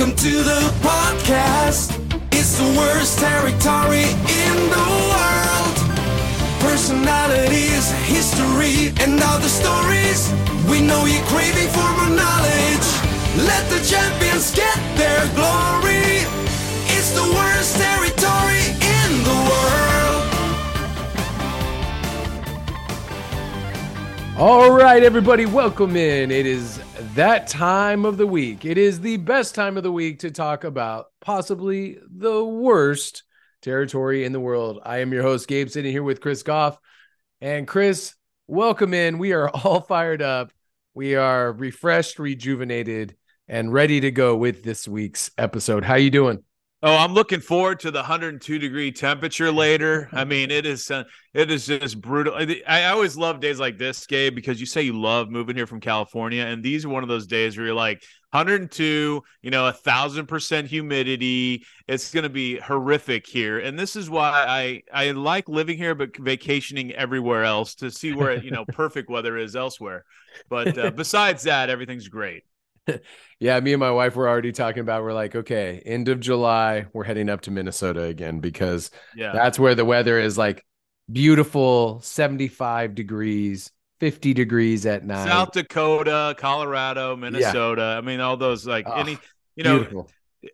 Welcome to the podcast. It's the worst territory in the world. Personalities, history, and other stories. We know you're craving for more knowledge. Let the champions get their glory. It's the worst territory in the world. All right, everybody, welcome in. It is that time of the week. It is the best time of the week to talk about possibly the worst territory in the world. I am your host, Gabe, sitting here with Chris Goff. And Chris, welcome in. We are all fired up. We are refreshed, rejuvenated, and ready to go with this week's episode. How you doing? Oh, I'm looking forward to the 102 degree temperature later. I mean, it is uh, it is just brutal. I, I always love days like this, Gabe, because you say you love moving here from California, and these are one of those days where you're like 102, you know, a thousand percent humidity. It's going to be horrific here, and this is why I I like living here, but vacationing everywhere else to see where you know perfect weather is elsewhere. But uh, besides that, everything's great. yeah, me and my wife were already talking about. We're like, okay, end of July, we're heading up to Minnesota again because Yeah. that's where the weather is like beautiful, seventy-five degrees, fifty degrees at night. South Dakota, Colorado, Minnesota. I mean, all those like Oh, any you know beautiful.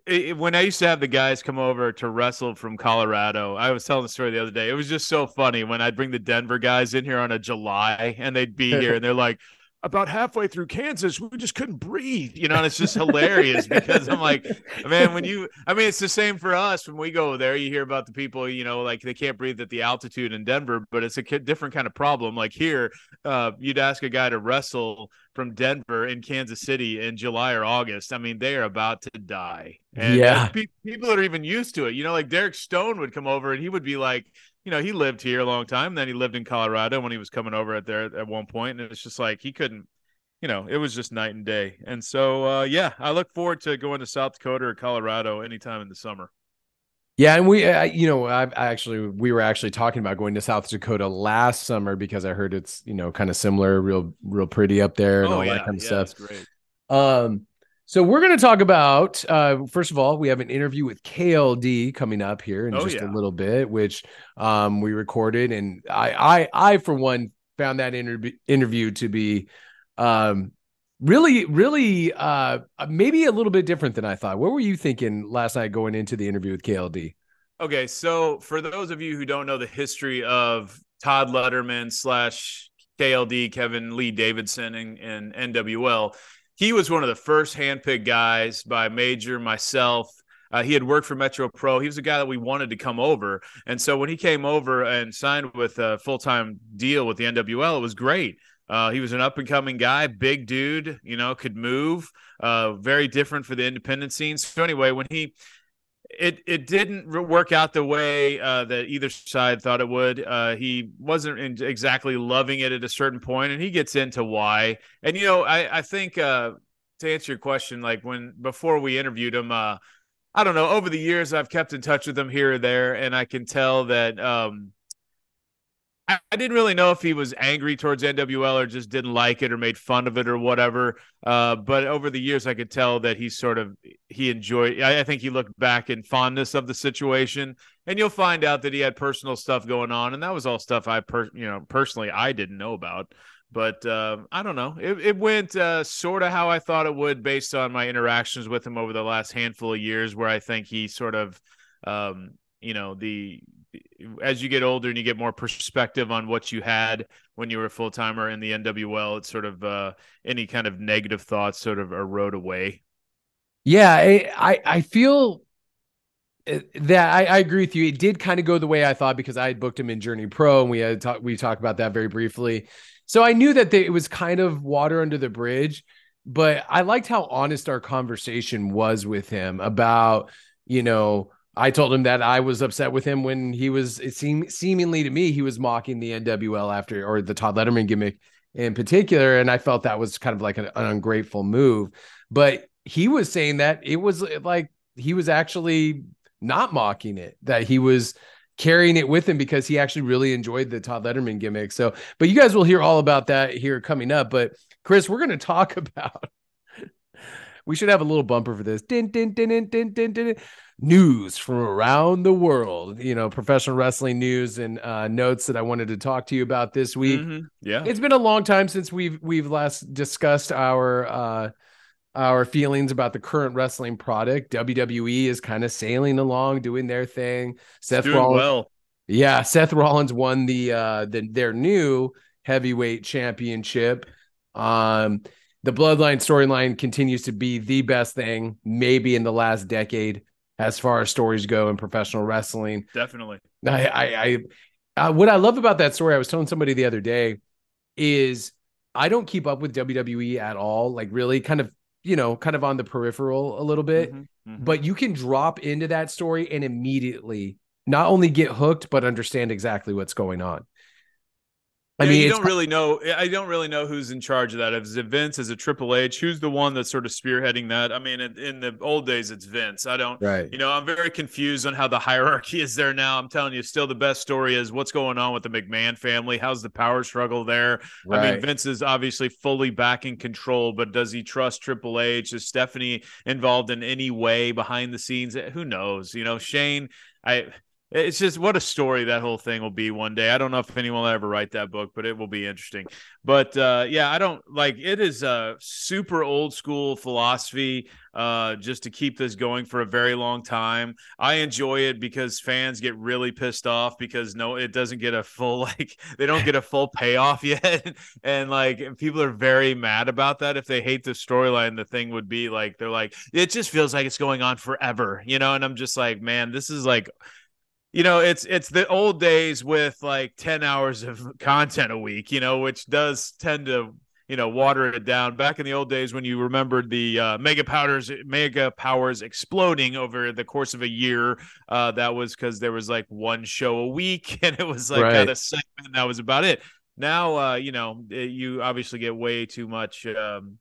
it, when I used to have the guys come over to wrestle from Colorado, I was telling the story the other day. It was just so funny when I'd bring the Denver guys in here on a July and they'd be here and they're like, about halfway through Kansas, we just couldn't breathe, you know, and it's just hilarious because I'm like, man, when you, I mean, it's the same for us when we go there. You hear about the people, you know, like they can't breathe at the altitude in Denver, but it's a different kind of problem. Like here, uh, you'd ask a guy to wrestle from Denver in Kansas City in July or August. I mean, they are about to die. And Yeah. pe- people that are even used to it, you know, like Derek Stone would come over and he would be like, you know, he lived here a long time. Then he lived in Colorado when he was coming over at there at one point, and it's just like he couldn't, you know, it was just night and day. And so, uh, yeah, I look forward to going to South Dakota or Colorado anytime in the summer. Yeah, and we, uh, you know, I, I actually we were actually talking about going to South Dakota last summer because I heard it's you know kind of similar, real real pretty up there and all that kind of stuff. it's great. Um, so we're going to talk about uh, first of all, we have an interview with KLD coming up here in Oh, just yeah. a little bit, which um, we recorded, and I, I, I for one found that interview interview to be um, really, really uh, maybe a little bit different than I thought. What were you thinking last night going into the interview with KLD? Okay, so for those of you who don't know the history of Todd Letterman slash KLD, Kevin Lee Davidson, and, and NWL, he was one of the first handpicked guys by Major, myself. Uh, he had worked for Metro Pro. He was a guy that we wanted to come over, and so when he came over and signed with a full time deal with the NWL, it was great. Uh, he was an up and coming guy, big dude, you know, could move. Uh, very different for the independent scene. So anyway, when he it it didn't work out the way uh, that either side thought it would. Uh, he wasn't exactly loving it at a certain point, and he gets into why. And you know, I I think uh, to answer your question, like when before we interviewed him, uh, I don't know. Over the years, I've kept in touch with him here or there, and I can tell that um, I, I didn't really know if he was angry towards NWL or just didn't like it or made fun of it or whatever. Uh, but over the years, I could tell that he sort of he enjoyed. I, I think he looked back in fondness of the situation, and you'll find out that he had personal stuff going on, and that was all stuff I per you know personally I didn't know about. But uh, I don't know. It, it went uh, sort of how I thought it would based on my interactions with him over the last handful of years, where I think he sort of, um, you know, the as you get older and you get more perspective on what you had when you were a full timer in the NWL, it's sort of uh, any kind of negative thoughts sort of erode away. Yeah, I I, feel uh, that I, I agree with you. It did kind of go the way I thought because I had booked him in Journey Pro, and we had talked we talked about that very briefly. So I knew that it was kind of water under the bridge, but I liked how honest our conversation was with him about you know. I told him that I was upset with him when he was it seemingly to me he was mocking the NWL after or the Todd Letterman gimmick in particular, and I felt that was kind of like an, an ungrateful move. But he was saying that it was like he was actually not mocking it, that he was carrying it with him because he actually really enjoyed the Todd Letterman gimmick. So, but you guys will hear all about that here coming up. But Chris, we're going to talk about We should have a little bumper for this. Din, din, din, din, din, din, din. News from around the world. You know, professional wrestling news and uh, notes that I wanted to talk to you about this week. Mhm. Yeah. It's been a long time since we've we've last discussed our uh our feelings about the current wrestling product. WWE is kind of sailing along, doing their thing. Seth Doing Rollins, well. yeah, Seth Rollins won the uh the their new heavyweight championship. Um the bloodline storyline continues to be the best thing maybe in the last decade as far as stories go in professional wrestling. Definitely. I, I, I uh, what I love about that story, I was telling somebody the other day, is I don't keep up with WWE at all. Like really, kind of, you know, kind of on the peripheral a little bit. Mhm. Mhm. But you can drop into that story and immediately not only get hooked, but understand exactly what's going on. I mean, you don't really know. I don't really know who's in charge of that. Is it Vince? Is it Triple H? Who's the one that's sort of spearheading that? I mean, in, in the old days, it's Vince. I don't. right. You know, I'm very confused on how the hierarchy is there now. I'm telling you, still the best story is what's going on with the McMahon family. How's the power struggle there? I mean, Vince is obviously fully back in control, but does he trust Triple H? Is Stephanie involved in any way behind the scenes? Eh, who knows? You know, Shane, I. It's just what a story that whole thing will be one day. I don't know if anyone will ever write that book, but it will be interesting. But uh, yeah, I don't like it is a super old school philosophy uh, just to keep this going for a very long time. I enjoy it because fans get really pissed off because no, it doesn't get a full like they don't get a full payoff yet, and like people are very mad about that. If they hate the storyline, the thing would be like they're like it just feels like it's going on forever, you know. And I'm just like, man, this is like you know it's it's the old days with like 10 hours of content a week you know which does tend to you know water it down. Back in the old days when you remembered the uh, mega powers mega powers exploding over the course of a year uh, that was because there was like one show a week and it was like Right. kind of segment and that was about it. Now uh, you know it- you obviously get way too much um,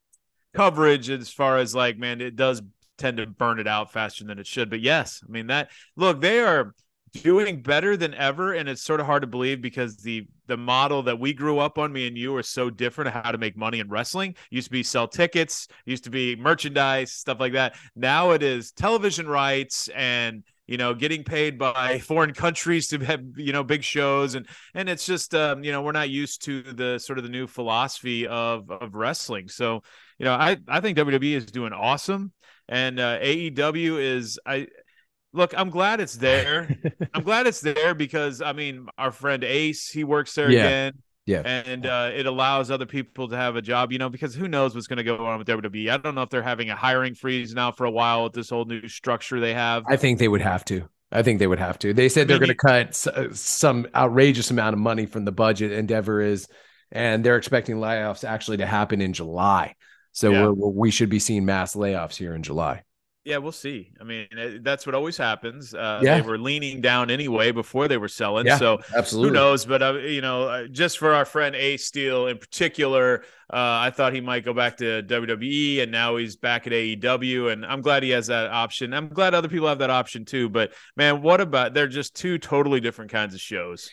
coverage as far as like man it does tend to burn it out faster than it should. But yes i mean that look they are doing better than ever and it's sort of hard to believe because the the model that we grew up on me and you are so different how to make money in wrestling. Used to be sell tickets used to be merchandise stuff like that. Now it is television rights and you know getting paid by foreign countries to have you know big shows. And and it's just um you know we're not used to the sort of the new philosophy of of wrestling. So you know i i think wwe is doing awesome. And uh, aew is i look i'm glad it's there I'm glad it's there because I mean, our friend Ace, he works there Yeah. again. Yeah. And uh, it allows other people to have a job, you know, because who knows what's going to go on with WWE. I don't know if they're having a hiring freeze now for a while with this whole new structure they have. I think they would have to. I think they would have to. They said they're going to cut uh, some outrageous amount of money from the budget. Endeavor is, and they're expecting layoffs actually to happen in July. So Yeah. we should be seeing mass layoffs here in July. Yeah, we'll see. I mean, that's what always happens. Uh, Yeah. They were leaning down anyway before they were selling. Yeah, So Absolutely. who knows? But uh, you know, uh, just for our friend Ace Steele in particular, uh, I thought he might go back to WWE, and now he's back at AEW, and I'm glad he has that option. I'm glad other people have that option too. But man, what about? They're just two totally different kinds of shows.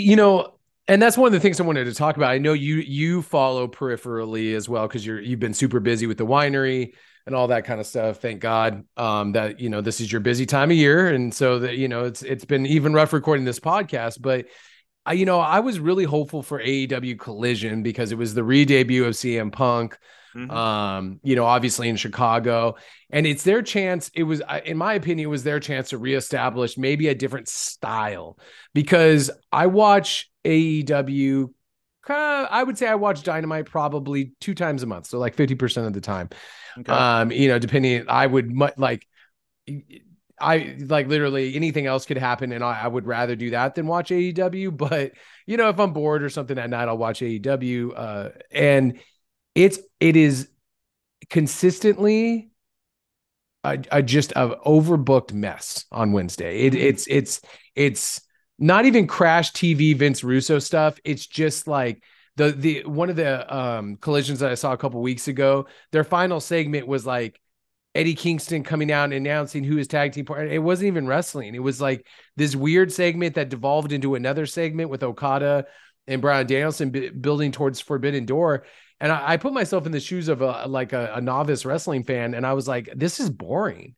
You know, and that's one of the things I wanted to talk about. I know you you follow peripherally as well because you're you've been super busy with the winery and all that kind of stuff. Thank God um, that you know this is your busy time of year, and so that you know it's it's been even rough recording this podcast. But I you know I was really hopeful for AEW Collision because it was the re-debut of CM Punk Mhm. um you know obviously in chicago and it's their chance it was in my opinion it was their chance to reestablish maybe a different style because i watch aew i would say i watch dynamite probably two times a month so like 50% of the time Okay. um you know depending i would mu- like I like literally anything else could happen, and I, I would rather do that than watch AEW. But you know, if I'm bored or something at night, I'll watch AEW. Uh, and it's it is consistently a, a just a overbooked mess on Wednesday. It, it's it's it's not even crash TV Vince Russo stuff. It's just like the the one of the um collisions that I saw a couple weeks ago. Their final segment was like Eddie Kingston coming out and announcing who his tag team partner. It wasn't even wrestling. It was like this weird segment that devolved into another segment with Okada and Bryan Danielson b- building towards Forbidden Door. And I, I put myself in the shoes of a like a, a novice wrestling fan, and I was like, this is boring.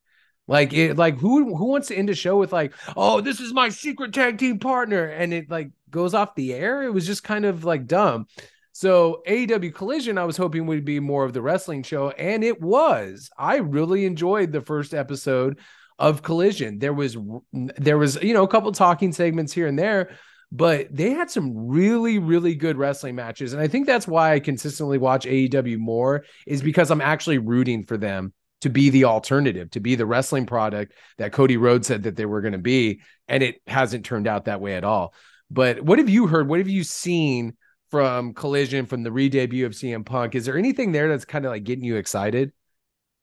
Like it, like who who wants to end a show with like, oh, this is my secret tag team partner, and it like goes off the air. It was just kind of like dumb. So AEW Collision, I was hoping would be more of the wrestling show, and it was. I really enjoyed the first episode of Collision. There was there was you know a couple talking segments here and there, but they had some really really good wrestling matches, and I think that's why I consistently watch AEW more is because I'm actually rooting for them to be the alternative, to be the wrestling product that Cody Rhodes said that they were going to be, and it hasn't turned out that way at all. But what have you heard? What have you seen? from Collision, from the re-debut of CM Punk. Is there anything there that's kind of like getting you excited?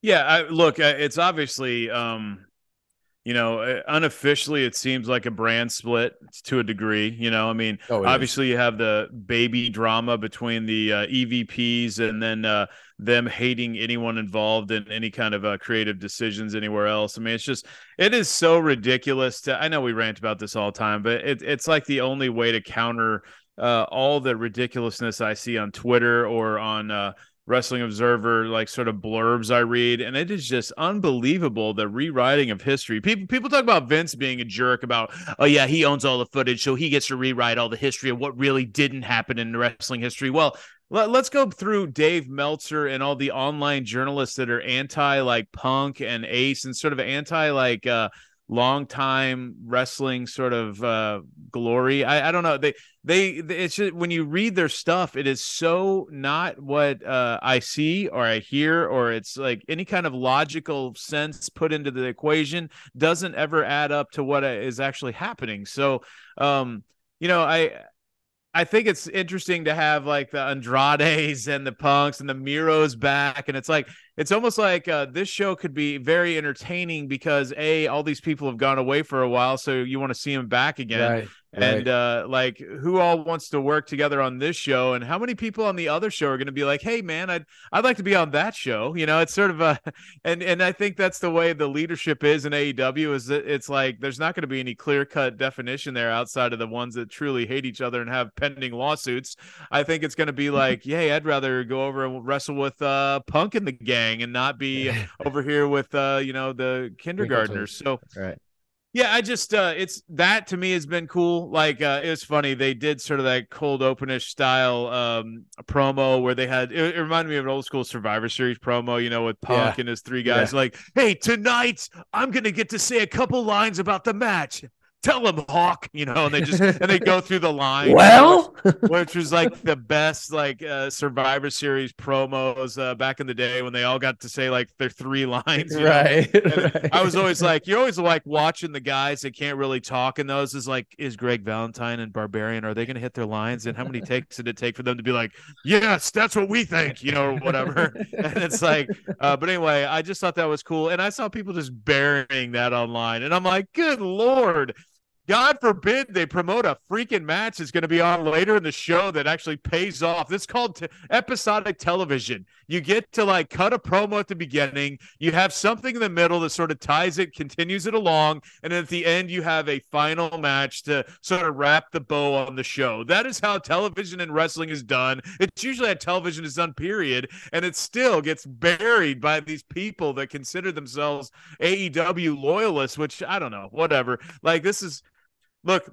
Yeah, I, look, uh, it's obviously, um, you know, uh, unofficially, it seems like a brand split to a degree. You know, I mean, oh, obviously, is. you have the baby drama between the uh, EVPs and then uh, them hating anyone involved in any kind of uh, creative decisions anywhere else. I mean, it's just, it is so ridiculous. To, I know we rant about this all the time, but it, it's like the only way to counter uh, all the ridiculousness I see on Twitter or on uh, Wrestling Observer, like sort of blurbs I read, and it is just unbelievable the rewriting of history. People people talk about Vince being a jerk about, oh yeah, he owns all the footage, so he gets to rewrite all the history of what really didn't happen in wrestling history. Well, let, us go through Dave Meltzer and all the online journalists that are anti like Punk and Ace and sort of anti like uh long time wrestling sort of uh glory. I i don't know. They they it's just when you read their stuff it is so not what uh i see or i hear or it's like any kind of logical sense put into the equation doesn't ever add up to what is actually happening. So um you know i I think it's interesting to have like the Andrades and the Punks and the Miros back, and it's like it's almost like uh, this show could be very entertaining because a all these people have gone away for a while, so you want to see them back again, right and uh, like who all wants to work together on this show? And how many people on the other show are going to be like hey man i'd i'd like to be on that show. You know it's sort of a and and i think that's the way the leadership is in aew is that it's like there's not going to be any clear cut definition there outside of the ones that truly hate each other and have pending lawsuits. I think it's going to be like yeah i'd rather go over and wrestle with uh punk in the gang and not be over here with uh you know the kindergartners. So right yeah, I just uh it's that to me has been cool. Like uh it was funny. They did sort of that cold openish style um promo where they had it, it reminded me of an old school Survivor Series promo, you know, with Punk yeah. and his three guys yeah. like, "Hey, tonight I'm going to get to say a couple lines about the match tell him hawk you know and they just and they go through the line. Well? Which was like the best like uh, survivor series promos uh, back in the day when they all got to say like their three lines right, right, i was always like you're always like watching the guys that can't really talk and those is like is greg valentine and barbarian are they going to hit their lines? And how many takes did it take for them to be like yes that's what we think you know or whatever. And it's like uh, but anyway i just thought that was cool and i saw people just burying that online and i'm like good lord God forbid they promote a freaking match that's going to be on later in the show that actually pays off. This is called t- episodic television. You get to like cut a promo at the beginning, you have something in the middle that sort of ties it, continues it along, and at the end you have a final match to sort of wrap the bow on the show. That is how television and wrestling is done. It's usually how television is done, period, and it still gets buried by these people that consider themselves AEW loyalists, which I don't know, whatever. Like this is look,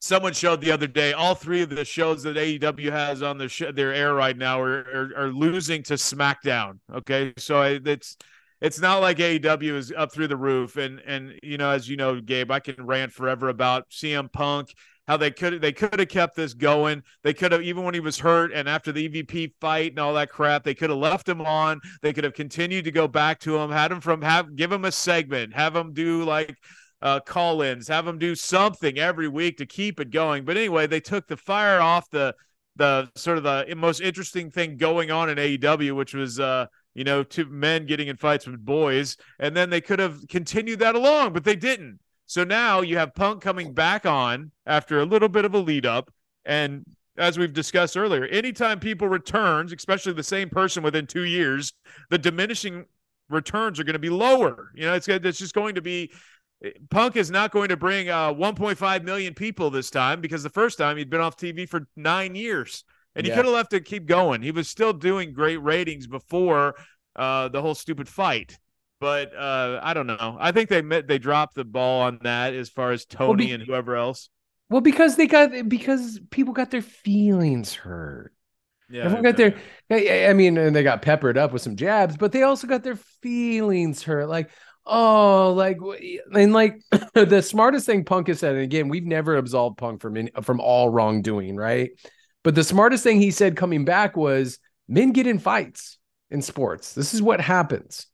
someone showed the other day all three of the shows that AEW has on their sh- their air right now are, are, are losing to SmackDown. Okay, so it's it's not like AEW is up through the roof, and and you know as you know, Gabe, I can rant forever about CM Punk. How they could they could have kept this going. They could have even when he was hurt and after the EVP fight and all that crap, they could have left him on. They could have continued to go back to him, had him from have give him a segment, have him do like uh, call ins, have them do something every week to keep it going. But anyway, they took the fire off the the sort of the most interesting thing going on in AEW, which was uh, you know, two men getting in fights with boys, and then they could have continued that along, but they didn't. So now you have Punk coming back on after a little bit of a lead up, and as we've discussed earlier, anytime people returns, especially the same person within two years, the diminishing returns are going to be lower. You know, it's it's just going to be Punk is not going to bring uh, 1.5 million people this time because the first time he'd been off TV for nine years. and he Yeah. could have left it keep going. He was still doing great ratings before uh, the whole stupid fight. But uh, I don't know. I think they met, they dropped the ball on that as far as Tony be- and whoever else. Well, because they got because people got their feelings hurt. Yeah, Everyone got their. I mean, and they got peppered up with some jabs, but they also got their feelings hurt. Like, oh, like, and like the smartest thing Punk has said, and again, we've never absolved Punk from any, from all wrongdoing, right? But the smartest thing he said coming back was, men get in fights in sports. This is what happens.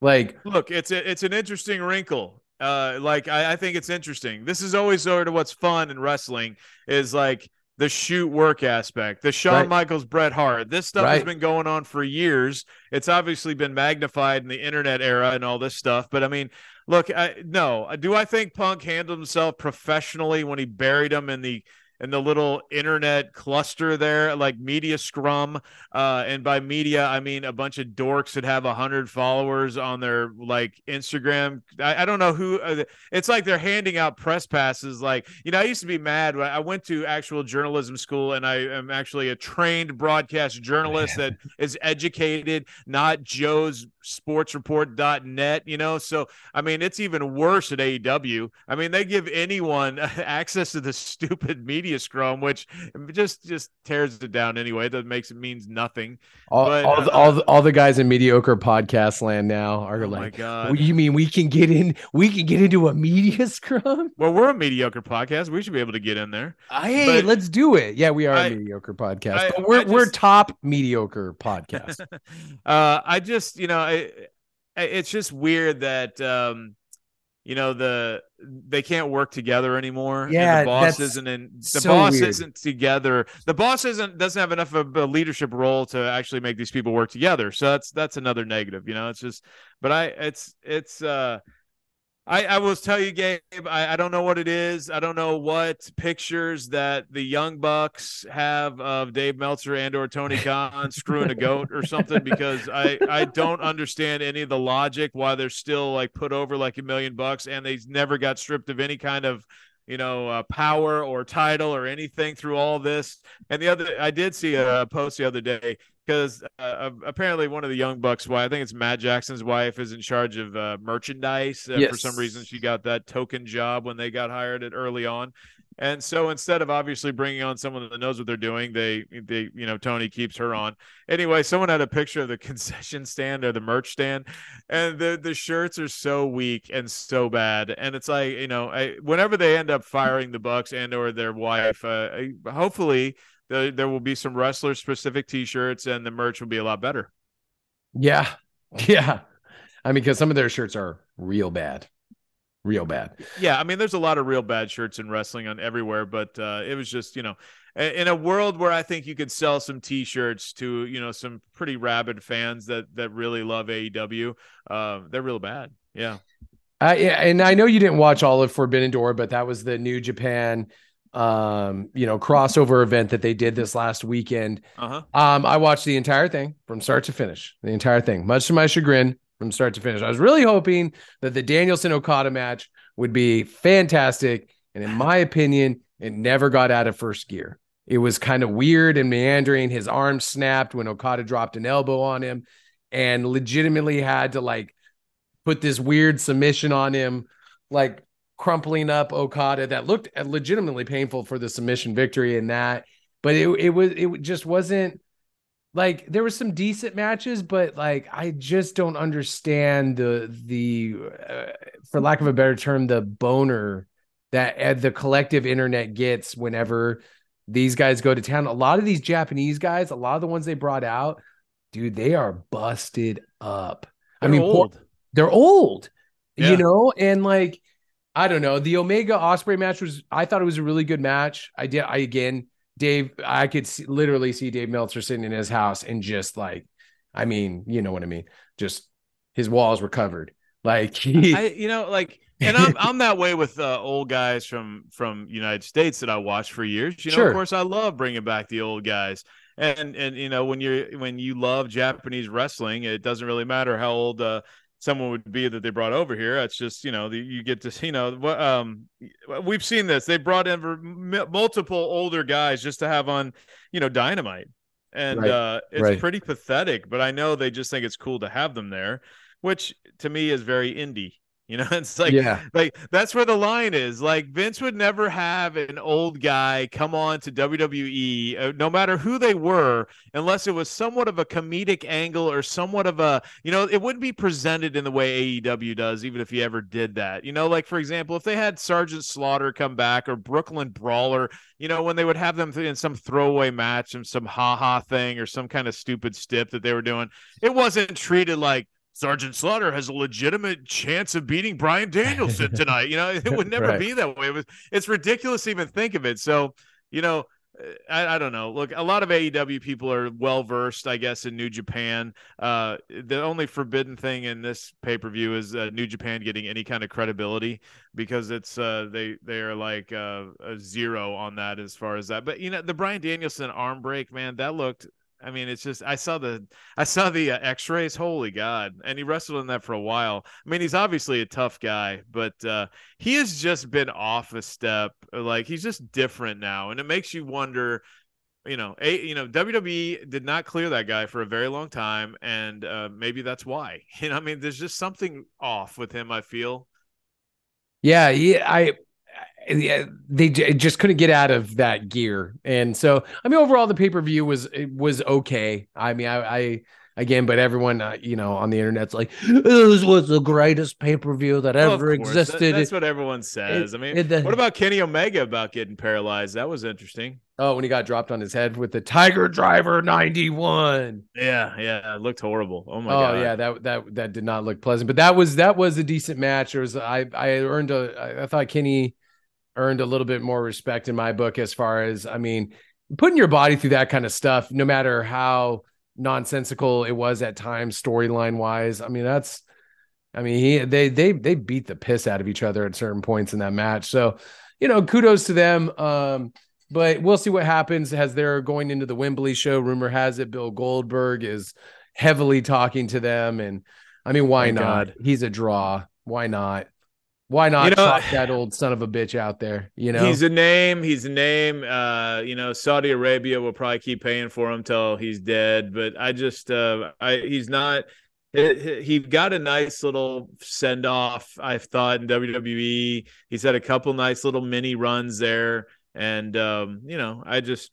Like, Look, it's a, it's an interesting wrinkle. Uh, like I, I think it's interesting. This is always sort of what's fun in wrestling is like the shoot work aspect. The Shawn Right. Michaels, Bret Hart. This stuff has been going on for years. It's obviously been magnified in the internet era and all this stuff. But I mean, look, I, no, do I think Punk handled himself professionally when he buried him in the in the little internet cluster there, like media scrum. Uh, and by media, I mean a bunch of dorks that have a hundred followers on their like Instagram. I, I don't know who. Uh, it's like they're handing out press passes. Like you know, I used to be mad when I went to actual journalism school, and I am actually a trained broadcast journalist that is educated, not Joe's sportsreport.net, you know. So I mean, it's even worse at AEW. I mean, they give anyone access to the stupid media scrum, which just just tears it down anyway. That makes it means nothing. all, But, all, the, uh, all, the, all the guys in mediocre podcast land now are Oh my like, god. "Well, you mean we can get in? We can get into a media scrum? well, we're a mediocre podcast. We should be able to get in there. Hey, But- let's do it. Yeah, we are I- a mediocre podcast, I- but we're I we're top mediocre podcast. uh, I just, you know, I, it's just weird that, um, you know, the they can't work together anymore. and Yeah, the boss isn't in. The so boss weird. isn't together. The boss isn't doesn't have enough of a leadership role to actually make these people work together. So that's that's another negative. You know, it's just. But I, it's it's. uh I, I will tell you, Gabe, I, I don't know what it is. I don't know what pictures that the Young Bucks have of Dave Meltzer and or Tony Khan screwing a goat or something because I, I don't understand any of the logic why they're still like put over like a million bucks and they never got stripped of any kind of you know uh, power or title or anything through all this. And the other, I did see a post the other day because uh, apparently one of the young bucks wife, i think it's matt jackson's wife is in charge of uh, merchandise uh, for some reason she got that token job when they got hired at early on and so instead of obviously bringing on someone that knows what they're doing they they you know tony keeps her on. Anyway someone had a picture of the concession stand or the merch stand and the the shirts are so weak and so bad. And it's like you know I, whenever they end up firing the bucks and or their wife uh, hopefully there, there will be some wrestler specific t-shirts and the merch will be a lot better. Yeah, yeah. I mean, because some of their shirts are real bad, real bad. yeah i mean there's a lot of real bad shirts in wrestling on everywhere but uh, it was just you know in a world where i think you could sell some t-shirts to you know some pretty rabid fans that that really love aew uh, they're real bad yeah Uh, yeah, and I know you didn't watch all of Forbidden Door, but that was the New Japan, um, you know, crossover event that they did this last weekend. uh-huh Um, I watched the entire thing from start to finish, the entire thing, much to my chagrin, from start to finish. I was really hoping that the Danielson Okada match would be fantastic, and in my opinion, it never got out of first gear. It was kind of weird and meandering. His arm snapped when Okada dropped an elbow on him, and legitimately had to like put this weird submission on him, like crumpling up Okada that looked legitimately painful for the submission victory in that. But it it was it just wasn't like there were some decent matches, but like I just don't understand the the uh, for lack of a better term the boner that uh, the collective internet gets whenever these guys go to town. A lot of these Japanese guys, a lot of the ones they brought out, dude, they are busted up. I They're mean, old they're old, Yeah. you know, and like I don't know. The Omega Ospreay match was I thought it was a really good match. I did I again, Dave, I could see, literally see Dave Meltzer sitting in his house and just like, I mean, you know what I mean? Just his walls were covered. Like he, I, you know, like, and I'm I'm that way with uh, old guys from from United States that I watched for years. You know, Sure. of course, I love bringing back the old guys, and and you know, when you're when you love Japanese wrestling, it doesn't really matter how old uh, someone would be that they brought over here. It's just you know the, you get to you know um we've seen this. They brought in multiple older guys just to have on you know Dynamite, and Right. uh, it's Right. pretty pathetic. But I know they just think it's cool to have them there, which to me is very indie. You know, it's like yeah, like that's where the line is. Like Vince would never have an old guy come on to WWE, uh, no matter who they were, unless it was somewhat of a comedic angle or somewhat of a, you know, it wouldn't be presented in the way AEW does, even if he ever did that. You know, like for example, if they had Sergeant Slaughter come back or Brooklyn Brawler, you know, when they would have them in some throwaway match and some ha ha thing or some kind of stupid stip that they were doing, it wasn't treated like. Sergeant Slaughter has a legitimate chance of beating Bryan Danielson tonight. You know, it would never Right. be that way. It was, it's ridiculous to even think of it. So, you know, I, I don't know. Look, a lot of AEW people are well versed, I guess, in New Japan. Uh, the only forbidden thing in this pay per view is uh, New Japan getting any kind of credibility because it's uh, they they are like uh, a zero on that as far as that. But you know, the Bryan Danielson arm break, man, that looked. I mean, it's just I saw the I saw the uh, X-rays. Holy God! And he wrestled in that for a while. I mean, he's obviously a tough guy, but uh, he has just been off a step. Like he's just different now, and it makes you wonder. You know, a you know WWE did not clear that guy for a very long time, and uh, maybe that's why. You know, I mean, there's just something off with him. I feel. yeah, yeah. I, they just couldn't get out of that gear, and so I mean, overall, the pay per view was it was okay. I mean, I, I again, but everyone, uh, you know, on the internet's like, this was the greatest pay per view that Well, ever course, that- existed. that's what everyone says. I mean, it- the- what about Kenny Omega about getting paralyzed? That was interesting. oh, when he got dropped on his head with the Tiger Driver ninety one. Yeah, yeah, it looked horrible. Oh my oh god. yeah, that that that did not look pleasant. But that was that was a decent match. There was I I earned a I thought Kenny earned a little bit more respect in my book as far as I mean putting your body through that kind of stuff, no matter how nonsensical it was at times storyline wise. I mean that's I mean he they they they beat the piss out of each other at certain points in that match. So you know kudos to them. Um, but we'll see what happens as they're going into the Wembley show. Rumor has it Bill Goldberg is heavily talking to them. And I mean, why Thank not? God. He's a draw. Why not? Why not You know- that old son of a bitch out there? You know, He's a name. He's a name. Uh, you know, Saudi Arabia will probably keep paying for him till he's dead. But I just, uh, I he's not. He he got a nice little send off. I thought in WWE. He's had a couple nice little mini runs there, and um, you know, I just.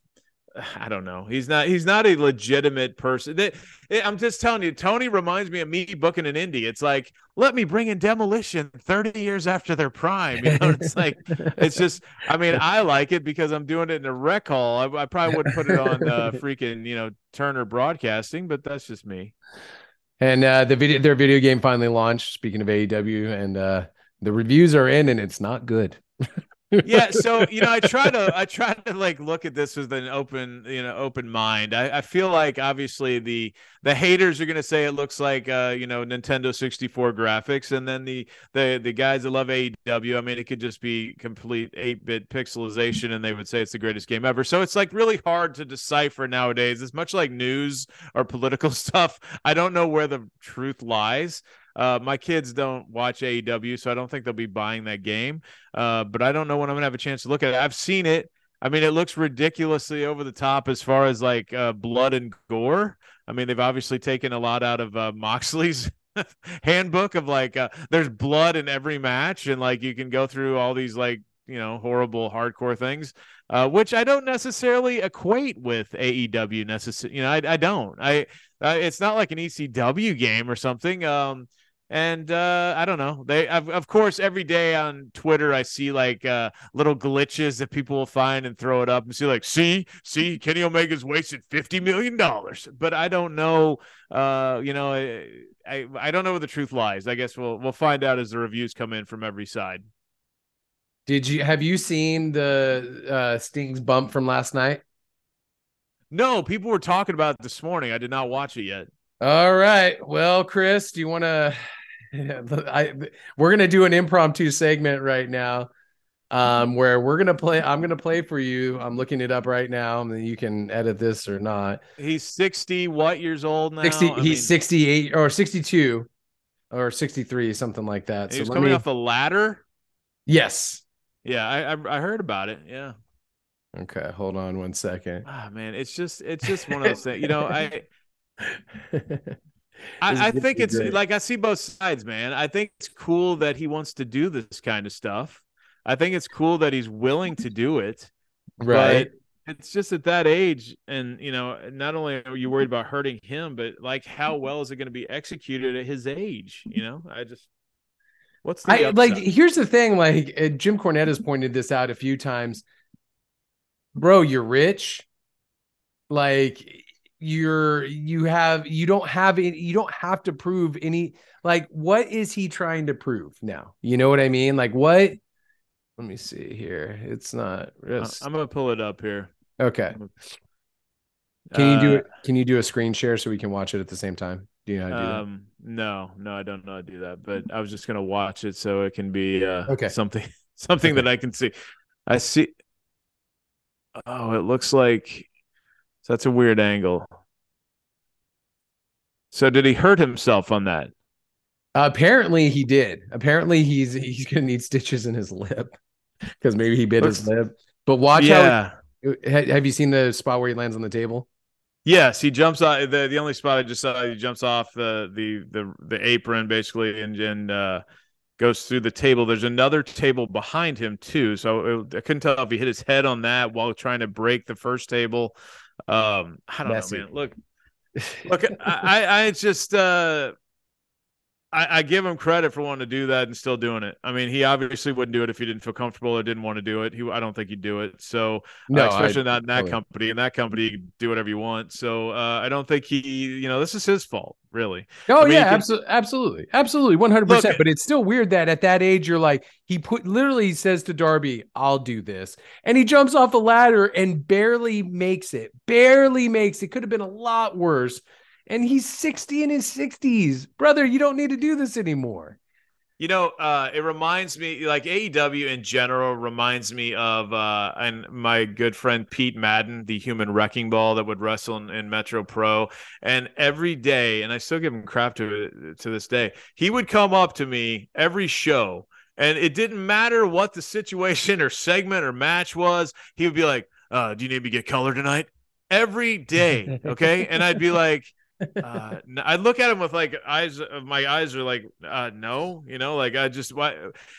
I don't know. He's not. He's not a legitimate person. That I'm just telling you. Tony reminds me of me booking an indie. It's like let me bring in Demolition 30 years after their prime. You know, it's like it's just i mean i like it because i'm doing it in a rec hall i, I probably wouldn't put it on uh, freaking you know turner broadcasting but that's just me and uh, the video their video game finally launched. Speaking of AEW, and uh, the reviews are in, and it's not good. yeah so you know i try to i try to like look at this with an open you know open mind. I, I feel like obviously the the haters are going to say it looks like uh you know nintendo 64 graphics and then the the the guys that love aew i mean it could just be complete 8-bit pixelization and they would say it's the greatest game ever. So it's like really hard to decipher nowadays. It's much like news or political stuff i don't know where the truth lies uh, my kids don't watch AEW, so I don't think they'll be buying that game. Uh, but I don't know when I'm gonna have a chance to look at it. I've seen it. I mean, it looks ridiculously over the top as far as like uh, blood and gore. I mean, they've obviously taken a lot out of uh, Moxley's handbook of like uh, there's blood in every match, and like you can go through all these like you know horrible hardcore things, uh, which I don't necessarily equate with AEW. Necessarily, you know, I, I don't. I uh, it's not like an ECW game or something. Um, and uh, I don't know. They, of, of course, every day on Twitter, I see like uh, little glitches that people will find and throw it up and see, like, see, see, Kenny Omega's wasted fifty million dollars. But I don't know. Uh, you know, I, I, I don't know where the truth lies. I guess we'll we'll find out as the reviews come in from every side. Did you have you seen the uh, Sting's bump from last night? No, people were talking about it this morning. I did not watch it yet. All right. Well, Chris, do you want to? I we're gonna do an impromptu segment right now, um, where we're gonna play. I'm gonna play for you. I'm looking it up right now, and then you can edit this or not. He's sixty. What years old now? Sixty. I he's mean, 68 or 62. or 63, something like that. He so coming me, off the ladder. yes. Yeah, I, I I heard about it. Yeah. Okay, hold on one second. Ah, man, it's just it's just one of those things. You know, I I, I think it's great. like I see both sides, man. I think it's cool that he wants to do this kind of stuff. I think it's cool that he's willing to do it. right. But it's just at that age, and you know, not only are you worried about hurting him, but like how well is it going to be executed at his age? You know, I just what's the I like here's the thing like uh, Jim Cornette has pointed this out a few times. Bro, you're rich. Like you're you have you don't have any you don't have to prove any like what is he trying to prove now? You know what I mean? Like what let me see here. It's not it's, I'm gonna pull it up here. okay. Can you do Uh, it? Can you do a screen share so we can watch it at the same time? Do you know how to do that? Um, no, no, I don't know how to do that, but I was just gonna watch it so it can be uh Okay. something something that I can see. I see. Oh, it looks like so that's a weird angle. So did he hurt himself on that? Apparently he did. Apparently he's he's gonna need stitches in his lip because maybe he bit his lip. But watch yeah. how. ha- Have you seen the spot where he lands on the table? Yes, he jumps off the the only spot I just saw he jumps off the the the the apron basically and and uh goes through the table. There's another table behind him too, so it, I couldn't tell if he hit his head on that while trying to break the first table. Um, I don't Messy. know, man. Look, look, I I, I just uh. I, I give him credit for wanting to do that and still doing it. I mean, he obviously wouldn't do it if he didn't feel comfortable or didn't want to do it. He, I don't think he'd do it. So, No, uh, especially not in that totally. company. In that company, you can do whatever you want. So uh, I don't think he, you know, this is his fault, really. Oh I mean, yeah, can- absolutely, absolutely, absolutely, one hundred percent. Look- But it's still weird that at that age you're like he put literally says to Darby, "I'll do this," and he jumps off a ladder and barely makes it. Barely makes it. Could have been a lot worse. And he's sixty in his sixties, brother. You don't need to do this anymore. You know, uh, it reminds me, like AEW in general, reminds me of uh, and my good friend Pete Madden, the human wrecking ball that would wrestle in, in Metro Pro, and every day, and I still give him crap to to this day. He would come up to me every show, and it didn't matter what the situation or segment or match was. He would be like, uh, "Do you need me to get color tonight?" Every day, okay, and I'd be like uh i look at him with like eyes of my eyes are like uh no you know like i just why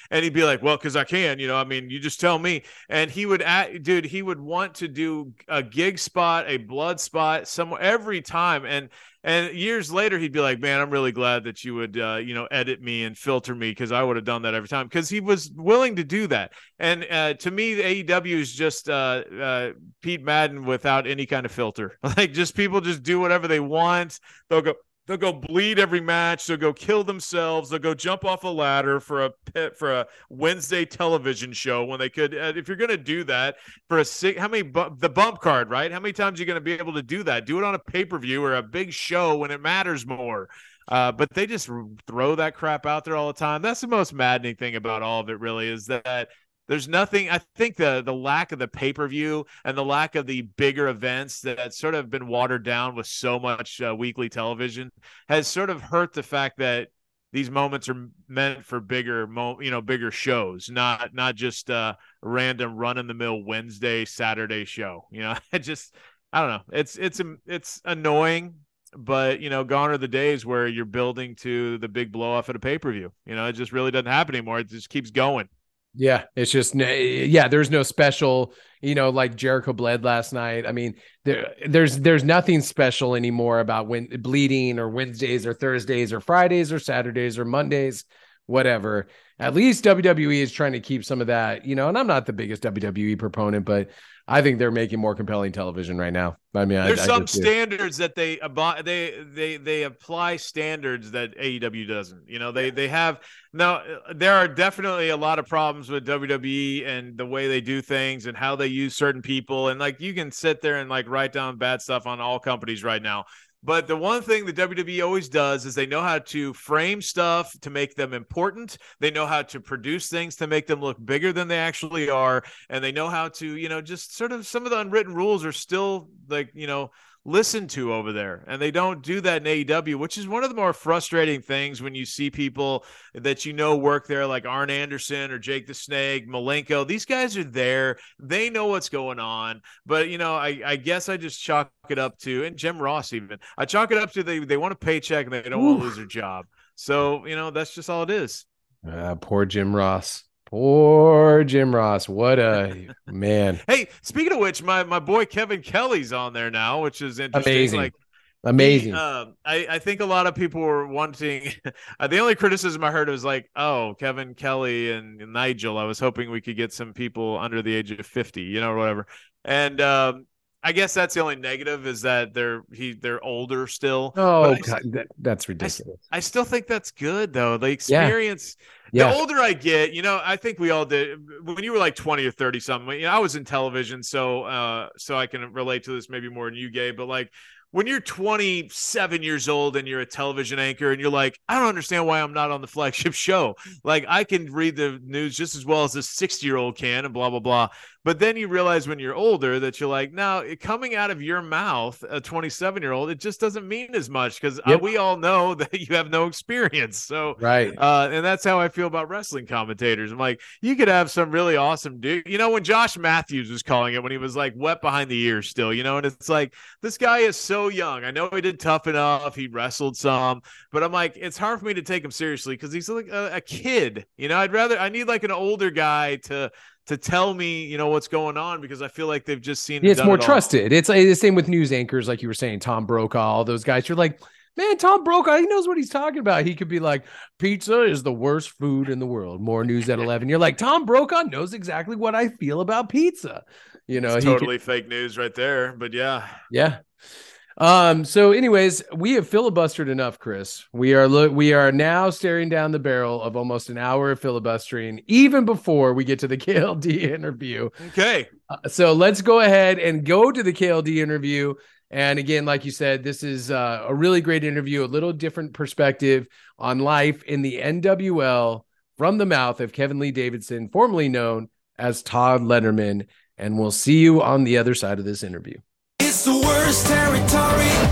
and he'd be like well because i can you know i mean you just tell me and he would act dude he would want to do a gig spot a blood spot somewhere every time and and years later he'd be like man i'm really glad that you would uh you know edit me and filter me because i would have done that every time because he was willing to do that. And uh to me the aew is just uh uh pete madden without any kind of filter. Like just people just do whatever they want. They'll go they'll go bleed every match. They'll go kill themselves. They'll go jump off a ladder for a pit for a wednesday television show when they could. Uh, if you're going to do that for a six how many bu- the bump card right? How many times are you going to be able to do that? Do it on a pay-per-view or a big show when it matters more. Uh, but they just throw that crap out there all the time. That's the most maddening thing about all of it really is that there's nothing i think the the lack of the pay-per-view and the lack of the bigger events that sort of been watered down with so much uh, weekly television has sort of hurt the fact that these moments are meant for bigger mo- you know bigger shows not not just uh random run in the mill wednesday saturday show you know? I just i don't know. It's it's it's annoying but you know gone are the days where you're building to the big blow off at a pay-per-view you know? It just really doesn't happen anymore. It just keeps going Yeah, it's just yeah. There's no special, you know, like Jericho bled last night. I mean, there there's there's nothing special anymore about when bleeding or Wednesdays or Thursdays or Fridays or Saturdays or Mondays, whatever. At least WWE is trying to keep some of that, you know. And I'm not the biggest WWE proponent, but I think they're making more compelling television right now. I mean, There's I some just standards that they they they they apply standards that AEW doesn't. You know, they they have now. There are definitely a lot of problems with WWE and the way they do things and how they use certain people. And like you can sit there and like write down bad stuff on all companies right now. But the one thing the WWE always does is they know how to frame stuff to make them important. They know how to produce things to make them look bigger than they actually are. And they know how to, you know, just sort of some of the unwritten rules are still like, you know, listened to over there. And they don't do that in AEW, which is one of the more frustrating things when you see people that you know work there, like Arn Anderson or Jake the Snake, Malenko. These guys are there. They know what's going on. But, you know, I, I guess I just chalk it up to, and Jim Ross even, I chalk it up to they, they want a paycheck and they don't Ooh. want to lose their job. So, you know, that's just all it is. Uh, poor Jim Ross. Poor Jim Ross. What a man. Hey, speaking of which, my my boy Kevin Kelly's on there now, which is interesting. Amazing. Like Amazing. He, uh, I, I think a lot of people were wanting. uh, the only criticism I heard was like, "Oh, Kevin Kelly and Nigel." I was hoping we could get some people under the age of fifty, you know, or whatever. And um, I guess that's the only negative is that they're he they're older still. Oh, God, that, that's ridiculous. I, I, still think that's good though. The experience. Yeah yeah. the older I get, you know, I think we all did when you were like 20 or 30 something. You know, I was in television, so uh so I can relate to this maybe more than you, Gabe, but like when you're 27 years old and you're a television anchor and you're like, I don't understand why I'm not on the flagship show. Like I can read the news just as well as a 60 year old can and blah, blah, blah. But then you realize when you're older that you're like, now coming out of your mouth, a 27 year old, it just doesn't mean as much because uh, yep. we all know that you have no experience. So, right. Uh, and that's how I feel about wrestling commentators. I'm like, you could have some really awesome dude. You know, when Josh Matthews was calling it, when he was like wet behind the ears still, you know, and it's like, this guy is so young. I know he did tough enough, he wrestled some, but I'm like, it's hard for me to take him seriously because he's like a, a kid. You know, I'd rather, I need like an older guy to, to tell me, you know, what's going on because I feel like they've just seen. Yeah, it's more it trusted. It's like the same with news anchors, like you were saying, Tom Brokaw, all those guys. You're like, man, Tom Brokaw, he knows what he's talking about. He could be like, pizza is the worst food in the world. More news at eleven. You're like, Tom Brokaw knows exactly what I feel about pizza. You know, it's totally could, fake news right there. But yeah, yeah. Um, so anyways, we have filibustered enough, Chris. We are look we are now staring down the barrel of almost an hour of filibustering, even before we get to the KLD interview. Okay. Uh, so let's go ahead and go to the KLD interview. And again, like you said, this is uh, a really great interview, a little different perspective on life in the NWL from the mouth of Kevin Lee Davidson, formerly known as Todd Letterman. And we'll see you on the other side of this interview the worst territory.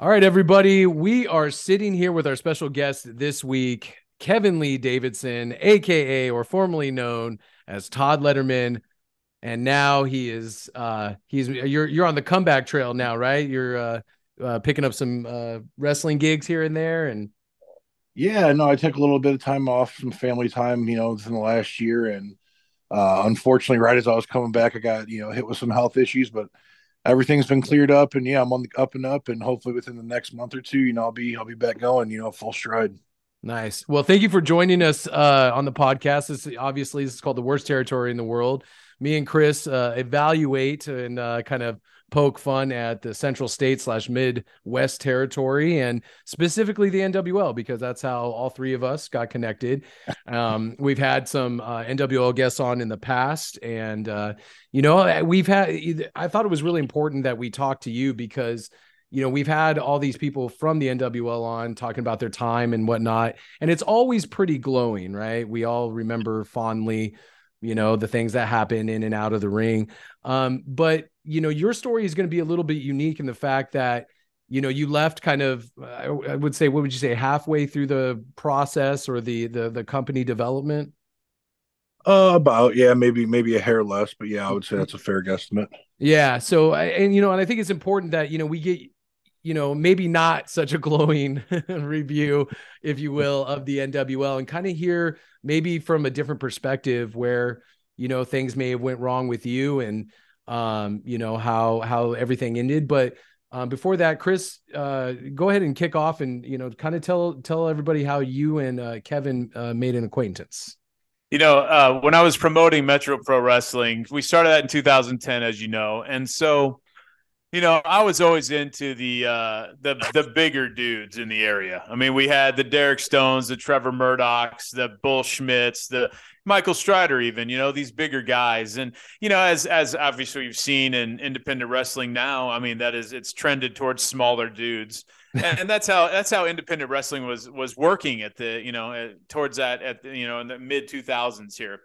All right, everybody. We are sitting here with our special guest this week, Kevin Lee Davidson, aka or formerly known as Todd Letterman. And now he is uh he's you're you're on the comeback trail now, right? You're uh, uh picking up some uh wrestling gigs here and there and yeah, no, I took a little bit of time off, some family time, you know, in the last year and uh unfortunately right as I was coming back I got, you know, hit with some health issues, but everything's been cleared up and yeah i'm on the up and up and hopefully within the next month or two you know i'll be i'll be back going you know full stride. Nice. Well thank you for joining us uh on the podcast. This obviously this is called the worst territory in the world. Me and chris uh evaluate and uh kind of poke fun at the Central State slash Midwest territory and specifically the NWL because that's how all three of us got connected. Um, we've had some uh, NWL guests on in the past, and uh, you know we've had. I thought it was really important that we talk to you because you know we've had all these people from the NWL on talking about their time and whatnot, and it's always pretty glowing, right? We all remember fondly you know the things that happen in and out of the ring. Um, but you know your story is going to be a little bit unique in the fact that you know you left kind of i would say what would you say halfway through the process or the the the company development? Uh about yeah maybe maybe a hair less but yeah i would say that's a fair guesstimate. Yeah so and you know and i think it's important that you know we get you know, maybe not such a glowing review, if you will, of the NWL and kind of hear maybe from a different perspective where, you know, things may have went wrong with you and, um, you know, how, how everything ended. But, um, before that, Chris, uh, go ahead and kick off and, you know, kind of tell, tell everybody how you and, uh, Kevin, uh, made an acquaintance. You know, uh, when I was promoting Metro Pro Wrestling, we started that in 2010, as you know. And so, you know, I was always into the uh, the the bigger dudes in the area. I mean, we had the Derek Stones, the Trevor Murdochs, the Bull Schmitz, the Michael Strider, even you know these bigger guys. And you know, as as obviously you've seen in independent wrestling now, I mean that is it's trended towards smaller dudes, and, and that's how that's how independent wrestling was was working at the you know at, towards that at the, you know in the mid two thousands here.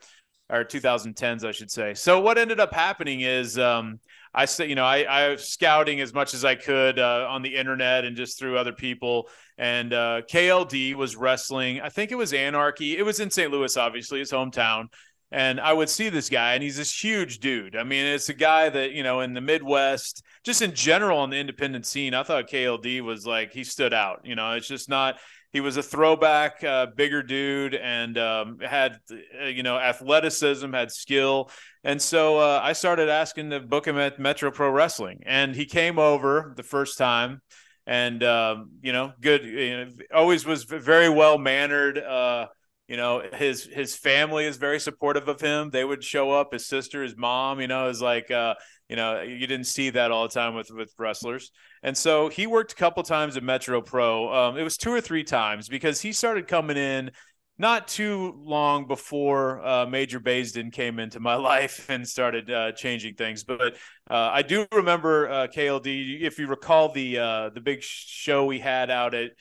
or 2010s, I should say. So what ended up happening is um, I said, you know, I, I was scouting as much as I could uh, on the internet and just through other people. And uh, KLD was wrestling. I think it was Anarchy. It was in St. Louis, obviously, his hometown. And I would see this guy, and he's this huge dude. I mean, it's a guy that, you know, in the Midwest, just in general on the independent scene, I thought KLD was like, he stood out. You know, it's just not, he was a throwback, uh, bigger dude, and um, had uh, you know athleticism, had skill, and so uh, I started asking to book him at Metro Pro Wrestling, and he came over the first time, and um, you know, good, you know, always was very well mannered. Uh, you know, his his family is very supportive of him. They would show up. His sister, his mom, you know, is like uh, you know, you didn't see that all the time with with wrestlers. And so he worked a couple times at Metro Pro. Um, it was two or three times because he started coming in not too long before uh, Major Baisden came into my life and started uh, changing things. But uh, I do remember uh, KLD. If you recall the uh, the big show we had out at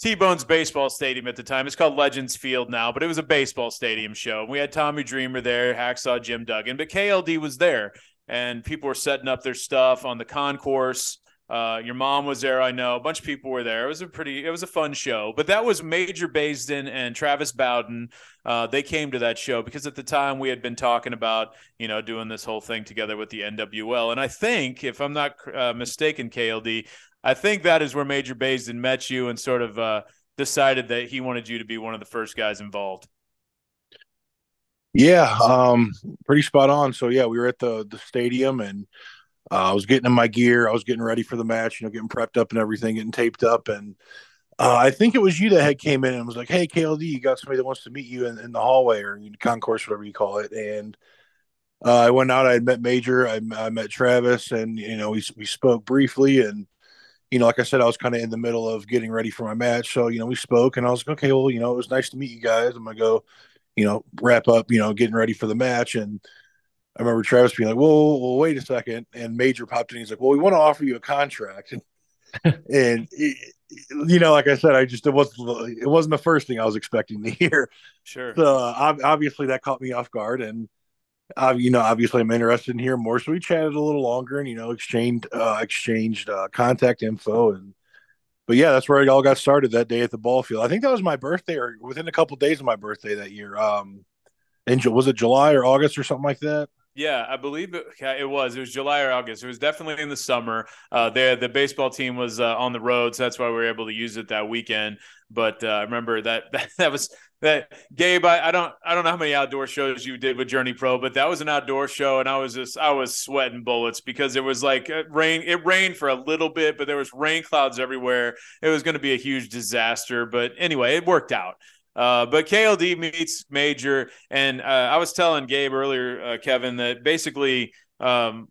T Bone's baseball stadium at the time. It's called Legends Field now, but it was a baseball stadium show. We had Tommy Dreamer there, Hacksaw Jim Duggan, but KLD was there and people were setting up their stuff on the concourse. Uh, your mom was there, I know. A bunch of people were there. It was a pretty, it was a fun show. But that was Major Baisden and Travis Bowden. Uh, they came to that show because at the time we had been talking about, you know, doing this whole thing together with the NWL. And I think, if I'm not uh, mistaken, KLD, I think that is where Major Baisden met you and sort of uh, decided that he wanted you to be one of the first guys involved. Yeah, um, pretty spot on. So yeah, we were at the the stadium and uh, I was getting in my gear. I was getting ready for the match, you know, getting prepped up and everything, getting taped up. And uh, I think it was you that had came in and was like, "Hey, KLD, you got somebody that wants to meet you in, in the hallway or in concourse, whatever you call it." And uh, I went out. I met Major. I, I, met Travis, and you know, we we spoke briefly. And you know, like I said, I was kind of in the middle of getting ready for my match, so you know, we spoke, and I was like, "Okay, well, you know, it was nice to meet you guys. I'm gonna go." you know, wrap up, you know, getting ready for the match. And I remember Travis being like, "Whoa, whoa wait a second. And Major popped in. He's like, "Well, we want to offer you a contract." And, and it, you know, like I said, I just it wasn't it wasn't the first thing I was expecting to hear. Sure. So uh, obviously that caught me off guard, and uh, you know, obviously I'm interested in hearing more. So we chatted a little longer, and you know, exchanged uh, exchanged uh, contact info and but yeah, that's where it all got started that day at the ball field. I think that was my birthday or within a couple of days of my birthday that year. Um, in was it July or August or something like that? Yeah, I believe it, it was. It was July or August. It was definitely in the summer. Uh, the the baseball team was uh, on the road, so that's why we were able to use it that weekend. But uh, I remember that, that that was that Gabe. I, I don't I don't know how many outdoor shows you did with Journey Pro, but that was an outdoor show, and I was just I was sweating bullets because it was like it rain. It rained for a little bit, but there was rain clouds everywhere. It was going to be a huge disaster. But anyway, it worked out. Uh, but KLD meets Major, and uh, I was telling Gabe earlier, uh, Kevin, that basically um,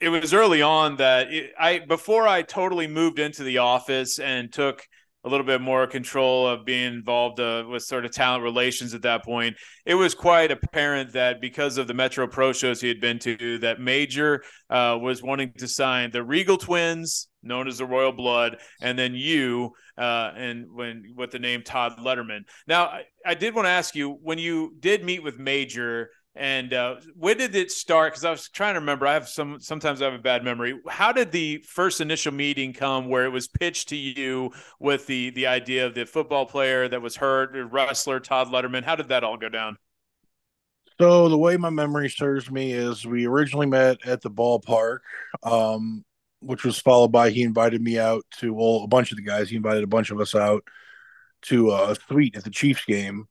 it was early on that it, I before I totally moved into the office and took a little bit more control of being involved uh, with sort of talent relations at that point. It was quite apparent that because of the Metro Pro shows he had been to, that Major uh, was wanting to sign the Regal Twins, known as the Royal Blood, and then you, uh, and when with the name Todd Letterman. Now, I, I did want to ask you when you did meet with Major and uh, when did it start? Because I was trying to remember. I have some. Sometimes I have a bad memory. How did the first initial meeting come, where it was pitched to you with the the idea of the football player that was hurt, wrestler Todd Letterman? How did that all go down? So the way my memory serves me is we originally met at the ballpark, um, which was followed by he invited me out to well a bunch of the guys. He invited a bunch of us out to a suite at the Chiefs game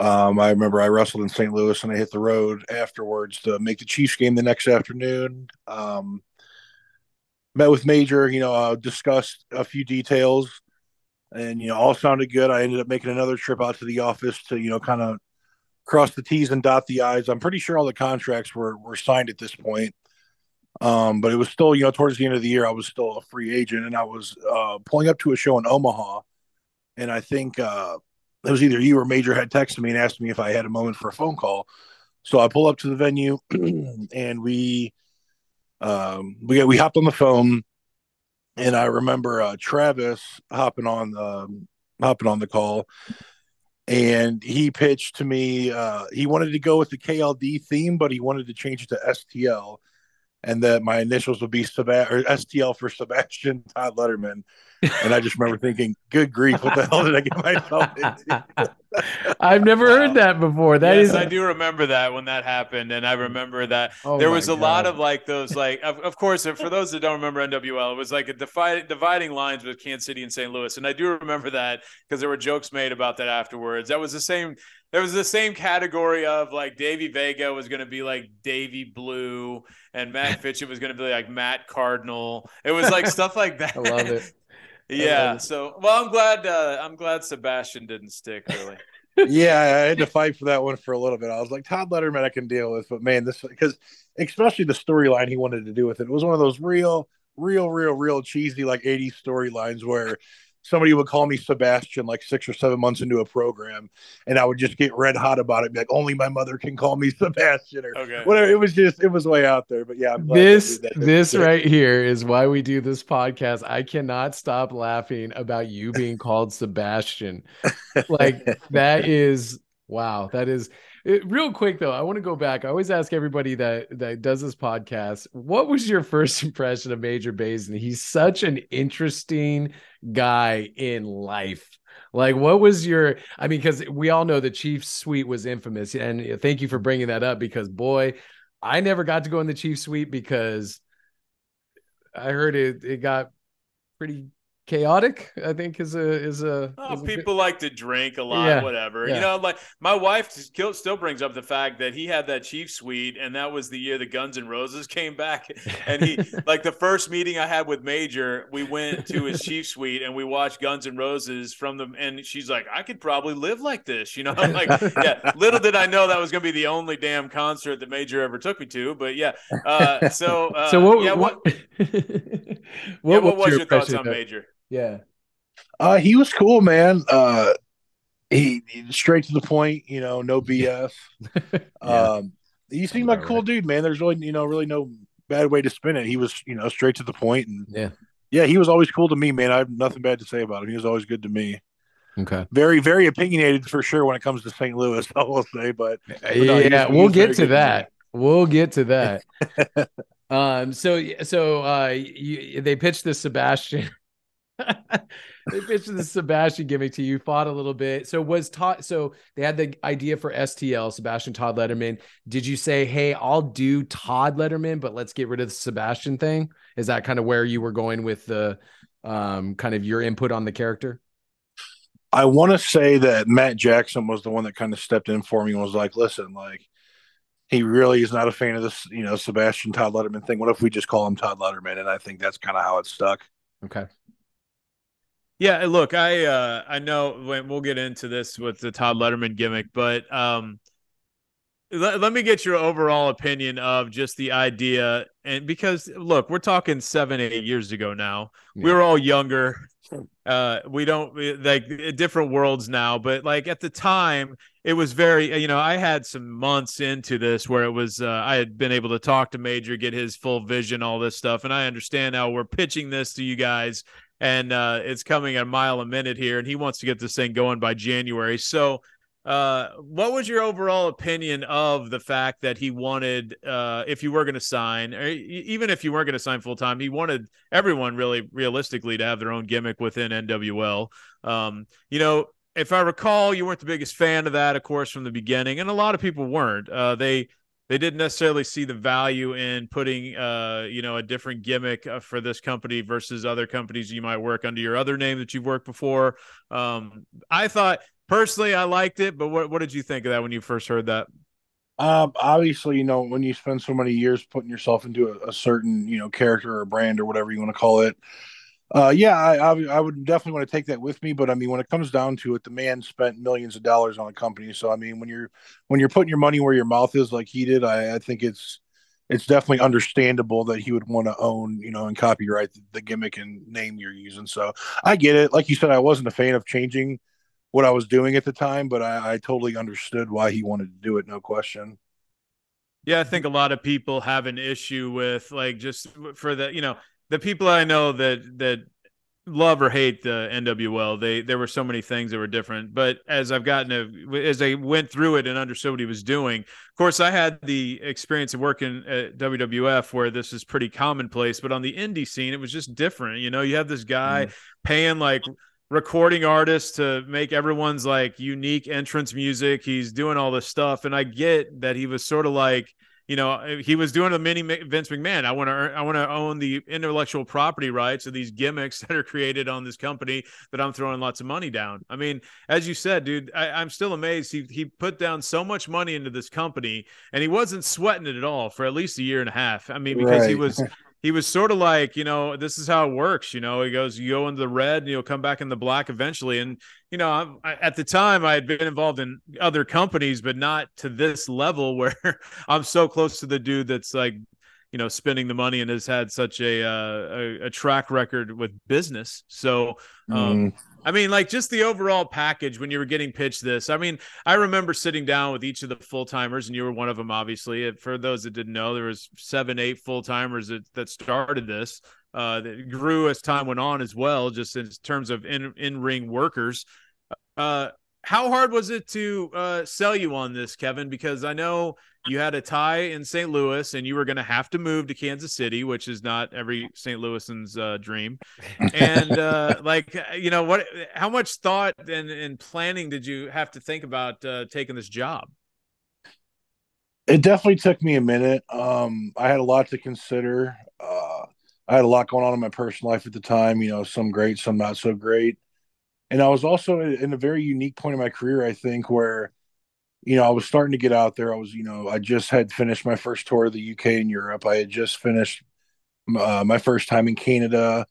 um, I remember I wrestled in St. Louis and I hit the road afterwards to make the Chiefs game the next afternoon. Um, met with Major, you know, uh, discussed a few details, and you know, all sounded good. I ended up making another trip out to the office to, you know, kind of cross the T's and dot the I's. I'm pretty sure all the contracts were were signed at this point. Um, but it was still, you know, towards the end of the year, I was still a free agent, and I was uh, pulling up to a show in Omaha, and I think uh, it was either you or Major had texted me and asked me if I had a moment for a phone call. So I pull up to the venue and we um we we hopped on the phone and I remember uh, Travis hopping on the hopping on the call and he pitched to me. Uh, he wanted to go with the KLD theme, but he wanted to change it to STL, and that my initials would be Seb- or STL for Sebastian Todd Letterman. And I just remember thinking, "Good grief, what the hell did I get myself into?" I've never Wow. heard that before. That yes, is I do remember that when that happened, and I remember that Oh there was a lot of like those like of, of course for those that don't remember NWL, it was like a divided dividing lines with Kansas City and St. Louis, and I do remember that because there were jokes made about that afterwards. That was the same. There was the same category of like Davy Vega was going to be like Davy Blue, and Matt Fitchett was going to be like Matt Cardinal. It was like stuff like that. I love it. Yeah. love it. So well, I'm glad. Uh, I'm glad Sebastian didn't stick really. yeah, I had to fight for that one for a little bit. I was like, Todd Letterman, I can deal with, but man, this because especially the storyline he wanted to do with it, it was one of those real, real, real, real cheesy like '80s storylines where somebody would call me Sebastian like six or seven months into a program, and I would just get red hot about it, be like, only my mother can call me Sebastian or Okay. whatever. It was just, it was way out there, but yeah, I'm This this stick. right here is why we do this podcast. I cannot stop laughing about you being called Sebastian. Like that is wow. That is it, real quick though. I want to go back. I always ask everybody that that does this podcast, what was your first impression of Major Baisden? He's such an interesting guy in life. Like, what was your? I mean, because we all know the Chiefs suite was infamous, and uh, thank you for bringing that up. Because boy, I never got to go in the Chiefs suite because I heard it it got pretty chaotic. I think is a is a, Oh, is a people like to drink a lot, Yeah, whatever. yeah. You know, like my wife still brings up the fact that he had that Chief suite, and that was the year the Guns and Roses came back. And he, like the first meeting I had with Major, we went to his Chief suite and we watched Guns and Roses from the. And she's like, "I could probably live like this," you know. I'm like, yeah. Little did I know that was going to be the only damn concert that Major ever took me to. But yeah, uh, so uh, so what? Yeah, what? what, what, yeah, what was your thoughts on Major? Yeah. Uh, he was cool, man. Uh, he, he- straight to the point, you know, no BS. Um, he seemed like a cool right. dude, man. There's really, you know, really no bad way to spin it. He was, you know, straight to the point, and Yeah. yeah, he was always cool to me, man. I have nothing bad to say about him. He was always good to me. Okay. Very, very opinionated for sure when it comes to St. Louis. I will say, but no, yeah, was- we'll get to good to me. that. We'll get to that. um. So so uh, you, they pitched this Sebastian. They pitched the Sebastian gimmick to you. Fought a little bit. So was Todd. So they had the idea for STL, Sebastian Todd Letterman. Did you say, "Hey, I'll do Todd Letterman, but let's get rid of the Sebastian thing"? Is that kind of where you were going with the um kind of your input on the character? I want to say that Matt Jackson was the one that kind of stepped in for me and was like, "Listen, like." He really is not a fan of this, you know, Sebastian Todd Letterman thing. What if we just call him Todd Letterman? And I think that's kind of how it stuck. Okay. Yeah, look, I uh I know when we'll get into this with the Todd Letterman gimmick, but um let, let me get your overall opinion of just the idea and because look, we're talking 7 8 years ago now. We Yeah. were all younger. Uh we don't like different worlds now, but like at the time it was very you know, I had some months into this where it was uh, I had been able to talk to Major, get his full vision, all this stuff, and I understand now we're pitching this to you guys and uh, it's coming at a mile a minute here, and he wants to get this thing going by January. So, uh, what was your overall opinion of the fact that he wanted, uh, if you were going to sign, or even if you weren't going to sign full time, he wanted everyone really realistically to have their own gimmick within NWL. Um, you know, if I recall, you weren't the biggest fan of that, of course, from the beginning, and a lot of people weren't. Uh, they they didn't necessarily see the value in putting uh you know a different gimmick uh, for this company versus other companies you might work under your other name that you've worked before. Um i thought personally i liked it but what, what did you think of that when you first heard that? Um, obviously, you know, when you spend so many years putting yourself into a, a certain, you know, character or brand or whatever you want to call it, uh, yeah, I, I, would- I would definitely want to take that with me. But I mean, when it comes down to it, the man spent millions of dollars on a company. So I mean, when you're when you're putting your money where your mouth is, like he did, I, I think it's it's definitely understandable that he would want to own, you know, and copyright the, the gimmick and name you're using. So I get it. Like you said, I wasn't a fan of changing what I was doing at the time, but I, I totally understood why he wanted to do it. No question. yeah i think a lot of people have an issue with like just for the you know the people i know that that love or hate the NWL. They there were so many things that were different. But as I've gotten to as I went through it and understood what he was doing, of course, I had the experience of working at WWF where this is pretty commonplace. But on the indie scene, it was just different. You know, you have this guy mm. paying like recording artists to make everyone's like unique entrance music. He's doing all this stuff, and I get that he was sort of like you know, eh, he was doing a mini Vince McMahon. I want to, I want to own the intellectual property rights of these gimmicks that are created on this company that I'm throwing lots of money down. I mean, as you said, dude, I, am still amazed. He he put down so much money into this company, and he wasn't sweating it at all for at least a year and a half. I mean, because right. he was he was sort of like, you know, this is how it works. You know, he goes, you go into the red, and you'll come back in the black eventually. And you know, I, at the time, I had been involved in other companies, but not to this level where I'm so close to the dude that's like, you know, spending the money and has had such a uh, a, a, track record with business. So, um, mm. I mean, like just the overall package when you were getting pitched this. I mean, I remember sitting down with each of the full timers, and you were one of them, obviously. For those that didn't know, there was seven, eight full timers that, that started this. Uh, that grew as time went on as well, just in terms of in in ring workers. Uh, how hard was it to uh, sell you on this, Kevin? Because I know you had a tie in St. Louis and you were going to have to move to Kansas City, which is not every St. Louisan's uh, dream. And uh, like, you know, what, how much thought and, and planning did you have to think about uh, taking this job? It definitely took me a minute. Um, I had a lot to consider. Uh, I had a lot going on in my personal life at the time, you know, some great, some not so great. And I was also in a very unique point in my career, I think, where you know, I was starting to get out there. I was, you know, I just had finished my first tour of the UK and Europe. I had just finished uh, my first time in Canada.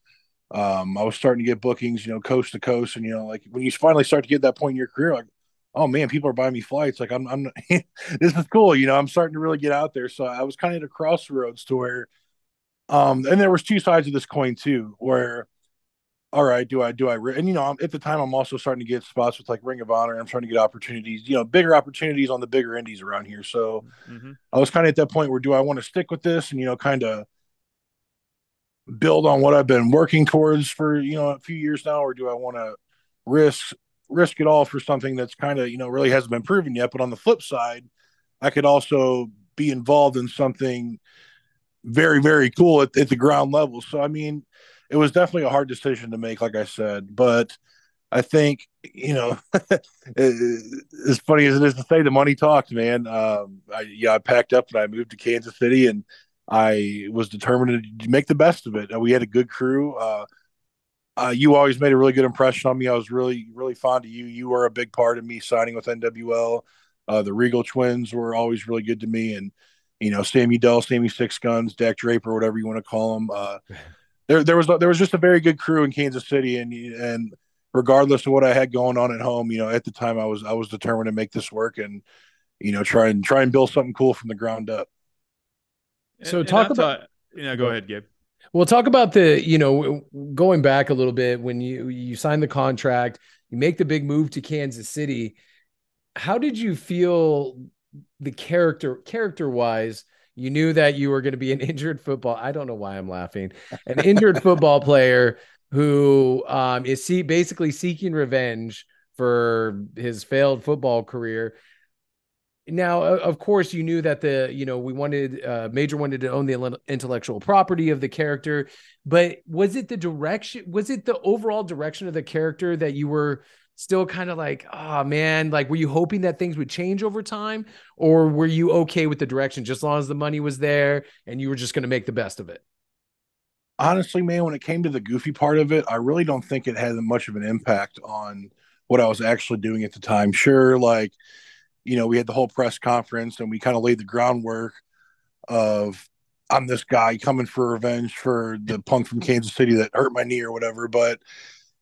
Um, I was starting to get bookings, you know, coast to coast. And, you know, like when you finally start to get that point in your career, like, oh man, people are buying me flights. Like, I'm, I'm, this is cool. You know, I'm starting to really get out there. So I was kind of at a crossroads to where, um, and there was two sides of this coin too, where all right, do I do I and you know at the time I'm also starting to get spots with like Ring of Honor. I'm starting to get opportunities, you know, bigger opportunities on the bigger indies around here. So mm-hmm. I was kind of at that point where do I want to stick with this and you know kind of build on what I've been working towards for you know a few years now, or do I want to risk risk it all for something that's kind of you know really hasn't been proven yet? But on the flip side, I could also be involved in something very very cool at, at the ground level. So I mean it was definitely a hard decision to make, like I said. But I think you know, as funny as it is to say, the money talked, man. Um, I, yeah, I packed up and I moved to Kansas City, and I was determined to make the best of it. We had a good crew. Uh, uh, you always made a really good impression on me. I was really, really fond of you. You were a big part of me signing with NWL. Uh, the Regal twins were always really good to me, and you know, Sammy Dell, Sammy Six Guns, Dak Draper, whatever you want to call them. There there was there was just a very good crew in Kansas City, and and regardless of what I had going on at home, you know, at the time I was I was determined to make this work and you know try and try and build something cool from the ground up. So and, talk and about yeah, go ahead, Gabe. We'll talk about the you know going back a little bit when you you sign the contract, you make the big move to Kansas City. How did you feel the character character wise? You knew that you were going to be an injured football. I don't know why I'm laughing. An injured football player who um, is see, basically seeking revenge for his failed football career. Now, of course, you knew that the you know we wanted uh, Major wanted to own the intellectual property of the character, but was it the direction? Was it the overall direction of the character that you were still kind of like, oh man, like were you hoping that things would change over time? Or were you okay with the direction just as long as the money was there and you were just going to make the best of it? Honestly, man, when it came to the goofy part of it, I really don't think it had much of an impact on what I was actually doing at the time. Sure, like, you know, we had the whole press conference and we kind of laid the groundwork of I'm this guy coming for revenge for the punk from Kansas City that hurt my knee or whatever. But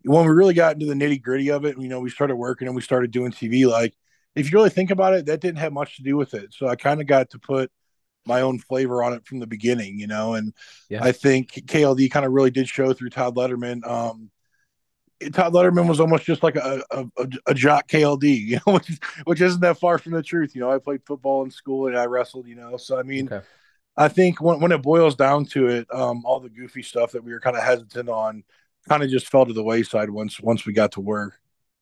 when we really got into the nitty gritty of it, you know, we started working and we started doing TV. Like, if you really think about it, that didn't have much to do with it. So I kind of got to put my own flavor on it from the beginning, you know. And yeah. I think KLD kind of really did show through Todd Letterman. Um, Todd Letterman was almost just like a, a, a, jock KLD, you know, which, which isn't that far from the truth. You know, I played football in school and I wrestled, you know. So I mean, okay. I think when when it boils down to it, um, all the goofy stuff that we were kind of hesitant on kind of just fell to the wayside once once we got to work.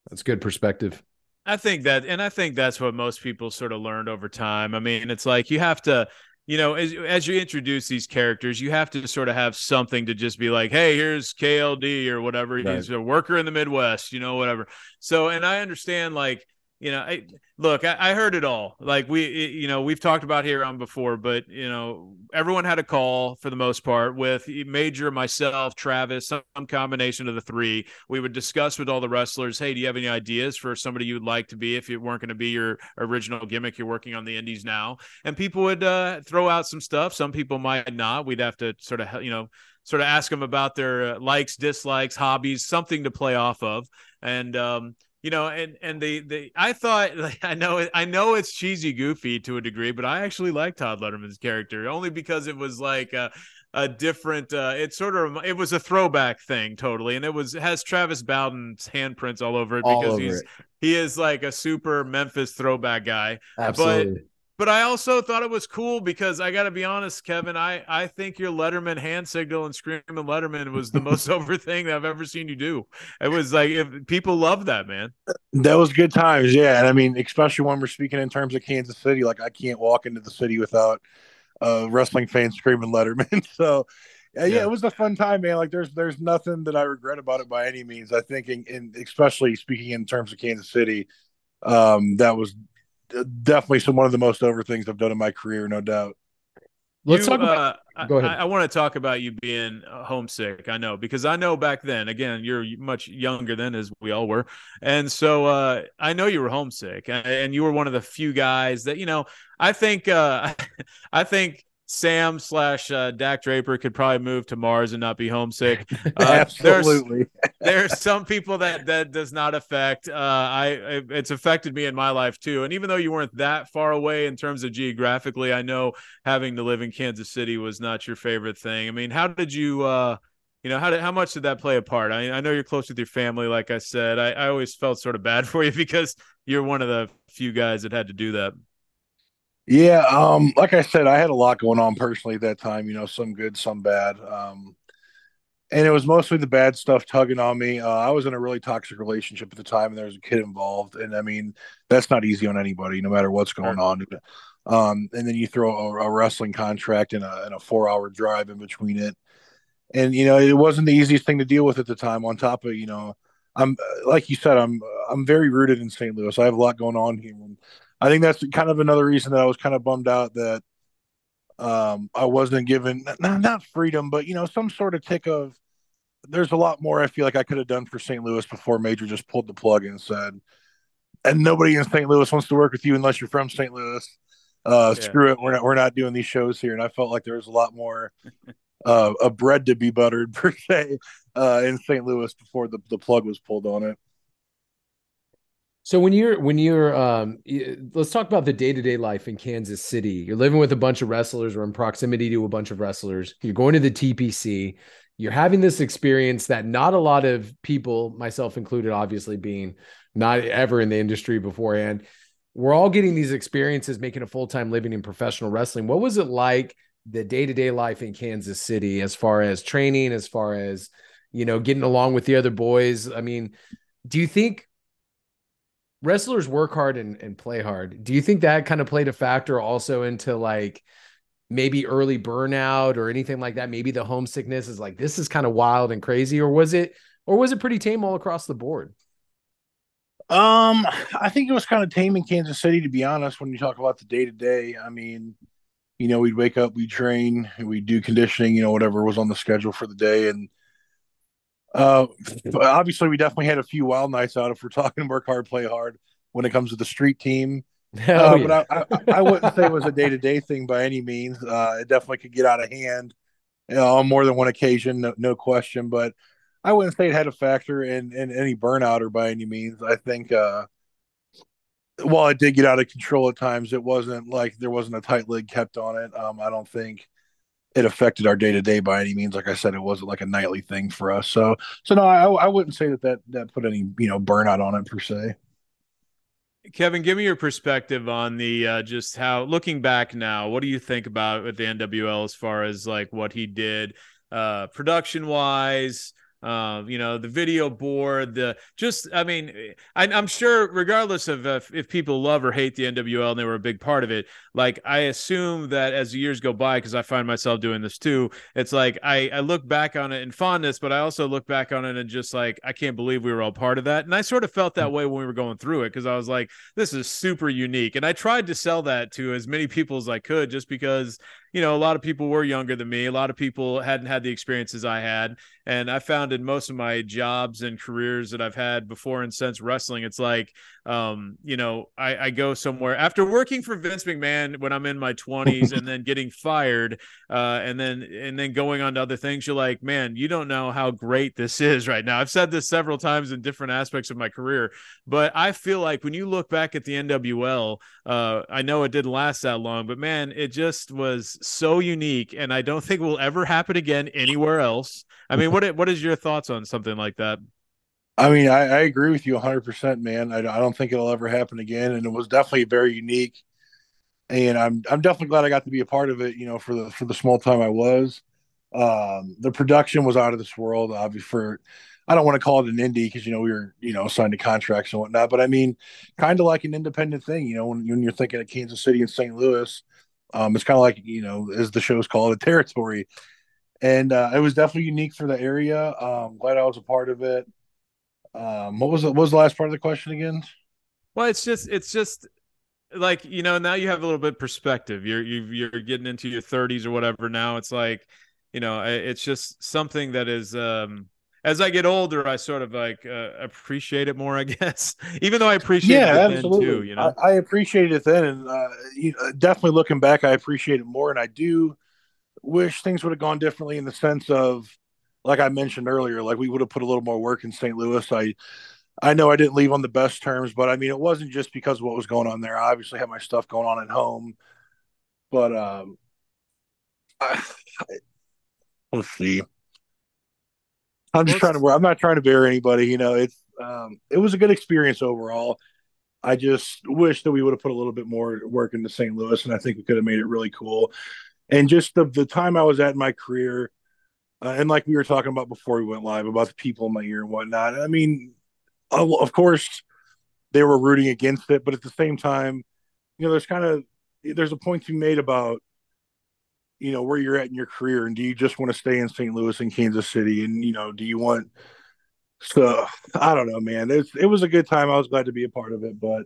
That's good perspective. I think that, and I think that's what most people sort of learned over time. I mean, it's like you have to, you know, as as you introduce these characters, you have to sort of have something to just be like, hey, here's KLD or whatever. Right. He's a worker in the Midwest, you know, whatever. So, and I understand like you know, I, look, I, I, heard it all. Like we, you know, we've talked about here on before, but you know, everyone had a call for the most part with Major, myself, Travis, some, some combination of the three. We would discuss with all the wrestlers, hey, do you have any ideas for somebody you'd like to be if it weren't going to be your original gimmick? You're working on the Indies now, and people would uh, throw out some stuff. Some people might not. We'd have to sort of, you know, sort of ask them about their uh, likes, dislikes, hobbies, something to play off of, and um, you know and and they they i thought like i know i know it's cheesy goofy to a degree but i actually like todd letterman's character only because it was like a, a different uh it sort of it was a throwback thing totally and it was it has travis bowden's handprints all over it because over he's it. he is like a super memphis throwback guy Absolutely. but but I also thought it was cool because I got to be honest, Kevin. I I think your Letterman hand signal and screaming Letterman was the most over thing that I've ever seen you do. It was like if people love that man. That was good times, yeah. And I mean, especially when we're speaking in terms of Kansas City, like I can't walk into the city without uh, wrestling fans screaming Letterman. so. Yeah, yeah, it was a fun time, man. Like, there's there's nothing that I regret about it by any means. I think, in, in especially speaking in terms of Kansas City, um, that was definitely some one of the most over things I've done in my career, no doubt. Let's you, talk about. Uh, go ahead. I, I, want to talk about you being uh, homesick. I know because I know back then. Again, you're much younger than as we all were, and so uh, I know you were homesick, and you were one of the few guys that you know. I think. Uh, I Sam slash uh, Dak Draper could probably move to Mars and not be homesick. Uh, Absolutely. There's, there's, some people that that does not affect. Uh, I it's affected me in my life too. And even though you weren't that far away in terms of geographically, I know having to live in Kansas City was not your favorite thing. I mean, how did you? Uh, you know how did how much did that play a part? I I know you're close with your family, like I said. I, I always felt sort of bad for you because you're one of the few guys that had to do that. Yeah, um, like I said, I had a lot going on personally at that time. You know, some good, some bad. Um, and it was mostly the bad stuff tugging on me. Uh, I was in a really toxic relationship at the time, and there was a kid involved. And I mean, that's not easy on anybody, no matter what's going on. Um, and then you throw a, a wrestling contract and a, and a four-hour drive in between it, and you know, it wasn't the easiest thing to deal with at the time. On top of you know, I'm like you said, I'm I'm very rooted in St. Louis. I have a lot going on here, and I think that's kind of another reason that I was kind of bummed out that um, I wasn't given not, not freedom, but you know, some sort of tick of there's a lot more I feel like I could have done for St. Louis before Major just pulled the plug and said, and nobody in St. Louis wants to work with you unless you're from St. Louis. Uh, yeah. Screw it, we're not we're not doing these shows here. And I felt like there was a lot more uh, a bread to be buttered per se uh, in St. Louis before the, the plug was pulled on it. So when you're when you're um let's talk about the day-to-day life in Kansas City. You're living with a bunch of wrestlers or in proximity to a bunch of wrestlers. You're going to the TPC. You're having this experience that not a lot of people, myself included obviously being not ever in the industry beforehand, we're all getting these experiences making a full-time living in professional wrestling. What was it like the day-to-day life in Kansas City as far as training, as far as you know, getting along with the other boys? I mean, do you think wrestlers work hard and, and play hard. Do you think that kind of played a factor also into like maybe early burnout or anything like that? Maybe the homesickness is like this is kind of wild and crazy, or was it or was it pretty tame all across the board? Um, I think it was kind of tame in Kansas City, to be honest. When you talk about the day to day, I mean, you know, we'd wake up, we train, we do conditioning, you know, whatever was on the schedule for the day, and uh, obviously, we definitely had a few wild nights out if we're talking work hard, play hard when it comes to the street team. Uh, yeah. But I, I, I, wouldn't say it was a day to day thing by any means. Uh, it definitely could get out of hand you know, on more than one occasion, no, no, question. But I wouldn't say it had a factor in, in any burnout or by any means. I think uh, while it did get out of control at times, it wasn't like there wasn't a tight lid kept on it. Um, I don't think it affected our day to day by any means. Like I said, it wasn't like a nightly thing for us. So, so no, I, I wouldn't say that, that that put any you know burnout on it per se. Kevin, give me your perspective on the uh, just how looking back now. What do you think about with the NWL as far as like what he did, uh, production wise? Uh, you know, the video board, the just, I mean, I, am sure, regardless of if, if, people love or hate the NWL and they were a big part of it, like I assume that as the years go by, because I find myself doing this too, it's like I, I look back on it in fondness, but I also look back on it and just like, I can't believe we were all part of that. And I sort of felt that mm. way when we were going through it because I was like, this is super unique. And I tried to sell that to as many people as I could just because you know, a lot of people were younger than me. A lot of people hadn't had the experiences I had. And I found in most of my jobs and careers that I've had before and since wrestling, it's like, um, you know, I, I go somewhere after working for Vince McMahon when I'm in my 20s and then getting fired, uh, and then and then going on to other things. You're like, man, you don't know how great this is right now. I've said this several times in different aspects of my career, but I feel like when you look back at the NWL, uh, I know it didn't last that long, but man, it just was so unique, and I don't think will ever happen again anywhere else. I mean, what what is your thoughts on something like that? I mean, I, I agree with you 100, percent man. I, I don't think it'll ever happen again, and it was definitely very unique. And I'm I'm definitely glad I got to be a part of it. You know, for the for the small time I was. Um, the production was out of this world. Obviously, for I don't want to call it an indie because you know we were you know signed to contracts and whatnot, but I mean, kind of like an independent thing. You know, when, when you're thinking of Kansas City and St. Louis, um, it's kind of like you know, as the show's called, a territory, and uh, it was definitely unique for the area. Um, glad I was a part of it. Um, what was the, what was the last part of the question again? Well, it's just it's just like you know now you have a little bit perspective. You're you are getting into your 30s or whatever. Now it's like you know it's just something that is um as I get older, I sort of like uh, appreciate it more, I guess. Even though I appreciate yeah, it absolutely. too, you know. I, I appreciated it then, and uh, you know, definitely looking back, I appreciate it more. And I do wish things would have gone differently in the sense of, like I mentioned earlier, like we would have put a little more work in St. Louis. I, I know I didn't leave on the best terms, but I mean, it wasn't just because of what was going on there. I obviously had my stuff going on at home, but um, I, I, let's see. I'm just trying to. I'm not trying to bear anybody. You know, it's um, it was a good experience overall. I just wish that we would have put a little bit more work into St. Louis, and I think we could have made it really cool. And just the the time I was at in my career, uh, and like we were talking about before we went live about the people in my ear and whatnot. I mean, of course, they were rooting against it, but at the same time, you know, there's kind of there's a point to be made about you know where you're at in your career and do you just want to stay in st louis and kansas city? And you know do you want so i don't know man. It's, it was a good time. I was glad to be a part of it but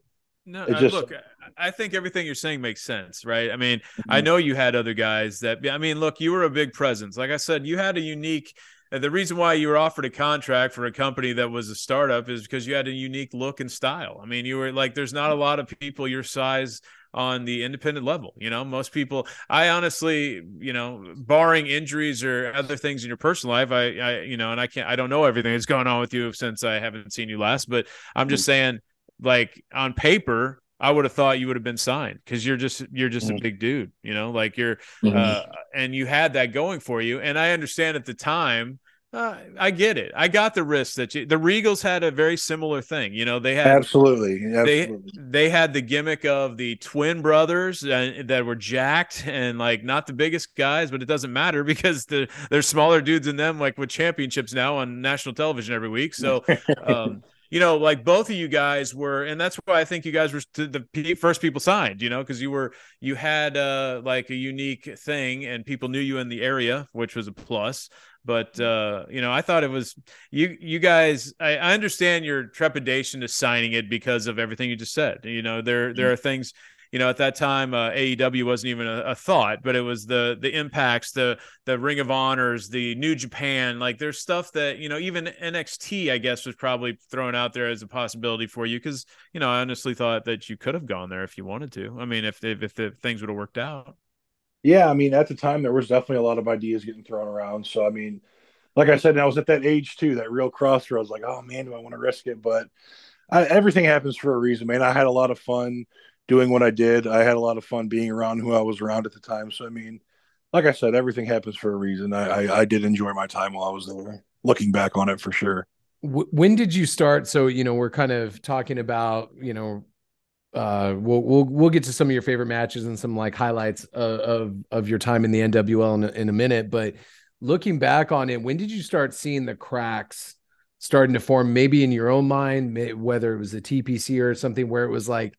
no just, look i think everything you're saying makes sense right? I mean mm-hmm. i know you had other guys that i mean look you were a big presence. Like i said you had a unique the reason why you were offered a contract for a company that was a startup is because you had a unique look and style. I mean, you were like, there's not a lot of people your size on the independent level. You know, most people, I honestly, you know, barring injuries or other things in your personal life, I, I, you know, and I can't, I don't know everything that's going on with you since I haven't seen you last, but I'm just saying, like on paper, I would have thought you would have been signed because you're just you're just mm-hmm. a big dude, you know, like you're mm-hmm. uh, and you had that going for you. And I understand at the time uh, I get it. I got the risk that you, the Regals had a very similar thing. You know, they had absolutely, absolutely. They, they had the gimmick of the twin brothers uh, that were jacked and like not the biggest guys, but it doesn't matter because the, there's smaller dudes in them, like with championships now on national television every week. So, um, you know, like both of you guys were, and that's why I think you guys were the first people signed, you know, because you were, you had uh, like a unique thing and people knew you in the area, which was a plus but uh, you know, I thought it was you. You guys, I, I, understand your trepidation to signing it because of everything you just said. You know, there there are things. You know, at that time, uh, AEW wasn't even a, a, thought, but it was the the impacts, the the Ring of Honors, the New Japan. Like, there's stuff that you know, even NXT, I guess, was probably thrown out there as a possibility for you because you know, I honestly thought that you could have gone there if you wanted to. I mean, if if, if things would have worked out. Yeah, I mean, at the time there was definitely a lot of ideas getting thrown around. So I mean, like I said, I was at that age too, that real crossroads. Like, oh man, do I want to risk it? But I, everything happens for a reason, man. I had a lot of fun doing what I did. I had a lot of fun being around who I was around at the time. So I mean, like I said, everything happens for a reason. I, I, I did enjoy my time while I was there. Looking back on it, for sure. When did you start? So you know, we're kind of talking about you know uh, we'll we'll we'll get to some of your favorite matches and some like highlights of of, of your time in the NWL in, in a minute. But looking back on it, when did you start seeing the cracks starting to form? Maybe in your own mind, whether it was the TPC or something where it was like,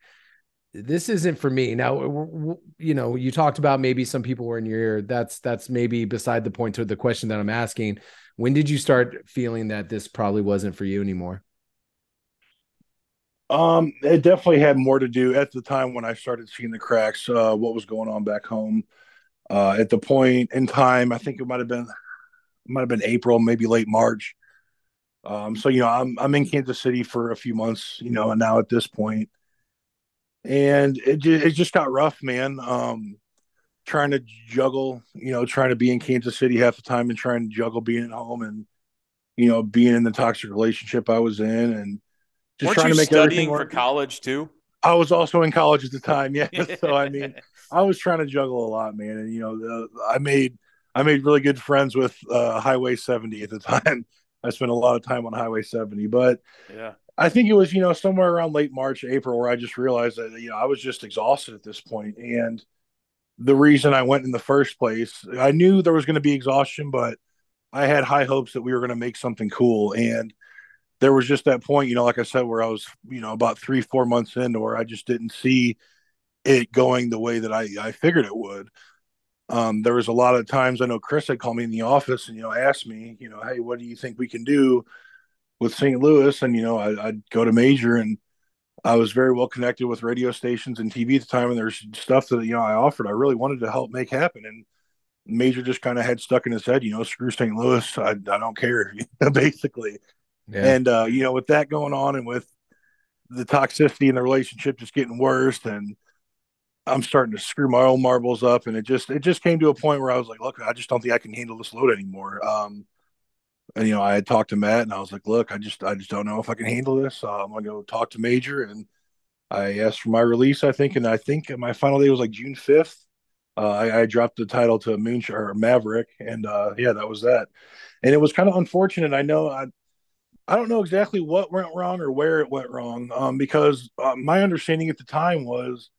this isn't for me. Now, you know, you talked about maybe some people were in your ear. That's that's maybe beside the point to the question that I'm asking. When did you start feeling that this probably wasn't for you anymore? Um, it definitely had more to do at the time when I started seeing the cracks. Uh, what was going on back home? Uh, at the point in time, I think it might have been, might have been April, maybe late March. Um, so you know, I'm I'm in Kansas City for a few months, you know, and now at this point, and it it just got rough, man. Um, trying to juggle, you know, trying to be in Kansas City half the time and trying to juggle being at home and you know being in the toxic relationship I was in and just Weren't trying to make studying for college too. I was also in college at the time, yeah. so I mean, I was trying to juggle a lot, man. And you know, the, I made I made really good friends with uh, Highway 70 at the time. I spent a lot of time on Highway 70, but yeah, I think it was you know somewhere around late March, April, where I just realized that you know I was just exhausted at this point. and the reason I went in the first place, I knew there was going to be exhaustion, but I had high hopes that we were going to make something cool, and there was just that point, you know, like I said, where I was, you know, about three, four months into where I just didn't see it going the way that I, I figured it would. Um, there was a lot of times I know Chris had called me in the office and, you know, asked me, you know, hey, what do you think we can do with St. Louis? And, you know, I, would go to Major and I was very well connected with radio stations and TV at the time. And there's stuff that, you know, I offered, I really wanted to help make happen. And Major just kind of had stuck in his head, you know, screw St. Louis. I, I don't care, basically. Yeah. And uh, you know, with that going on and with the toxicity in the relationship just getting worse and I'm starting to screw my own marbles up and it just it just came to a point where I was like, look, I just don't think I can handle this load anymore. Um and you know, I had talked to Matt and I was like, look, I just I just don't know if I can handle this. Uh, I'm gonna go talk to Major and I asked for my release, I think, and I think my final day was like June 5th. Uh, I, I, dropped the title to Moonshine or Maverick, and uh, yeah, that was that. And it was kind of unfortunate. I know I, I don't know exactly what went wrong or where it went wrong, um, because uh, my understanding at the time was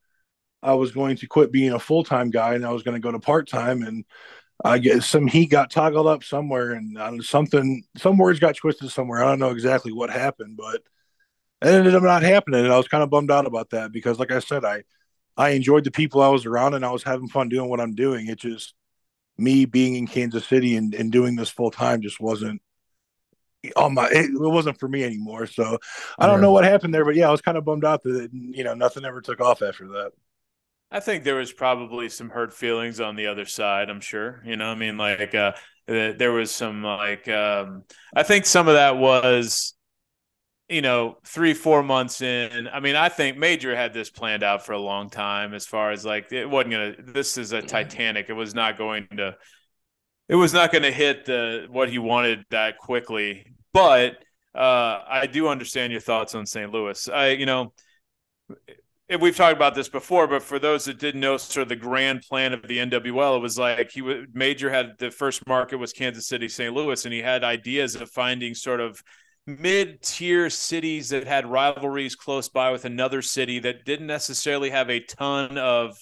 I was going to quit being a full time guy and I was going to go to part time, and I guess some heat got toggled up somewhere, and uh, something, some words got twisted somewhere. I don't know exactly what happened, but it ended up not happening, and I was kind of bummed out about that because, like I said, I I enjoyed the people I was around and I was having fun doing what I'm doing. It just me being in Kansas City and, and doing this full time just wasn't on my it, it, wasn't for me anymore. So I don't know what happened there, but yeah, I was kind of bummed out that you know nothing ever took off after that. I think there was probably some hurt feelings on the other side. I'm sure, you know, I mean, like uh, there was some like um, I think some of that was you know, three, four months in. I mean, I think Major had this planned out for a long time as far as like it wasn't gonna this is a Titanic. It was not going to it was not going to hit the what he wanted that quickly. But uh, I do understand your thoughts on St. Louis. I, you know, we've talked about this before, but for those that didn't know sort of the grand plan of the NWL, it was like he would Major had the first market was Kansas City, St. Louis, and he had ideas of finding sort of mid-tier cities that had rivalries close by with another city that didn't necessarily have a ton of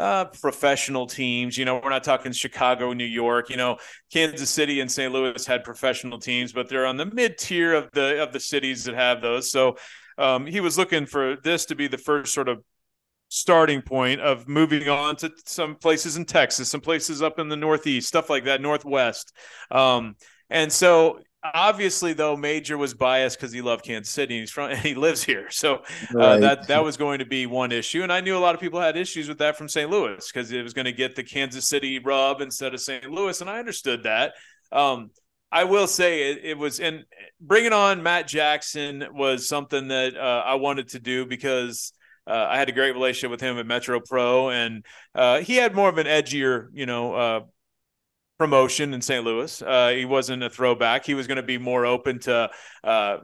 uh, professional teams. You know, we're not talking Chicago, New York. You know, Kansas City and St. Louis had professional teams, but they're on the mid tier of the of the cities that have those. So um, he was looking for this to be the first sort of starting point of moving on to some places in Texas, some places up in the Northeast, stuff like that, Northwest. Um, and so obviously though major was biased because he loved kansas city and he's from and he lives here so uh, right. that that was going to be one issue and i knew a lot of people had issues with that from st louis because it was going to get the kansas city rub instead of st louis and i understood that um, i will say it, it, was and bringing on matt jackson was something that uh, i wanted to do because uh, I had a great relationship with him at Metro Pro, and uh, he had more of an edgier, you know, uh, promotion in St. Louis. Uh, he wasn't a throwback. He was going to be more open to uh,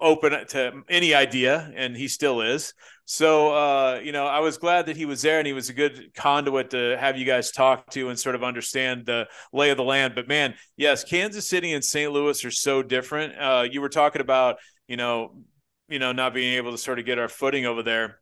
open to any idea, and he still is. So uh, you know, I was glad that he was there, and he was a good conduit to have you guys talk to and sort of understand the lay of the land. But man, yes, Kansas City and St. Louis are so different. Uh, you were talking about you know, you know, not being able to sort of get our footing over there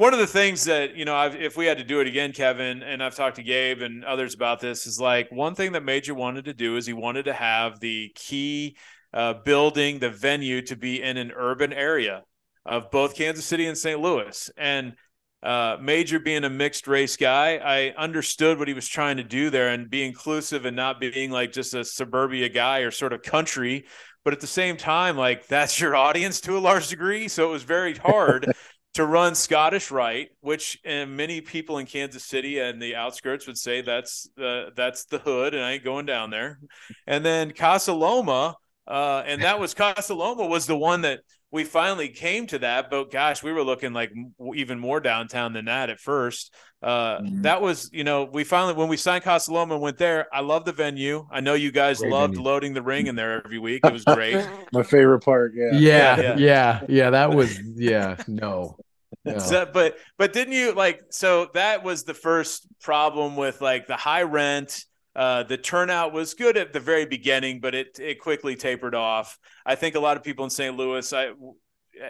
one of the things that you know I've, if we had to do it again kevin and i've talked to gabe and others about this is like one thing that major wanted to do is he wanted to have the key uh, building the venue to be in an urban area of both kansas city and st louis. And uh, major being a mixed race guy i understood what he was trying to do there and be inclusive and not being like just a suburbia guy or sort of country. But at the same time like that's your audience to a large degree. So it was very hard to run Scottish Rite, which and many people in Kansas City and the outskirts would say that's the that's the hood, and I ain't going down there. And then Casa Loma, uh, and that was Casa Loma was the one that we finally came to that. But gosh, we were looking like even more downtown than that at first. Uh, mm-hmm. That was, you know, we finally when we signed Casa Loma and went there. I love the venue. I know you guys great loved venue. loading the ring in there every week. It was great. My favorite part. Yeah. Yeah, yeah, yeah, yeah. That was yeah. No. no. So, but but didn't you like so that was the first problem with like the high rent uh, the turnout was good at the very beginning, but it it quickly tapered off. I think a lot of people in St. Louis, I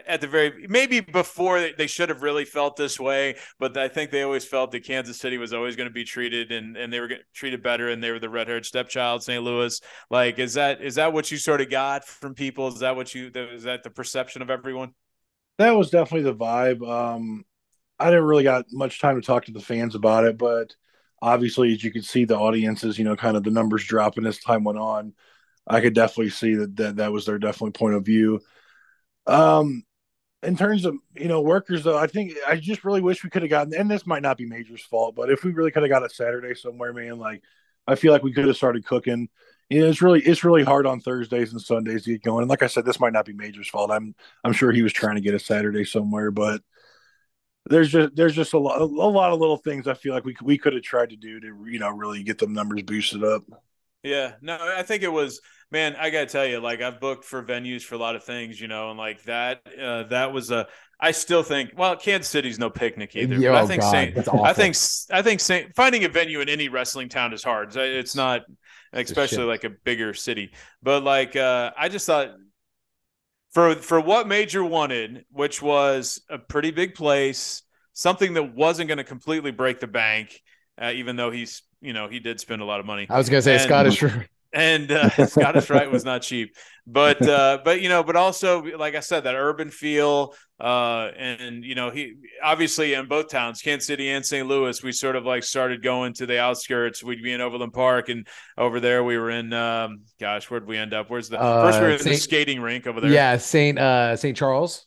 at the very maybe before they should have really felt this way, but I think they always felt that Kansas City was always going to be treated and and they were treated better, and they were the red haired stepchild St. Louis. Like, is that is that what you sort of got from people? Is that what you is that the perception of everyone? That was definitely the vibe. Um, I didn't really got much time to talk to the fans about it, but obviously, as you can see, the audiences, you know, kind of the numbers dropping as time went on. I could definitely see that that, that was their definitely point of view. Um, in terms of you know workers, though, I think I just really wish we could have gotten. And this might not be Major's fault, but if we really could have got a Saturday somewhere, man, like I feel like we could have started cooking. You know, it's really it's really hard on Thursdays and Sundays to get going. And like I said, this might not be Major's fault. I'm I'm sure he was trying to get a Saturday somewhere, but there's just there's just a lot a lot of little things I feel like we we could have tried to do to you know really get them numbers boosted up. Yeah, no, I think it was man. I gotta tell you, like I've booked for venues for a lot of things, you know, and like that uh, that was a. I still think well, Kansas City's no picnic either. Yo, I think God, Saint, I think I think Saint finding a venue in any wrestling town is hard. It's not, especially like a bigger city. But like uh, I just thought for for what Major wanted, which was a pretty big place, something that wasn't going to completely break the bank, uh, even though he's you know he did spend a lot of money. I was going to say and, Scottish. And uh, Scottish Rite was not cheap, but uh, but you know, but also like I said, that urban feel, uh, and you know, he obviously in both towns, Kansas City and St. Louis, we sort of like started going to the outskirts. We'd be in Overland Park, and over there we were in, um, gosh, where'd we end up? Where's the first? We were in Saint, the skating rink over there. Yeah, Saint uh, Saint Charles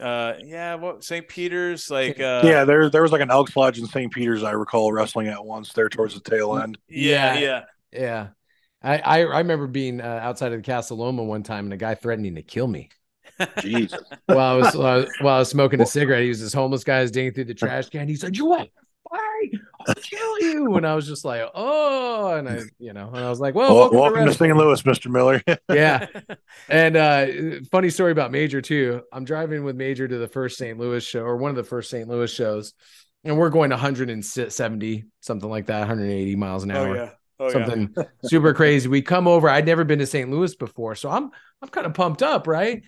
uh yeah what st peter's like uh yeah there there was like an elks lodge in st peter's i recall wrestling at once there towards the tail end yeah yeah yeah i i, I remember being uh, outside of the Casa Loma one time and a guy threatening to kill me Jesus. while I was while I was smoking a cigarette, he was this homeless guy was digging through the trash can. He said, "You what? I'll kill you!" And I was just like, "Oh!" And I, you know, and I was like, "Well, welcome, welcome to, St. Louis, Mister Miller." yeah. And uh, funny story about Major too. I'm driving with Major to the first St. Louis show or one of the first St. Louis shows, and we're going 170, something like that, 180 miles an oh, hour. Oh, yeah. Oh, something yeah. super crazy. We come over. I'd never been to St. Louis before, so I'm I'm kind of pumped up, right?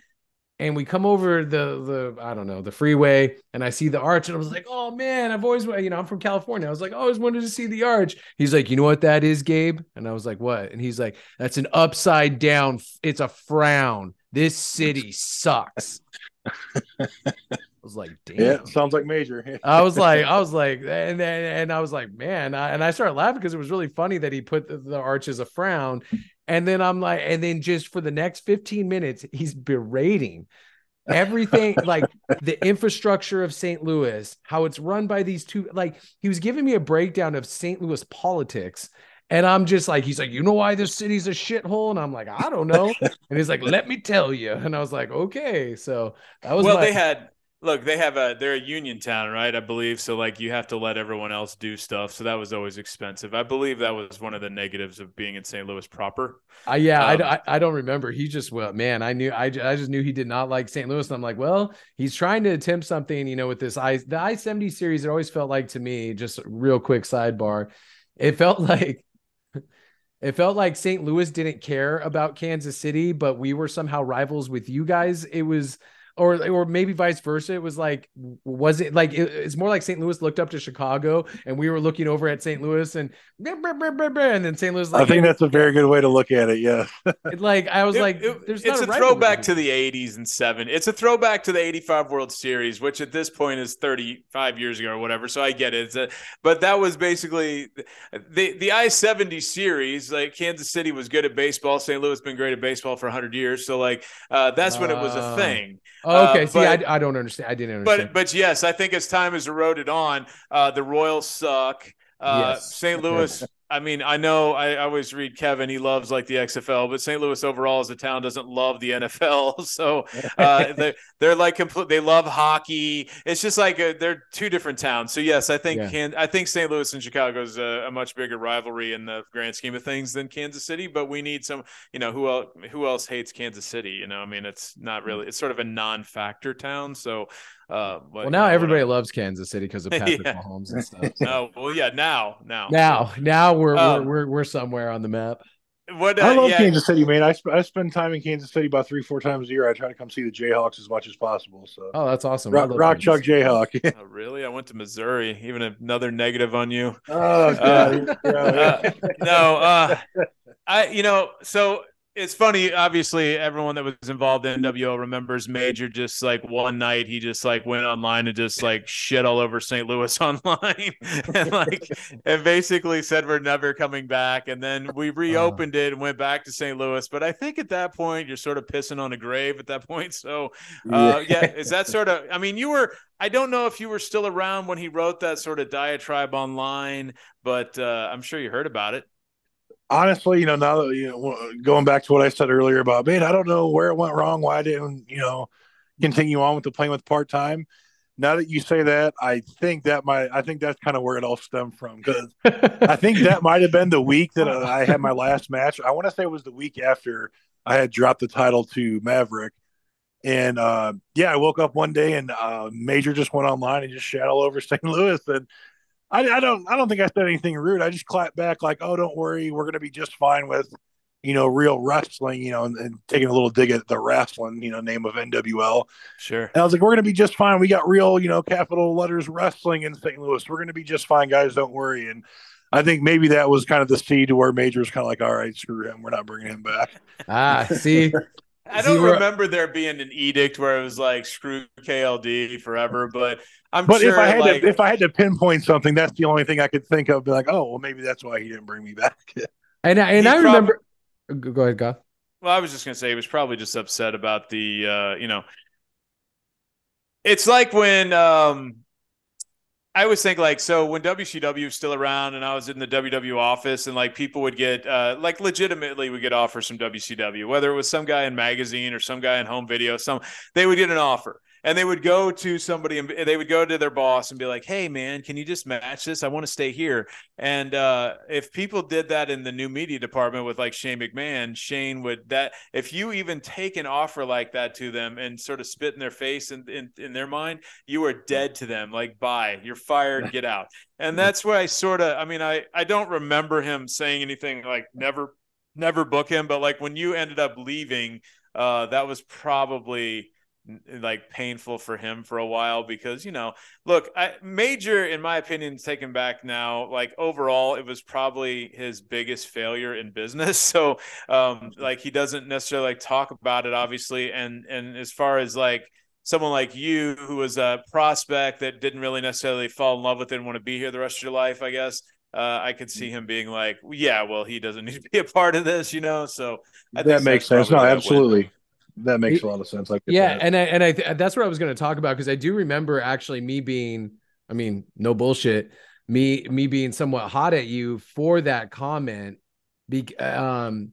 and we come over the the I don't know the freeway, and I see the arch, and I was like, oh man, I've always you know I'm from California. I was like, I always wanted to see the arch. He's like, you know what that is, Gabe? And I was like, what? And he's like, that's an upside down. It's a frown. This city sucks. I was like, damn. Yeah, sounds like major. I was like, I was like, and and, and I was like, man, I, and I started laughing because it was really funny that he put the, the arch as a frown, and then I'm like, and then just for the next 15 minutes, he's berating everything like the infrastructure of St. Louis, how it's run by these two. Like he was giving me a breakdown of St. Louis politics. And I'm just like, he's like, you know why this city's a shithole? And I'm like, I don't know. and he's like, let me tell you. And I was like, okay. So that was well, my- they had look, they have a they're a union town, right? I believe so. Like you have to let everyone else do stuff, so that was always expensive. I believe that was one of the negatives of being in St. Louis proper. Uh, yeah, um, I, I don't remember. He just well, man, I knew I, I just knew he did not like St. Louis, and I'm like, well, he's trying to attempt something, you know, with this i the I seventy series. It always felt like to me, just real quick sidebar, it felt like. It felt like St. Louis didn't care about Kansas City, but we were somehow rivals with you guys. It was or or maybe vice versa. It was like, was it like it, it's more like St. Louis looked up to Chicago, and we were looking over at St. Louis, and and then St. Louis. Like, I think that's a very good way to look at it. Yeah, like I was It- like, it- there's it's not a right throwback to the 80s and 7 it's a throwback to the 85 world series which at this point is 35 years ago or whatever so i get it It's a- but that was basically the the i-70 series like kansas city was good at baseball st louis been great at baseball for 100 years so like uh, that's when it was a Ah. thing Oh, okay, uh, see, but- I, I don't understand. I didn't understand. but but yes, I think as time has eroded on, uh, the Royals suck. Uh, Yes. St. Louis. I mean, I know I, I always read Kevin. He loves like the XFL, but St. Louis overall as a town doesn't love the NFL. So uh, they they're like complete. They love hockey. It's just like a, they're two different towns. So yes, I think Yeah. can I think St. Louis and Chicago is a, a much bigger rivalry in the grand scheme of things than Kansas City. But we need some. You know who else? Who else hates Kansas City? You know, I mean, it's not really. It's sort of a non-factor town. So. Uh, but, well, you now know, everybody loves Kansas City because of Patrick Yeah. Mahomes and stuff. No, well, yeah, now, now, Now, now we're, Um, we're we're we're somewhere on the map. what? Uh, I love yeah, Kansas City, man. I, sp- I spend time in Kansas City about three, four times a year. I try to come see the Jayhawks as much as possible. So Oh, that's awesome. Rock, rock Chalk Jayhawk. Oh, really? I went to Missouri. Even another negative on you. oh, God. Yeah, Uh, no, uh, I, you know, so it's funny. Obviously, everyone that was involved in NWO remembers Major just like one night he just like went online and just like shit all over St. Louis online and like and basically said we're never coming back. And then we reopened it and went back to St. Louis. But I think at that point you're sort of pissing on a grave at that point. So uh, yeah, is that sort of? I mean, you were. I don't know if you were still around when he wrote that sort of diatribe online, but uh, I'm sure you heard about it. Honestly, you know, now that you know, going back to what I said earlier about, man, I don't know where it went wrong, why I didn't, you know, continue on with the playing with part time. Now that you say that, I think that might, I think that's kind of where it all stemmed from because I think that might have been the week that I had my last match. I want to say it was the week after I had dropped the title to Maverick. And uh, yeah, I woke up one day and uh, Major just went online and just shat all over St. Louis. And I, I don't, I don't think I said anything rude. I just clapped back like, "Oh, don't worry, we're going to be just fine with, you know, real wrestling." You know, and, and taking a little dig at the wrestling, you know, name of NWL. Sure. And I was like, we're going to be just fine. We got real, you know, capital letters wrestling in St. Louis. We're going to be just fine, guys. Don't worry. And I think maybe that was kind of the seed to where Major was kind of like, all right, screw him. We're not bringing him back. ah, see, I don't we're- remember there being an edict where it was like screw KLD forever, but I'm But sure if I had like to, if I had to pinpoint something, that's the only thing I could think of. Be like, oh, well, maybe that's why he didn't bring me back. and I, and He I prob- remember. Go go ahead, go. Well, I was just gonna say he was probably just upset about the uh, you know it's like when um I always think like so when WCW was still around and I was in the WW office and like people would get uh like legitimately would get offers from WCW, whether it was some guy in magazine or some guy in home video, some they would get an offer and they would go to somebody and they would go to their boss and be like, Hey man, can you just match this? I want to stay here. And uh if people did that in the new media department with like Shane McMahon, Shane would that if you even take an offer like that to them and sort of spit in their face and in, in their mind, you are dead to them. Like, bye, you're fired, get out. And that's why I sort of, I mean, I, I don't remember him saying anything like never, never book him. But like when you ended up leaving, uh, that was probably like painful for him for a while because you know look I, major in my opinion taken back now like overall it was probably his biggest failure in business so um like he doesn't necessarily like talk about it obviously and and as far as like someone like you who was a prospect that didn't really necessarily fall in love with it and want to be here the rest of your life i guess uh, I could see him being like, yeah, well, he doesn't need to be a part of this, you know. So I that makes sense. No, absolutely. That makes a lot of sense. I get Yeah, that. and I, and I th- that's what I was going to talk about because I do remember actually me being, I mean, no bullshit, me me being somewhat hot at you for that comment, be, um,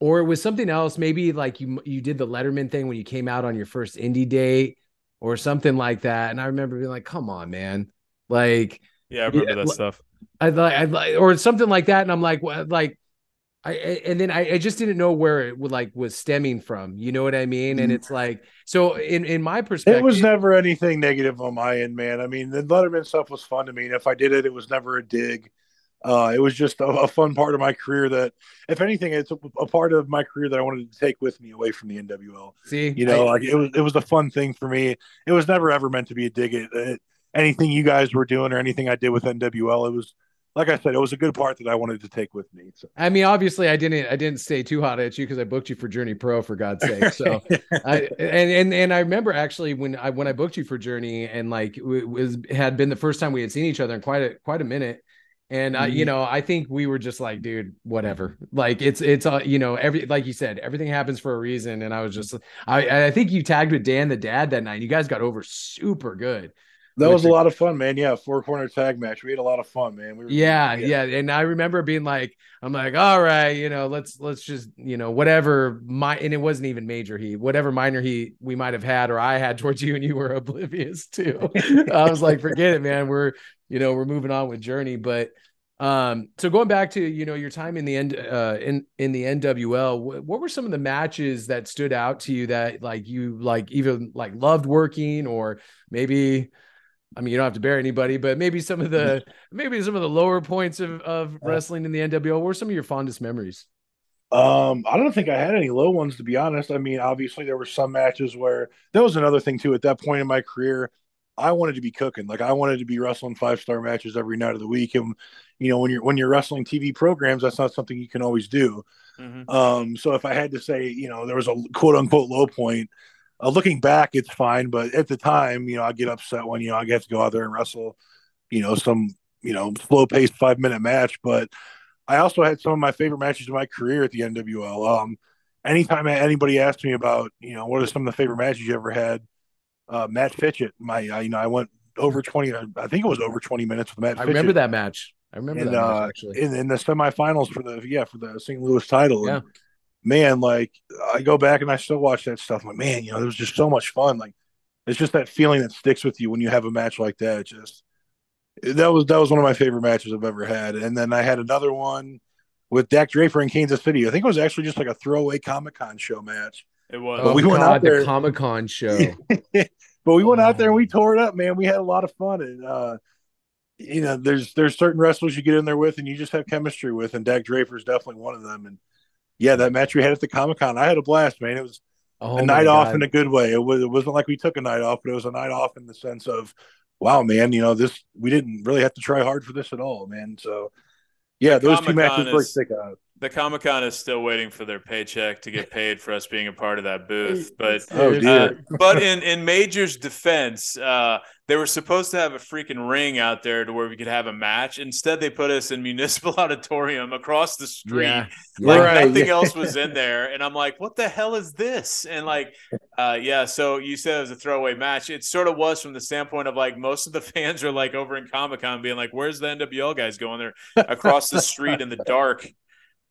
or it was something else. Maybe like you you did the Letterman thing when you came out on your first indie date or something like that, and I remember being like, "Come on, man!" Like Yeah, I remember Yeah, that li- stuff. I like, I like, or something like that, and I'm like, what, like, I, I- and then I, I just didn't know where it would like was stemming from. You know what I mean? And Mhm. it's like, so in in my perspective, It was never anything negative on my end, man. I mean, the Letterman stuff was fun to me. And if I did it, it was never a dig. uh, it was just a, a, fun part of my career that, if anything, it's a, a, part of my career that I wanted to take with me away from the NWL. See, you know, I, like it was it was a fun thing for me. It was never ever meant to be a dig at anything you guys were doing or anything I did with NWL. It was like I said, it was a good part that I wanted to take with me. So. I mean, obviously, I didn't I didn't stay too hot at you because I booked you for Journey Pro for God's sake. So, I, and and and I remember actually when I when I booked you for Journey and like it was had been the first time we had seen each other in quite a quite a minute. And mm-hmm. you know, I think we were just like, dude, whatever. Like it's it's uh, you know, every like you said, everything happens for a reason. And I was just, I I think you tagged with Dan the dad that night. You guys got over super good. That was a lot of fun, man. Yeah, four corner tag match. We had a lot of fun, man. We were, yeah, yeah, yeah, And I remember being like, I'm like, all right, you know, let's let's just, you know, whatever my and it wasn't even major heat, whatever minor heat we might have had or I had towards you, and you were oblivious to. I was like, forget it, man. We're, you know, we're moving on with Journey. But um, so going back to you know your time in the end uh in in the NWL, what, what were some of the matches that stood out to you that like you like even like loved working or maybe I mean, you don't have to bury anybody, but maybe some of the maybe some of the lower points of, of wrestling in the NWL. What were some of your fondest memories? Um, I don't think I had any low ones to be honest. I mean, obviously there were some matches where that was another thing too. At that point in my career, I wanted to be cooking. Like I wanted to be wrestling five star matches every night of the week. And you know, when you're when you're wrestling TV programs, that's not something you can always do. Mm-hmm. Um, so if I had to say, you know, there was a quote unquote low point, uh, looking back, it's fine, but at the time, you know, I get upset when you know I get to go out there and wrestle, you know, some you know slow paced five minute match. But I also had some of my favorite matches in my career at the NWL. Um, anytime anybody asked me about, you know, what are some of the favorite matches you ever had, uh, Matt Fitchett, my, uh, you know, I went over 20, I think it was over 20 minutes with Matt. I remember that match. I remember and, that match, uh, actually. In, in, the semifinals for the, yeah, for the St. Louis title. Yeah. And, man, like I go back and I still watch that stuff. I'm like, man, you know, it was just so much fun. Like, it's just that feeling that sticks with you when you have a match like that. It just that was that was one of my favorite matches I've ever had. And then I had another one with Dak Draper in Kansas City. I think it was actually just like a throwaway Comic Con show match. It was. But oh, we God, went out there the Comic Con show. but we went out there and we tore it up, man. We had a lot of fun and. uh you know, there's there's certain wrestlers you get in there with and you just have chemistry with, and Dak Draper is definitely one of them. And yeah, that match we had at the Comic Con, I had a blast, man. It was oh a night God. off in a good way. It was it wasn't like we took a night off, but it was a night off in the sense of, wow, man, you know, this we didn't really have to try hard for this at all, man. So yeah, those Comic-Con two matches really stick out the Comic Con is still waiting for their paycheck to get paid for us being a part of that booth. But oh, uh, but in in Major's defense, uh, they were supposed to have a freaking ring out there to where we could have a match. Instead, they put us in Municipal Auditorium across the street. Yeah. Like right. nothing yeah. else was in there, and I'm like, what the hell is this? And like, uh, yeah. So you said it was a throwaway match. It sort of was from the standpoint of like most of the fans are like over in Comic Con being like, "Where's the NWL guys going? They're across the street in the dark."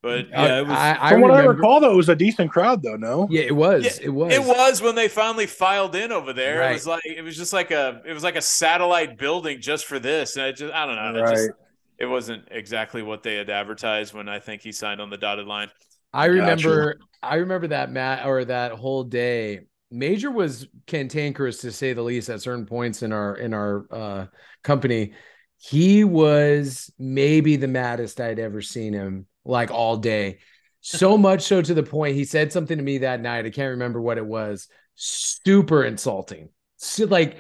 But yeah, it was. I, I from what remember, I recall, though, it was a decent crowd, though. No, yeah, it was. Yeah, it was. It was when they finally filed in over there. Right. It was like it was just like a it was like a satellite building just for this, and I just I don't know. Right. It, just, it wasn't exactly what they had advertised when I think he signed on the dotted line. I remember. Gotcha. I remember that Matt or that whole day. Major was cantankerous to say the least at certain points in our in our uh, company. He was maybe the maddest I'd ever seen him like all day. So much so to the point he said something to me that night. I can't remember what it was. Super insulting. So like,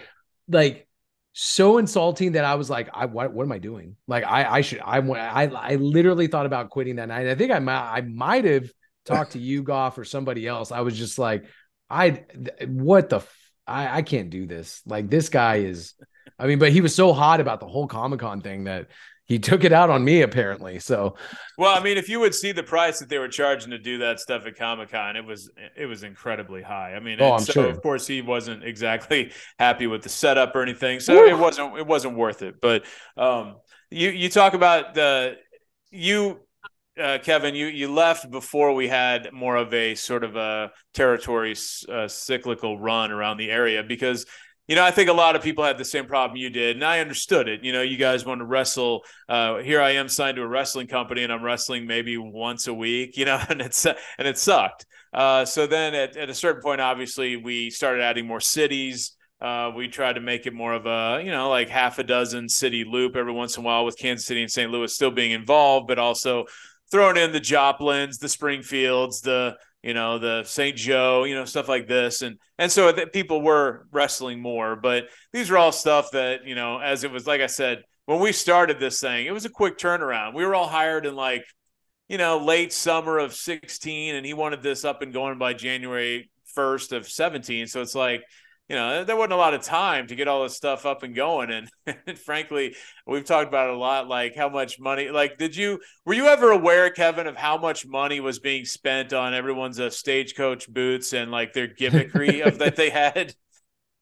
like so insulting that I was like, I what what am I doing? Like I I should I I I literally thought about quitting that night. I think I might I might have talked to you Goff or somebody else. I was just like, I what the I I can't do this. Like this guy is I mean, but he was so hot about the whole Comic Con thing that he took it out on me apparently. So, well, I mean, if you would see the price that they were charging to do that stuff at Comic Con, it was it was incredibly high. I mean, oh, I'm so sure. of course he wasn't exactly happy with the setup or anything, so it wasn't it wasn't worth it. But um, you you talk about the you. Uh, Kevin, you you left before we had more of a sort of a territory uh, cyclical run around the area because you know, I think a lot of people had the same problem you did, and I understood it. You know, you guys want to wrestle. Uh, here I am signed to a wrestling company, and I'm wrestling maybe once a week. You know, and it's and it sucked. Uh, so then at, at a certain point, obviously, we started adding more cities. Uh, we tried to make it more of a, you know, like half a dozen city loop every once in a while with Kansas City and St. Louis still being involved, but also throwing in the Joplins, the Springfields, the you know the St. Joe, you know stuff like this, and and so people were wrestling more. But these are all stuff that you know, as it was like I said when we started this thing, it was a quick turnaround. We were all hired in like you know late summer of 16, and he wanted this up and going by January 1st of 17. So it's like you know, there wasn't a lot of time to get all this stuff up and going. And, and, frankly, we've talked about it a lot, like how much money, like, did you, were you ever aware, Kevin, of how much money was being spent on everyone's uh, stagecoach boots and like their gimmickry of that they had?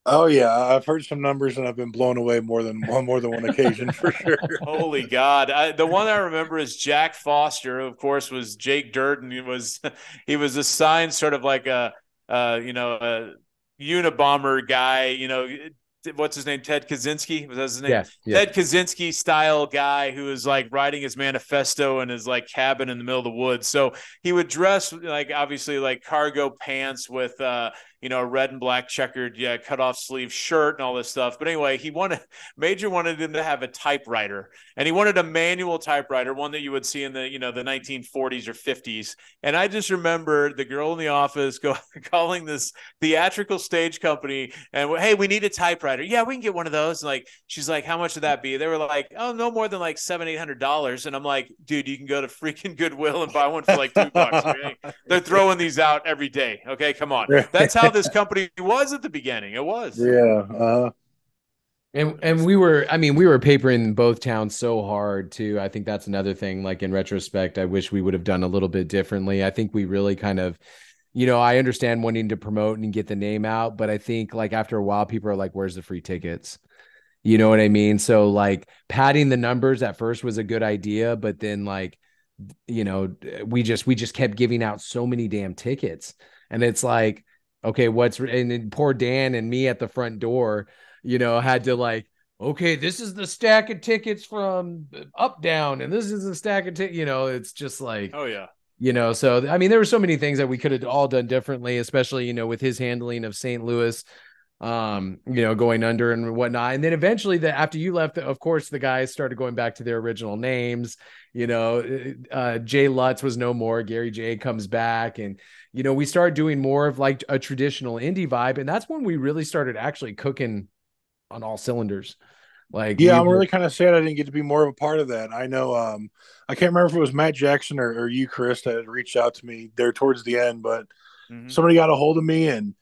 Oh yeah, I've heard some numbers and I've been blown away more than one more than one occasion for sure. Holy God! I, the one I remember is Jack Foster. Of course, was Jake Durden. He was he was assigned sort of like a uh, you know a Unabomber guy, you know, what's his name? Ted Kaczynski was that his name? Yeah, yeah. Ted Kaczynski style guy who was like writing his manifesto in his like cabin in the middle of the woods. So he would dress like obviously like cargo pants with uh you know, a red and black checkered, yeah, cut off sleeve shirt and all this stuff. But anyway, he wanted Major wanted him to have a typewriter, and he wanted a manual typewriter, one that you would see in the you know the 1940s or 50s. And I just remember the girl in the office go calling this theatrical stage company and hey, we need a typewriter. Yeah, we can get one of those. And like she's like, how much would that be? They were like, oh, no more than like seven, eight hundred dollars. And I'm like, dude, you can go to freaking Goodwill and buy one for like two bucks. They're throwing these out every day. Okay, come on. That's how this company was at the beginning. It was. Yeah. Uh, and and we were, I mean, we were papering both towns so hard too. I think that's another thing. Like in retrospect, I wish we would have done a little bit differently. I think we really kind of, you know, I understand wanting to promote and get the name out, but I think like after a while, people are like, "Where's the free tickets?" You know what I mean? So like padding the numbers at first was a good idea, but then like, you know, we just we just kept giving out so many damn tickets, and it's like okay, what's and then poor Dan and me at the front door, you know, had to like, okay, this is the stack of tickets from up down, and this is the stack of tickets. You know, it's just like, oh yeah, you know. So I mean, there were so many things that we could have all done differently, especially you know with his handling of St. Louis um, you know, going under and whatnot. And then eventually, the after you left, of course, the guys started going back to their original names. You know, uh, uh Jay Lutz was no more. Gary Jay comes back, and you know, we started doing more of like a traditional indie vibe, and that's when we really started actually cooking on all cylinders. Like, yeah, I'm really kind of sad I didn't get to be more of a part of that. I know, um, I can't remember if it was Matt Jackson or, or you, Chris, that had reached out to me there towards the end, but mm-hmm. somebody got a hold of me and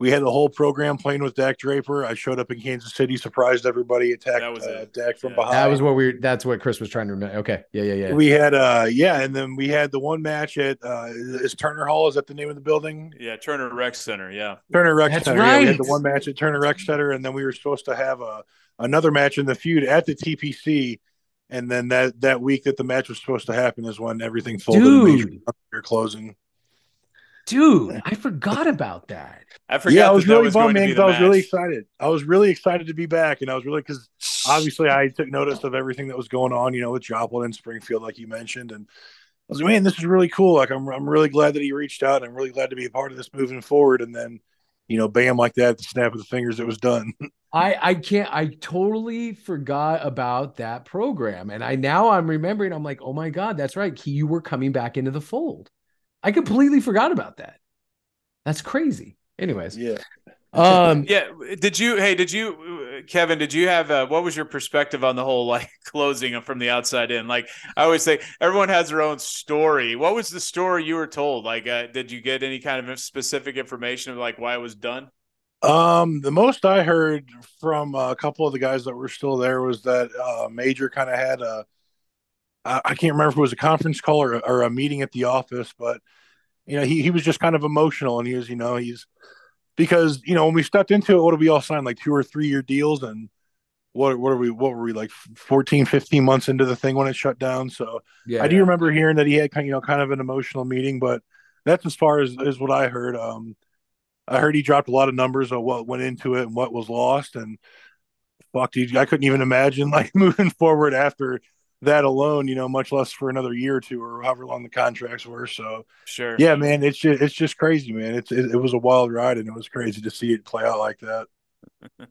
we had the whole program playing with Dak Draper. I showed up in Kansas City, surprised everybody, attacked uh, Dak from yeah. behind. That was what we. That's what Chris was trying to remember. Okay, yeah, yeah, yeah. We had, uh, yeah, and then we had the one match at uh, is Turner Hall. Is that the name of the building? Yeah, Turner Rec Center. Yeah, Turner Rec that's Center. Right. Yeah, we had the one match at Turner Rec Center, and then we were supposed to have a another match in the feud at the TPC. And then that that week that the match was supposed to happen is when everything folded. Dude, and closing. Dude, I forgot about that. I forgot. Yeah, I was really bummed, man, because I was really excited. I was really excited to be back, and I was really because obviously I took notice of everything that was going on, you know, with Joplin and Springfield, like you mentioned, and I was like, man, this is really cool. Like, I'm I'm really glad that he reached out. And I'm really glad to be a part of this moving forward. And then, you know, bam, like that, the snap of the fingers, it was done. I I can't. I totally forgot about that program, and I now I'm remembering. I'm like, oh my god, that's right. You were coming back into the fold. I completely forgot about that. That's crazy. Anyways, yeah. Um, yeah. Did you? Hey, did you, Kevin? Did you have? Uh, what was your perspective on the whole like closing from the outside in? Like I always say, everyone has their own story. What was the story you were told? Like, uh, did you get any kind of specific information of like why it was done? Um, the most I heard from a couple of the guys that were still there was that uh, Major kind of had a I can't remember if it was a conference call or, or a meeting at the office, but you know, he, he was just kind of emotional and he was, you know, he's because, you know, when we stepped into it, what did we all sign? Like two or three year deals and what, what are we, what were we like 14, 15 months into the thing when it shut down. So yeah, I do remember hearing that he had kind, you know, kind of an emotional meeting, but that's as far as, as what I heard. Um, I heard he dropped a lot of numbers on what went into it and what was lost. And fuck, dude, I couldn't even imagine like moving forward after that alone, you know, much less for another year or two or however long the contracts were. So, sure, yeah, man, it's just it's just crazy, man. It's it, it was a wild ride, and it was crazy to see it play out like that.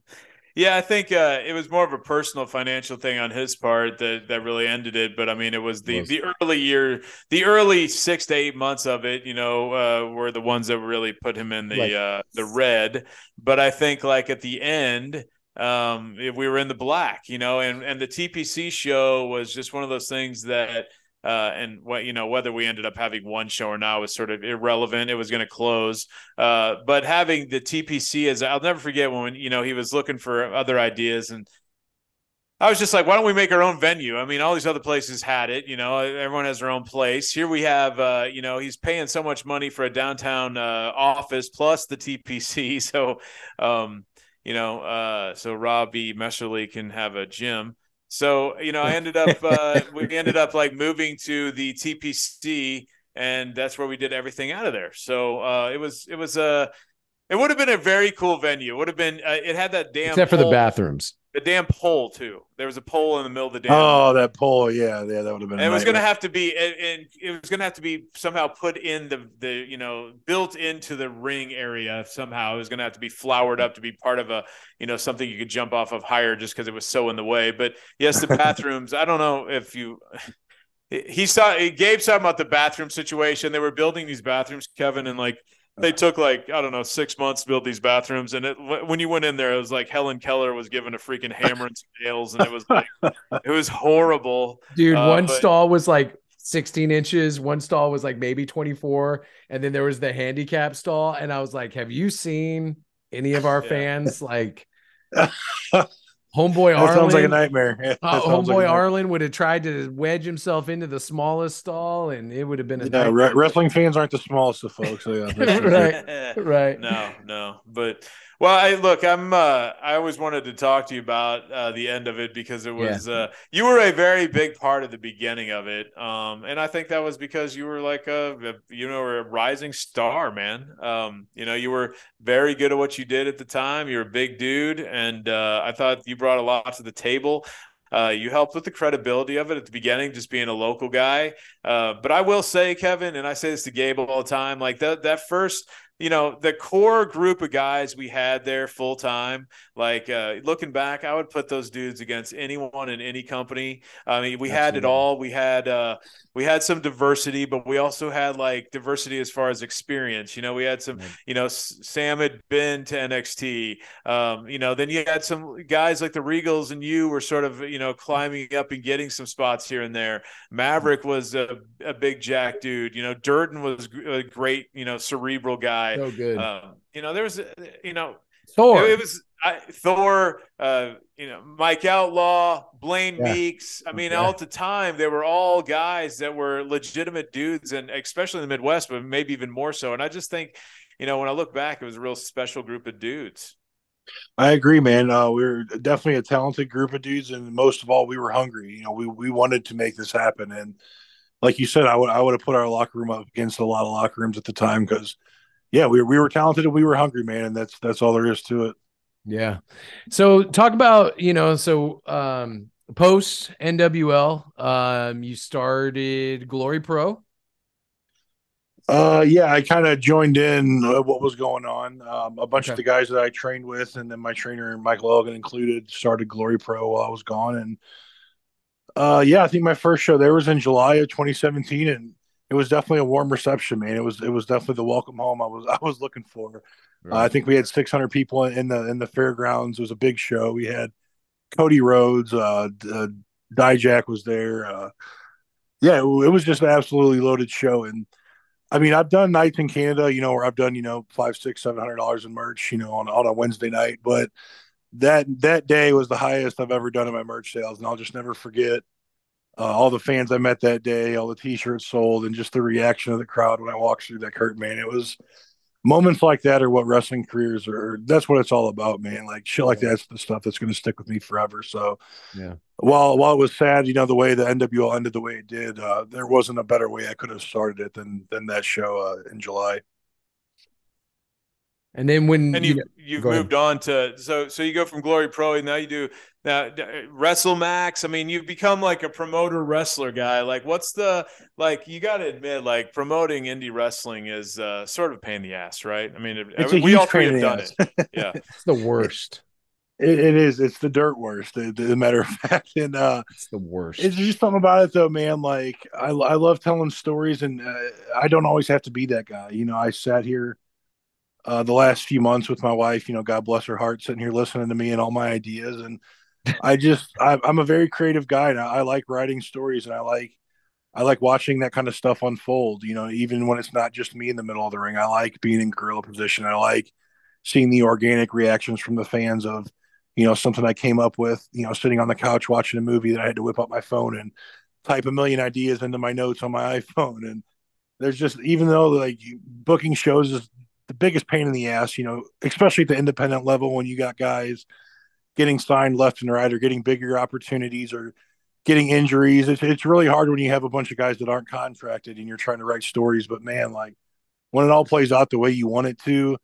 Yeah, I think uh, it was more of a personal financial thing on his part that that really ended it. But I mean, it was the the early year, the early six to eight months of it. You know, uh, were the ones that really put him in the Right. uh, the red. But I think like at the end, um, if we were in the black. You know, and and the TPC show was just one of those things that. Uh, and what you know, whether we ended up having one show or not was sort of irrelevant. It was going to close, uh, but having the TPC as I'll never forget when you know he was looking for other ideas and I was just like, why don't we make our own venue? I mean, all these other places had it, you know, everyone has their own place. Here we have, uh, you know, he's paying so much money for a downtown uh, office plus the TPC. So, um, you know, uh, so Robbie Messerly can have a gym. So, you know, I ended up, uh, we ended up like moving to the TPC and that's where we did everything out of there. So, uh, it was, it was, uh, it would have been a very cool venue. It would have been, uh, it had that damn, Except for the bathrooms. The damn pole too. There was a pole in the middle of the damn. Oh, that pole, yeah, yeah, that would have been. and it was going to have to be, and, and it was going to have to be somehow put in the the you know built into the ring area somehow. It was going to have to be flowered up to be part of a you know something you could jump off of higher just because it was so in the way. But yes, the bathrooms. I don't know if you. He saw Gabe's talking about the bathroom situation. They were building these bathrooms, Kevin, and like they took like I don't know six months to build these bathrooms, and it, when you went in there, it was like Helen Keller was given a freaking hammer and nails, and it was like it was horrible. Dude, Uh, one but- stall was like 16 inches, one stall was like maybe 24, and then there was the handicap stall. And I was like, Have you seen any of our Yeah. fans? Like Homeboy That sounds like a nightmare. Yeah, uh, that sounds like Homeboy a nightmare. Arlen would have tried to wedge himself into the smallest stall, and it would have been a Yeah, nightmare. re- wrestling fans aren't the smallest of folks. So yeah, that's for sure. Right. right. no, no. But well, I look, I'm uh I always wanted to talk to you about uh the end of it because it was uh you were a very big part of the beginning of it. Um and I think that was because you were like a, a you know, a rising star, man. Um, you know, you were very good at what you did at the time. You're a big dude and uh I thought you brought a lot to the table. Uh, you helped with the credibility of it at the beginning, just being a local guy. Uh, but I will say, Kevin, and I say this to Gabe all the time, like that that first you know the core group of guys we had there full time like uh looking back i would put those dudes against anyone in any company. I mean we had it all. We had uh we had some diversity but we also had like diversity as far as experience. You know we had some Right. you know sam had been to nxt um you know then you had some guys like the regals and you were sort of you know climbing up and getting some spots here and there. Maverick was a, a big jack dude. You know durden was a great you know cerebral guy So good. um, you know, there was, uh, you know, Thor. it, it was I, Thor, uh, you know, Mike Outlaw, Blaine Yeah. Meeks. I mean, Yeah. all at the time, they were all guys that were legitimate dudes, and especially in the Midwest, but maybe even more so. And I just think, you know, when I look back, it was a real special group of dudes. I agree, man. Uh, we were definitely a talented group of dudes, and most of all, we were hungry. You know, we we wanted to make this happen, and like you said, I would I would have put our locker room up against a lot of locker rooms at the time because, yeah, we we were talented and we were hungry, man, and that's that's all there is to it. Yeah. So talk about, you know, so um post NWL, um you started Glory Pro. Uh, yeah, I kind of joined in uh, what was going on. Um, a bunch Okay. of the guys that I trained with, and then my trainer Michael Elgin included, started Glory Pro while I was gone. And uh, yeah, I think my first show there was in July of 2017, and it was definitely a warm reception, man. It was it was definitely the welcome home I was I was looking for. Uh, I think we had 600 people in the in the fairgrounds. It was a big show. We had Cody Rhodes, uh, uh Dijak was there. Uh, yeah, it, it was just an absolutely loaded show. And I mean, I've done nights in Canada, you know, where I've done you know five, six, seven hundred dollars in merch, you know, on on a Wednesday night. But that that day was the highest I've ever done in my merch sales, and I'll just never forget. Uh, all the fans I met that day, all the T-shirts sold, and just the reaction of the crowd when I walked through that curtain, man. It was moments like that are what wrestling careers are. That's what it's all about, man. Like shit like that's the stuff that's going to stick with me forever. So, Yeah. While while it was sad, you know, the way the NWL ended the way it did, uh, there wasn't a better way I could have started it than than that show uh, in July. And then when and you you you've go ahead. moved on to so so you go from Glory Pro and now you do now d- Wrestle Max. I mean, you've become like a promoter wrestler guy. Like, what's the like? You got to admit, like promoting indie wrestling is uh, sort of a pain in the ass, right? I mean, It's I a we huge all three have done the it. Yeah, it's the worst. It, it is. It's the dirt worst. The, the matter of fact, and uh, It's the worst. it's just something about it though, man. Like I, I love telling stories, and uh, I don't always have to be that guy. You know, I sat here uh, the last few months with my wife. You know, God bless her heart, sitting here listening to me and all my ideas, and I just I, I'm a very creative guy, and I, I like writing stories, and I like I like watching that kind of stuff unfold. You know, even when it's not just me in the middle of the ring, I like being in gorilla position. I like seeing the organic reactions from the fans of you know something I came up with. You know, sitting on the couch watching a movie that I had to whip up my phone and type a million ideas into my notes on my iPhone. And there's just even though like booking shows is the biggest pain in the ass, you know, especially at the independent level when you got guys getting signed left and right or getting bigger opportunities or getting injuries. It's it's really hard when you have a bunch of guys that aren't contracted and you're trying to write stories. But man, like when it all plays out the way you want it to,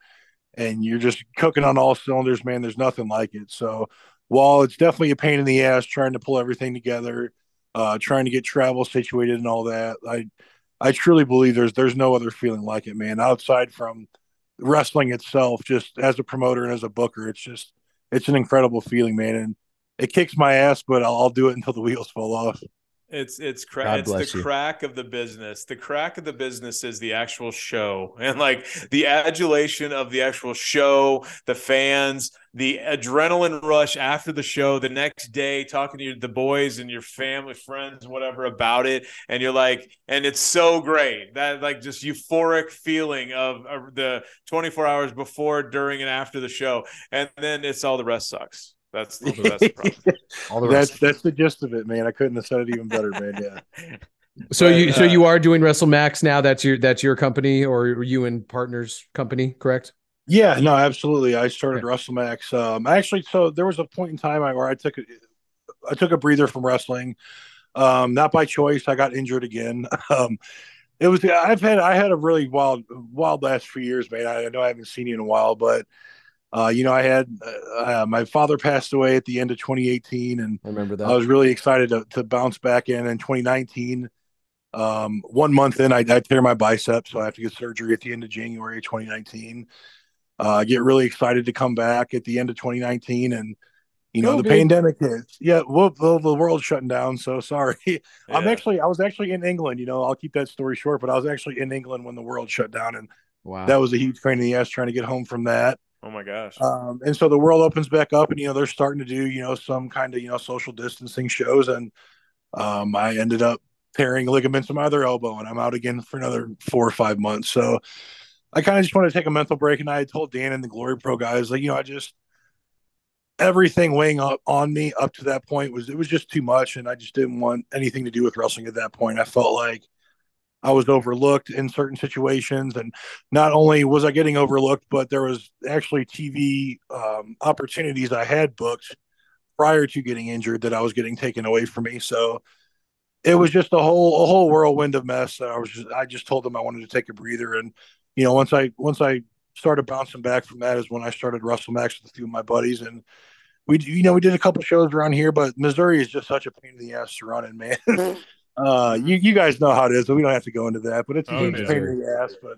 and you're just cooking on all cylinders, man, there's nothing like it. So while it's definitely a pain in the ass trying to pull everything together, uh, trying to get travel situated and all that, I I truly believe there's there's no other feeling like it, man. Outside from wrestling itself, just as a promoter and as a booker, it's just it's an incredible feeling, man. And it kicks my ass, but I'll, I'll do it until the wheels fall off. It's it's it's the you. crack of the business. The crack of the business is the actual show, and like the adulation of the actual show, the fans, the adrenaline rush after the show, the next day talking to your, the boys and your family, friends, whatever about it, and you're like, and it's so great that like just euphoric feeling of, of the 24 hours before, during, and after the show, and then it's all the rest sucks. That's the, that's the problem. All the that's rest. that's the gist of it, man. I couldn't have said it even better, man. Yeah. So But, you so uh, you are doing WrestleMax now. That's your that's your company or you and partners company, correct? Yeah, no, absolutely. I started Okay. WrestleMax. Um, actually, so there was a point in time I- where I took a, I took a breather from wrestling, um, not by choice. I got injured again. Um, it was I've had I had a really wild wild last few years, man. I, I know I haven't seen you in a while, but uh, you know, I had uh, my father passed away at the end of 2018, and I remember that. I was really excited to, to bounce back in in 2019. Um, one month in, I, I tear my bicep, so I have to get surgery at the end of January 2019. Uh, I get really excited to come back at the end of 2019, and you know the COVID. pandemic hits. Yeah, well, the, the world's shutting down. So sorry. I'm actually I was actually in England. You know, I'll keep that story short, but I was actually in England when the world shut down, and wow. that was a huge pain in the ass trying to get home from that. Oh my gosh. Um, and so the world opens back up, and you know they're starting to do you know some kind of you know social distancing shows, and um, I ended up tearing ligaments in my other elbow, and I'm out again for another four or five months. So I kind of just wanted to take a mental break, and I told Dan and the Glory Pro guys like you know I just everything weighing up on me up to that point was it was just too much, and I just didn't want anything to do with wrestling at that point. I felt like I was overlooked in certain situations, and not only was I getting overlooked, but there was actually TV um, opportunities I had booked prior to getting injured that I was getting taken away from me. So it was just a whole a whole whirlwind of mess. I was just I just told them I wanted to take a breather, and you know once I once I started bouncing back from that is when I started Russell WrestleMax with a few of my buddies, and we you know we did a couple shows around here, but Missouri is just such a pain in the ass to run in, man. uh, you you guys know how it is, but we don't have to go into that, but it's a Oh, huge yeah. pain in the ass. But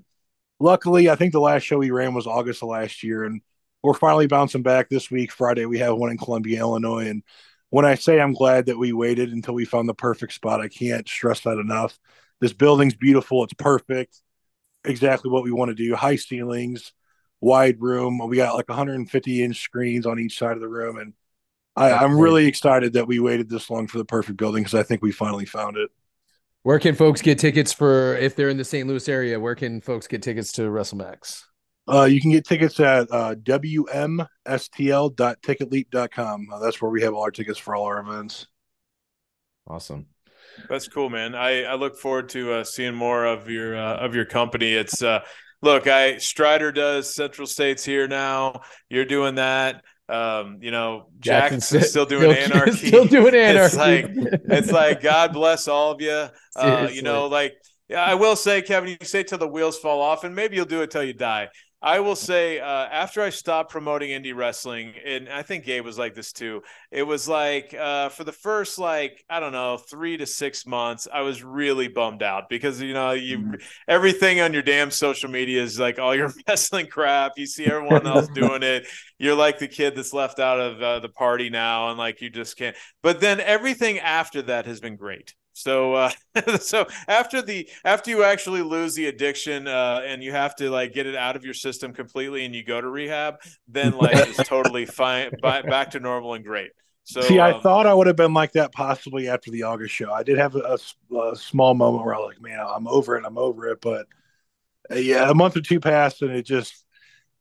luckily, I think the last show we ran was August of last year, and we're finally bouncing back this week. Friday, we have one in Columbia, Illinois, and when I say I'm glad that we waited until we found the perfect spot, I can't stress that enough. This building's beautiful. It's perfect. Exactly what we want to do. High ceilings, wide room. We got like 150 inch screens on each side of the room. And I, That's I'm really excited that we waited this long for the perfect building because I think we finally found it. Where can folks get tickets for if they're in the St. Louis area? Where can folks get tickets to WrestleMax? Uh, you can get tickets at uh, wmstl.ticketleap.com. Uh, that's where we have all our tickets for all our events. Awesome. That's cool, man. I, I look forward to uh, seeing more of your uh, of your company. It's uh, look, I Strider does Central States here now. You're doing that. Um, you know, Jackson's Jackson's still doing anarchy. Still doing anarchy. It's like it's like God bless all of you. Uh, you know, like yeah, I will say, Kevin, you say till the wheels fall off, and maybe you'll do it till you die. I will say, uh, after I stopped promoting indie wrestling, and I think Gabe was like this too. It was like uh, for the first like I don't know three to six months, I was really bummed out because you know you mm-hmm. everything on your damn social media is like all your wrestling crap. You see everyone else doing it. You're like the kid that's left out of uh, the party now, and like you just can't. But then everything after that has been great. So uh, so after the after you actually lose the addiction uh, and you have to like get it out of your system completely and you go to rehab, then like it's totally fine back to normal and great. So see, I um, thought I would have been like that possibly after the August show. I did have a, a small moment where I was like, man, I'm over it, I'm over it. But uh, yeah, a month or two passed and it just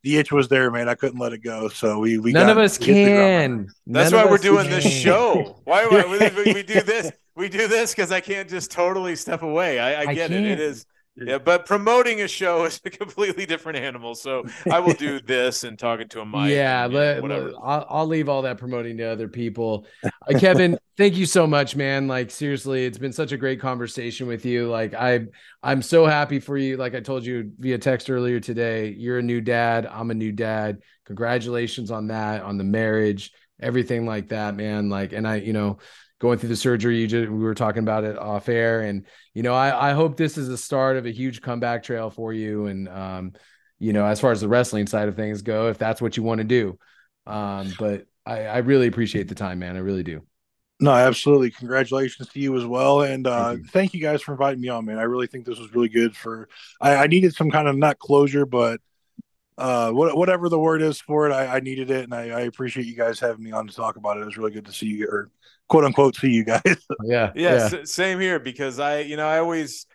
the itch was there, man. I couldn't let it go. So we we none got, of us can. That's None why we're doing can. this show. Why, why we, we do this? we do this because I can't just totally step away. I, I, I get can't. it. It is yeah, but promoting a show is a completely different animal. So I will do this and talking to a mic. Yeah, and, let, whatever. I'll, I'll, leave all that promoting to other people. Uh, Kevin, thank you so much, man. Like seriously, it's been such a great conversation with you. Like I, I'm so happy for you. Like I told you via text earlier today, you're a new dad. I'm a new dad. Congratulations on that, on the marriage, everything like that, man. Like, and I, you know going through the surgery. You just we were talking about it off air, and you know, I I hope this is the start of a huge comeback trail for you. And um, you know, as far as the wrestling side of things go, if that's what you want to do. Um, but I, I really appreciate the time, man. I really do. No, absolutely. Congratulations to you as well. And uh, thank, you. thank, you. guys for inviting me on, man. I really think this was really good for I, I needed some kind of not closure, but uh, whatever the word is for it, I, I needed it, and I, I, appreciate you guys having me on to talk about it. It was really good to see you, or quote unquote, see you guys. yeah, yeah, yeah. same here because I, you know, I always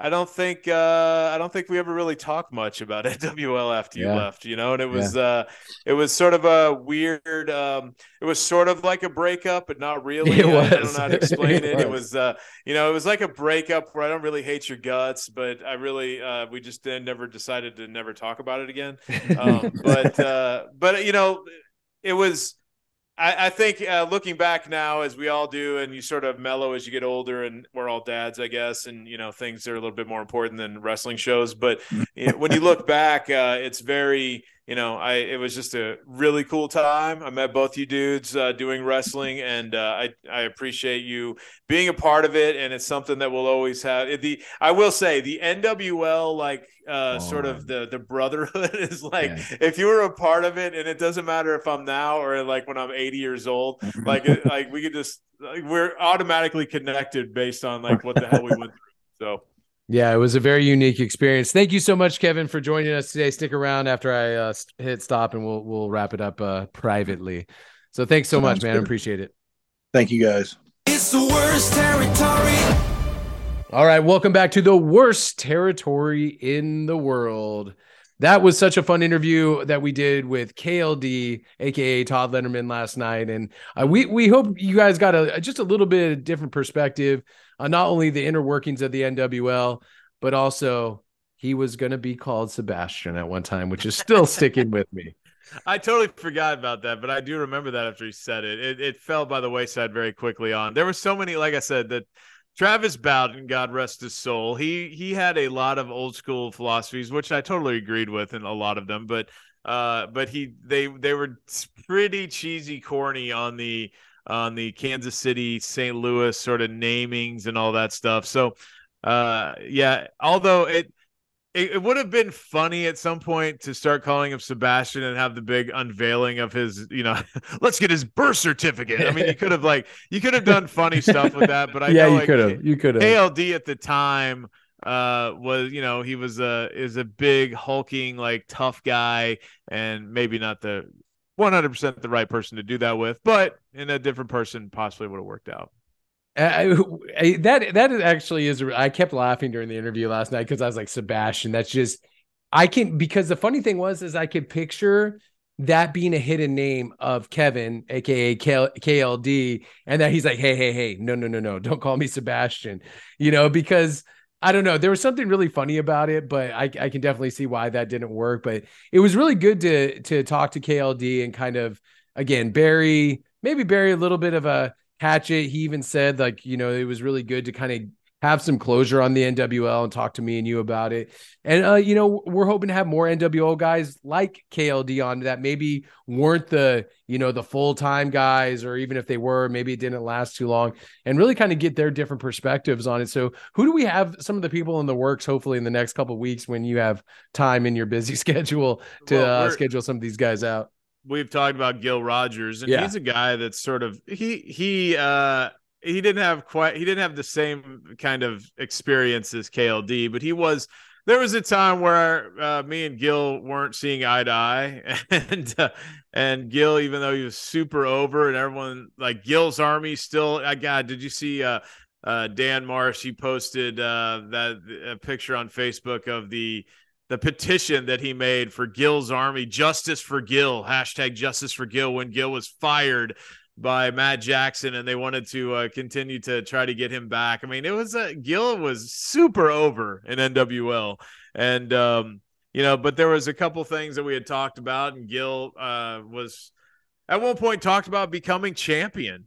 I don't think uh, I don't think we ever really talked much about NWL after you yeah. left, you know. And it was yeah. uh, it was sort of a weird. Um, it was sort of like a breakup, but not really. It was. I don't know how to explain it. It, it was, uh, you know, it was like a breakup where I don't really hate your guts, but I really uh, we just then never decided to never talk about it again. Um, but uh, but you know, it was I, I think uh, looking back now, as we all do, and you sort of mellow as you get older, and we're all dads, I guess, and you know things are a little bit more important than wrestling shows. But when you look back, uh, it's very you know, I it was just a really cool time. I met both you dudes uh, doing wrestling, and uh, I I appreciate you being a part of it. And it's something that we'll always have. The I will say the NWL like uh, oh, sort of the the brotherhood is like yeah. if you were a part of it, and it doesn't matter if I'm now or like when I'm 80 years old, like like we could just like, we're automatically connected based on like what the hell we went through. So. Yeah, it was a very unique experience. Thank you so much, Kevin, for joining us today. Stick around after I uh, hit stop, and we'll we'll wrap it up uh, privately. So thanks so Sounds much, man. Good. Appreciate it. Thank you, guys. It's the worst territory. All right, welcome back to the worst territory in the world. That was such a fun interview that we did with KLD, aka Todd Letterman, last night, and uh, we we hope you guys got a just a little bit different perspective on not only the inner workings of the NWL, but also he was going to be called Sebastian at one time, which is still sticking with me. I totally forgot about that, but I do remember that after he said it. it. It fell by the wayside very quickly on. There were so many, like I said, that Travis Baisden, God rest his soul, he he had a lot of old school philosophies, which I totally agreed with in a lot of them, but uh, but he they they were pretty cheesy, corny on the on the Kansas City, St. Louis sort of namings and all that stuff. So, uh, yeah, although it, it, it would have been funny at some point to start calling him Sebastian and have the big unveiling of his, you know, let's get his birth certificate. I mean, you could have like you could have done funny stuff with that, but I yeah, know you like, could have, you could have. KLD at the time uh was you know he was a is a big hulking like tough guy and maybe not the 100% the right person to do that with, but in a different person possibly would have worked out. I, that that actually is. I kept laughing during the interview last night because I was like Sebastian. That's just I can because the funny thing was is I could picture that being a hidden name of Kevin, aka KLD, and that he's like, hey, hey, hey, no, no, no, no, don't call me Sebastian, you know, because I don't know. There was something really funny about it, but I, I can definitely see why that didn't work. But it was really good to to talk to KLD and kind of again bury maybe bury a little bit of a hatchet. He even said like you know it was really good to kind of have some closure on the NWL and talk to me and you about it. And uh, you know, we're hoping to have more NWO guys like KLD on that maybe weren't the, you know, the full-time guys, or even if they were, maybe it didn't last too long, and really kind of get their different perspectives on it. So who do we have some of the people in the works, hopefully in the next couple weeks when you have time in your busy schedule to well, uh, schedule some of these guys out? We've talked about Gil Rogers, and yeah. he's a guy that's sort of he he uh he didn't have quite he didn't have the same kind of experience as KLD, but he was there was a time where uh, me and Gil weren't seeing eye to eye, and uh, and Gil, even though he was super over, and everyone like Gil's army still. I uh, God, did you see uh, uh, Dan Marsh? He posted uh, that a picture on Facebook of the the petition that he made for Gil's army, justice for Gil, hashtag justice for Gil, when Gil was fired by Matt Jackson, and they wanted to uh, continue to try to get him back. I mean, it was uh, Gil was super over in NWL, and um, you know, but there was a couple things that we had talked about, and Gil uh, was at one point talked about becoming champion,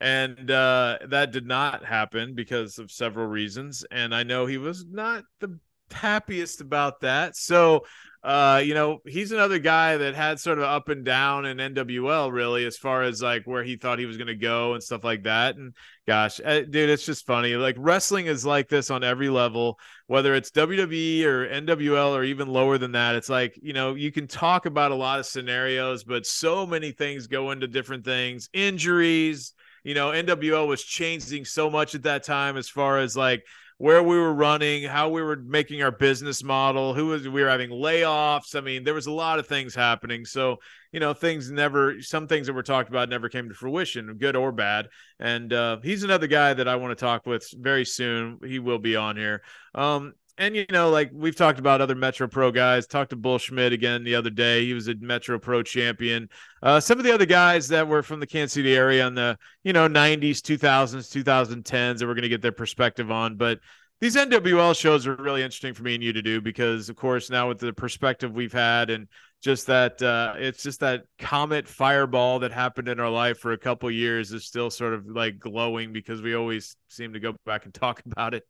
and uh, that did not happen because of several reasons. And I know he was not the happiest about that. So uh, you know, he's another guy that had sort of up and down in NWL, really, as far as like where he thought he was going to go and stuff like that. And gosh, uh, dude, it's just funny. Like wrestling is like this on every level, whether it's WWE or NWL or even lower than that. It's like, you know, you can talk about a lot of scenarios, but so many things go into different things, injuries. You know, NWL was changing so much at that time as far as like, where we were running, how we were making our business model, who was we were having layoffs. I mean, there was a lot of things happening. So, you know, things never some things that were talked about never came to fruition, good or bad. And uh, he's another guy that I want to talk with very soon. He will be on here. Um, and you know, like we've talked about other Metro Pro guys. Talked to Bull Schmidt again the other day. He was a Metro Pro champion. Uh, some of the other guys that were from the Kansas City area in the you know 90s, 2000s, 2010s that we're going to get their perspective on. But these NWL shows are really interesting for me and you to do because, of course, now with the perspective we've had and just that uh, it's just that comet fireball that happened in our life for a couple years is still sort of like glowing because we always seem to go back and talk about it.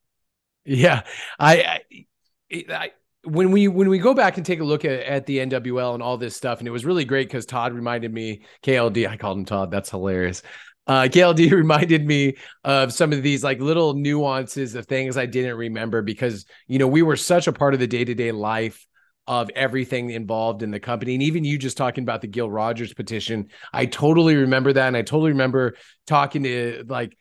Yeah, I, I, I, when we when we go back and take a look at, at the NWL and all this stuff, and it was really great because Todd reminded me KLD. I called him Todd. That's hilarious. Uh, KLD reminded me of some of these like little nuances of things I didn't remember because you know we were such a part of the day to day life of everything involved in the company. And even you just talking about the Gil Rogers petition, I totally remember that. And I totally remember talking to like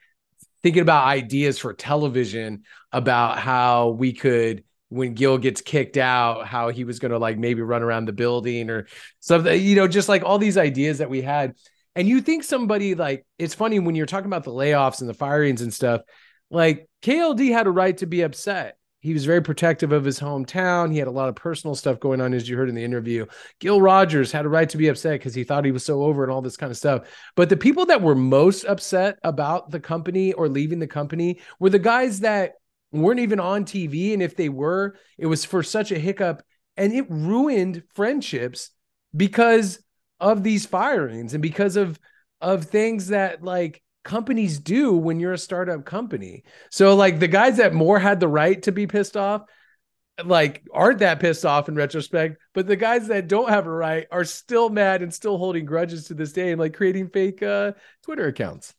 thinking about ideas for television about how we could when Gil gets kicked out, how he was going to like maybe run around the building or something, you know, just like all these ideas that we had. And you think somebody like it's funny when you're talking about the layoffs and the firings and stuff, like KLD had a right to be upset he was very protective of his hometown. He had a lot of personal stuff going on, as you heard in the interview. Gil Rogers had a right to be upset because he thought he was so over and all this kind of stuff. But the people that were most upset about the company or leaving the company were the guys that weren't even on TV. And if they were, it was for such a hiccup and it ruined friendships because of these firings and because of of things that like companies do when you're a startup company. So like the guys that more had the right to be pissed off like aren't that pissed off in retrospect, but the guys that don't have a right are still mad and still holding grudges to this day and like creating fake uh Twitter accounts.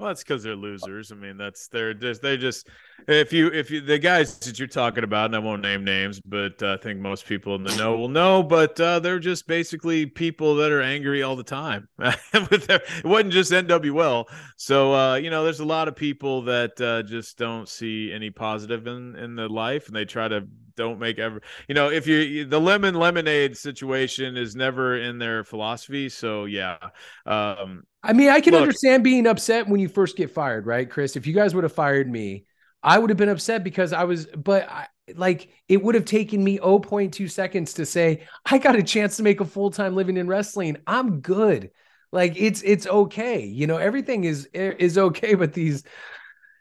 Well, that's because they're losers. I mean, that's they're just they just if you if you the guys that you're talking about, and I won't name names, but uh, I think most people in the know will know. But uh, they're just basically people that are angry all the time. It wasn't just NWL, so uh, you know, there's a lot of people that uh, just don't see any positive in in the life, and they try to don't make ever you know if you the lemon lemonade situation is never in their philosophy so yeah um i mean i can look, understand being upset when you first get fired right chris? If you guys would have fired me i would have been upset because i was but I, like it would have taken me 0.2 seconds to say i got a chance to make a full-time living in wrestling. I'm good. Like it's it's okay you know everything is is okay but these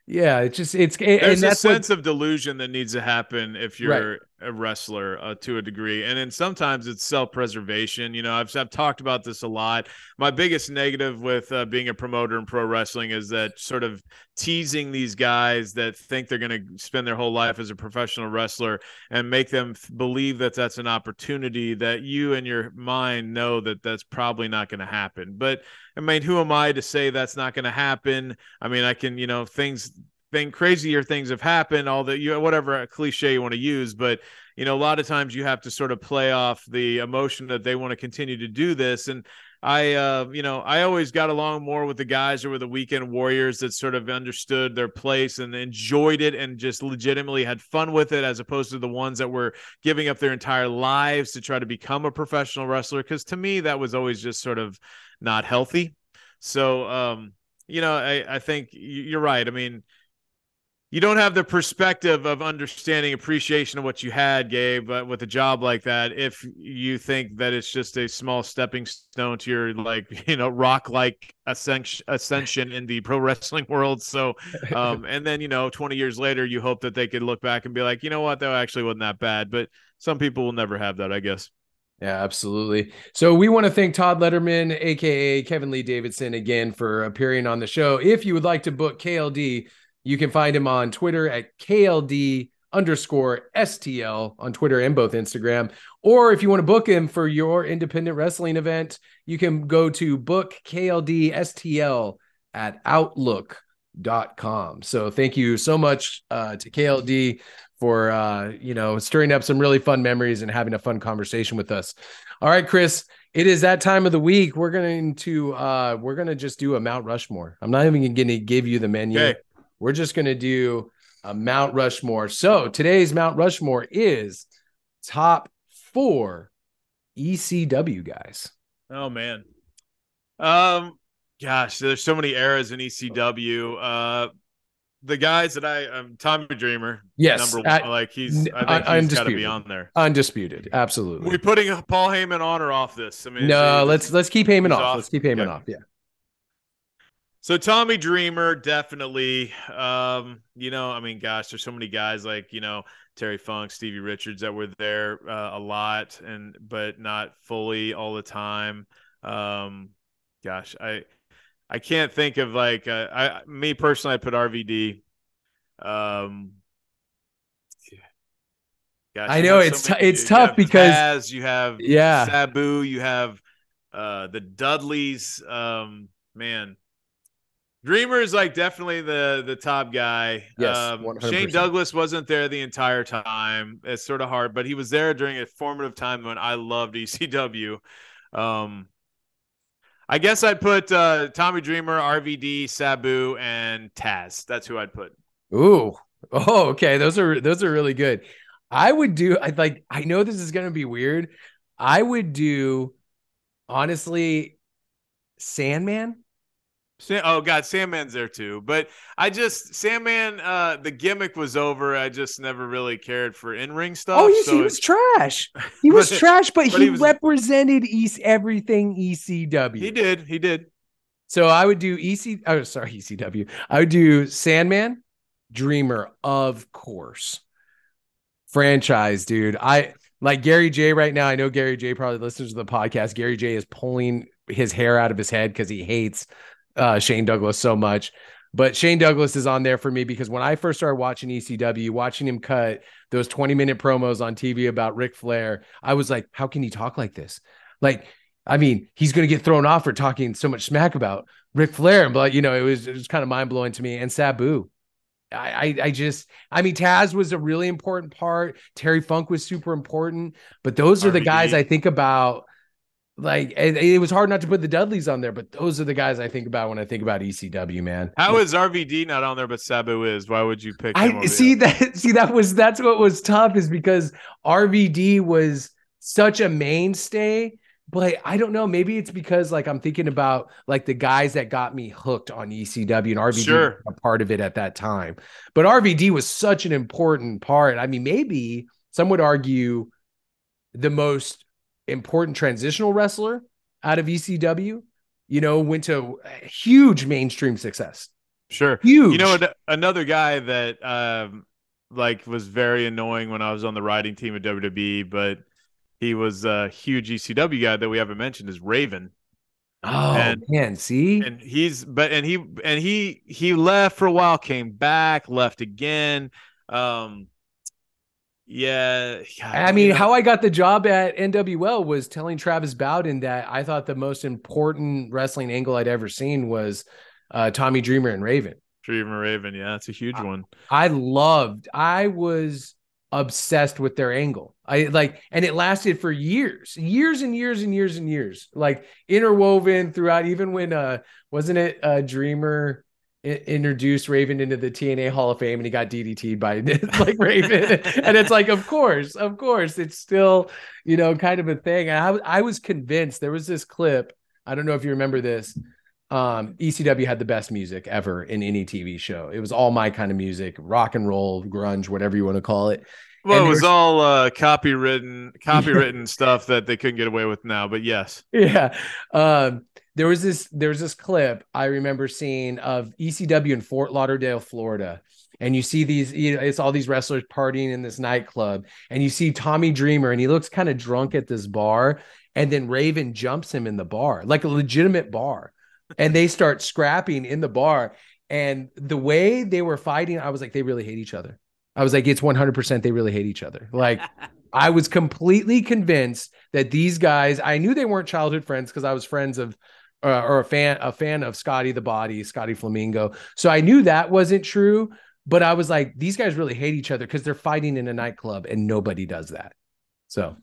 yeah, it's just it's there's a sense what, of delusion that needs to happen if you're right. A wrestler uh, to a degree, and then sometimes it's self preservation. You know, I've I've talked about this a lot. My biggest negative with uh, being a promoter in pro wrestling is that sort of teasing these guys that think they're going to spend their whole life as a professional wrestler and make them believe that that's an opportunity that you in your mind know that that's probably not going to happen. But I mean, who am I to say that's not going to happen? I mean, I can, you know, things thing crazier things have happened all the you whatever cliche you want to use but you know a lot of times you have to sort of play off the emotion that they want to continue to do this and i uh you know i always got along more with the guys who were the weekend warriors that sort of understood their place and enjoyed it and just legitimately had fun with it as opposed to the ones that were giving up their entire lives to try to become a professional wrestler because to me that was always just sort of not healthy. So um you know i i think you're right. I mean you don't have the perspective of understanding appreciation of what you had, Gabe, but with a job like that, if you think that it's just a small stepping stone to your like, you know, rock like ascension ascension in the pro wrestling world. So um, and then, you know, 20 years later, you hope that they could look back and be like, you know what, that actually wasn't that bad. But some people will never have that, I guess. Yeah, absolutely. So we want to thank Todd Letterman, aka Kevin Lee Davidson, again for appearing on the show. If you would like to book KLD you can find him on Twitter at KLD underscore STL on Twitter and both Instagram. Or if you want to book him for your independent wrestling event, you can go to book KLD STL at outlook.com. So thank you so much uh, to KLD for uh, you know stirring up some really fun memories and having a fun conversation with us. All right, Chris, it is that time of the week. We're going to uh, we're going to just do a Mount Rushmore. I'm not even going to give you the menu. Okay. We're just going to do a Mount Rushmore. So today's Mount Rushmore is top four ECW guys. Oh man. Um gosh, there's so many eras in ECW. Uh the guys that I um Tommy Dreamer, yes, number one, I, like he's I think he's got to be on there, undisputed, absolutely. We're we putting Paul Heyman on or off this? I mean, no, let's let's keep Heyman off. off. Let's keep Heyman off. Yeah. So Tommy Dreamer definitely um you know I mean gosh there's so many guys like you know Terry Funk Stevie Richards that were there uh, a lot and but not fully all the time. Um gosh I I can't think of like uh, I me personally I put RVD um gosh, I know it's so t- it's tough because Taz, you have yeah. Sabu you have uh the Dudleys um man Dreamer is like definitely the the top guy. Yes, um, Shane Douglas wasn't there the entire time. It's sort of hard, but he was there during a formative time when I loved ECW. Um, I guess I'd put uh, Tommy Dreamer, RVD, Sabu, and Taz. That's who I'd put. Ooh, oh, okay. Those are those are really good. I would do. I like. I know this is gonna be weird. I would do, honestly, Sandman Sam, oh God, Sandman's there too. But I just Sandman, uh, the gimmick was over. I just never really cared for in ring stuff. Oh, so he was trash. He was trash, but, but he, he was, represented East everything ECW. He did. He did. So I would do EC. Oh, sorry, ECW. I would do Sandman, Dreamer, of course. Franchise, dude. I like Gary J right now. I know Gary J probably listens to the podcast. Gary J is pulling his hair out of his head because he hates uh, Shane Douglas so much. But Shane Douglas is on there for me because when I first started watching ECW, watching him cut those 20 minute promos on TV about Ric Flair, I was like, how can he talk like this? Like, I mean, he's going to get thrown off for talking so much smack about Ric Flair. But, you know, it was, it was kind of mind blowing to me. And Sabu, I, I, I just I mean Taz was a really important part. Terry Funk was super important, but those are the guys I think about like it, it, was hard not to put the Dudleys on there, but those are the guys I think about when I think about ECW, man. How is RVD not on there, but Sabu is? Why would you pick? I see that. See that was that's what was tough is because RVD was such a mainstay. But I don't know. Maybe it's because like I'm thinking about like the guys that got me hooked on ECW and RVD sure. a part of it at that time. But RVD was such an important part. I mean, maybe some would argue the most important transitional wrestler out of ECW, you know, went to huge mainstream success. Sure. Huge. You know, another guy that um, like was very annoying when I was on the writing team at WWE, but he was a huge ECW guy that we haven't mentioned is Raven. Oh And- man, see, And he's but and he and he he left for a while, came back, left again. Um yeah, God, I you mean, know- how I got the job at NWL was telling Travis Baisden that I thought the most important wrestling angle I'd ever seen was uh, Tommy Dreamer and Raven. Dreamer Raven, yeah, it's a huge one. I loved, I was obsessed with their angle. I like, and it lasted for years, years and years and years and years, like interwoven throughout. Even when, uh, wasn't it uh, Dreamer i- introduced Raven into the TNA Hall of Fame and he got DDT'd by like Raven, and it's like, of course, of course, it's still, you know, kind of a thing. And I, was- I was convinced there was this clip. I don't know if you remember this. Um, ECW had the best music ever in any TV show. It was all my kind of music, rock and roll, grunge, whatever you want to call it. Well, And it was all uh copywritten copywritten stuff that they couldn't get away with now, but yes. Yeah. Um, there was this there was this clip I remember seeing of ECW in Fort Lauderdale, Florida. And you see these, you know, it's all these wrestlers partying in this nightclub, and you see Tommy Dreamer, and he looks kind of drunk at this bar, and then Raven jumps him in the bar, like a legitimate bar, and they start scrapping in the bar. And the way they were fighting, I was like, they really hate each other. I was like, it's 100% they really hate each other. Like, I was completely convinced that these guys, I knew they weren't childhood friends because I was friends of uh, or a fan a fan of Scotty the Body, Scotty Flamingo. So I knew that wasn't true, but I was like these guys really hate each other because they're fighting in a nightclub and nobody does that. So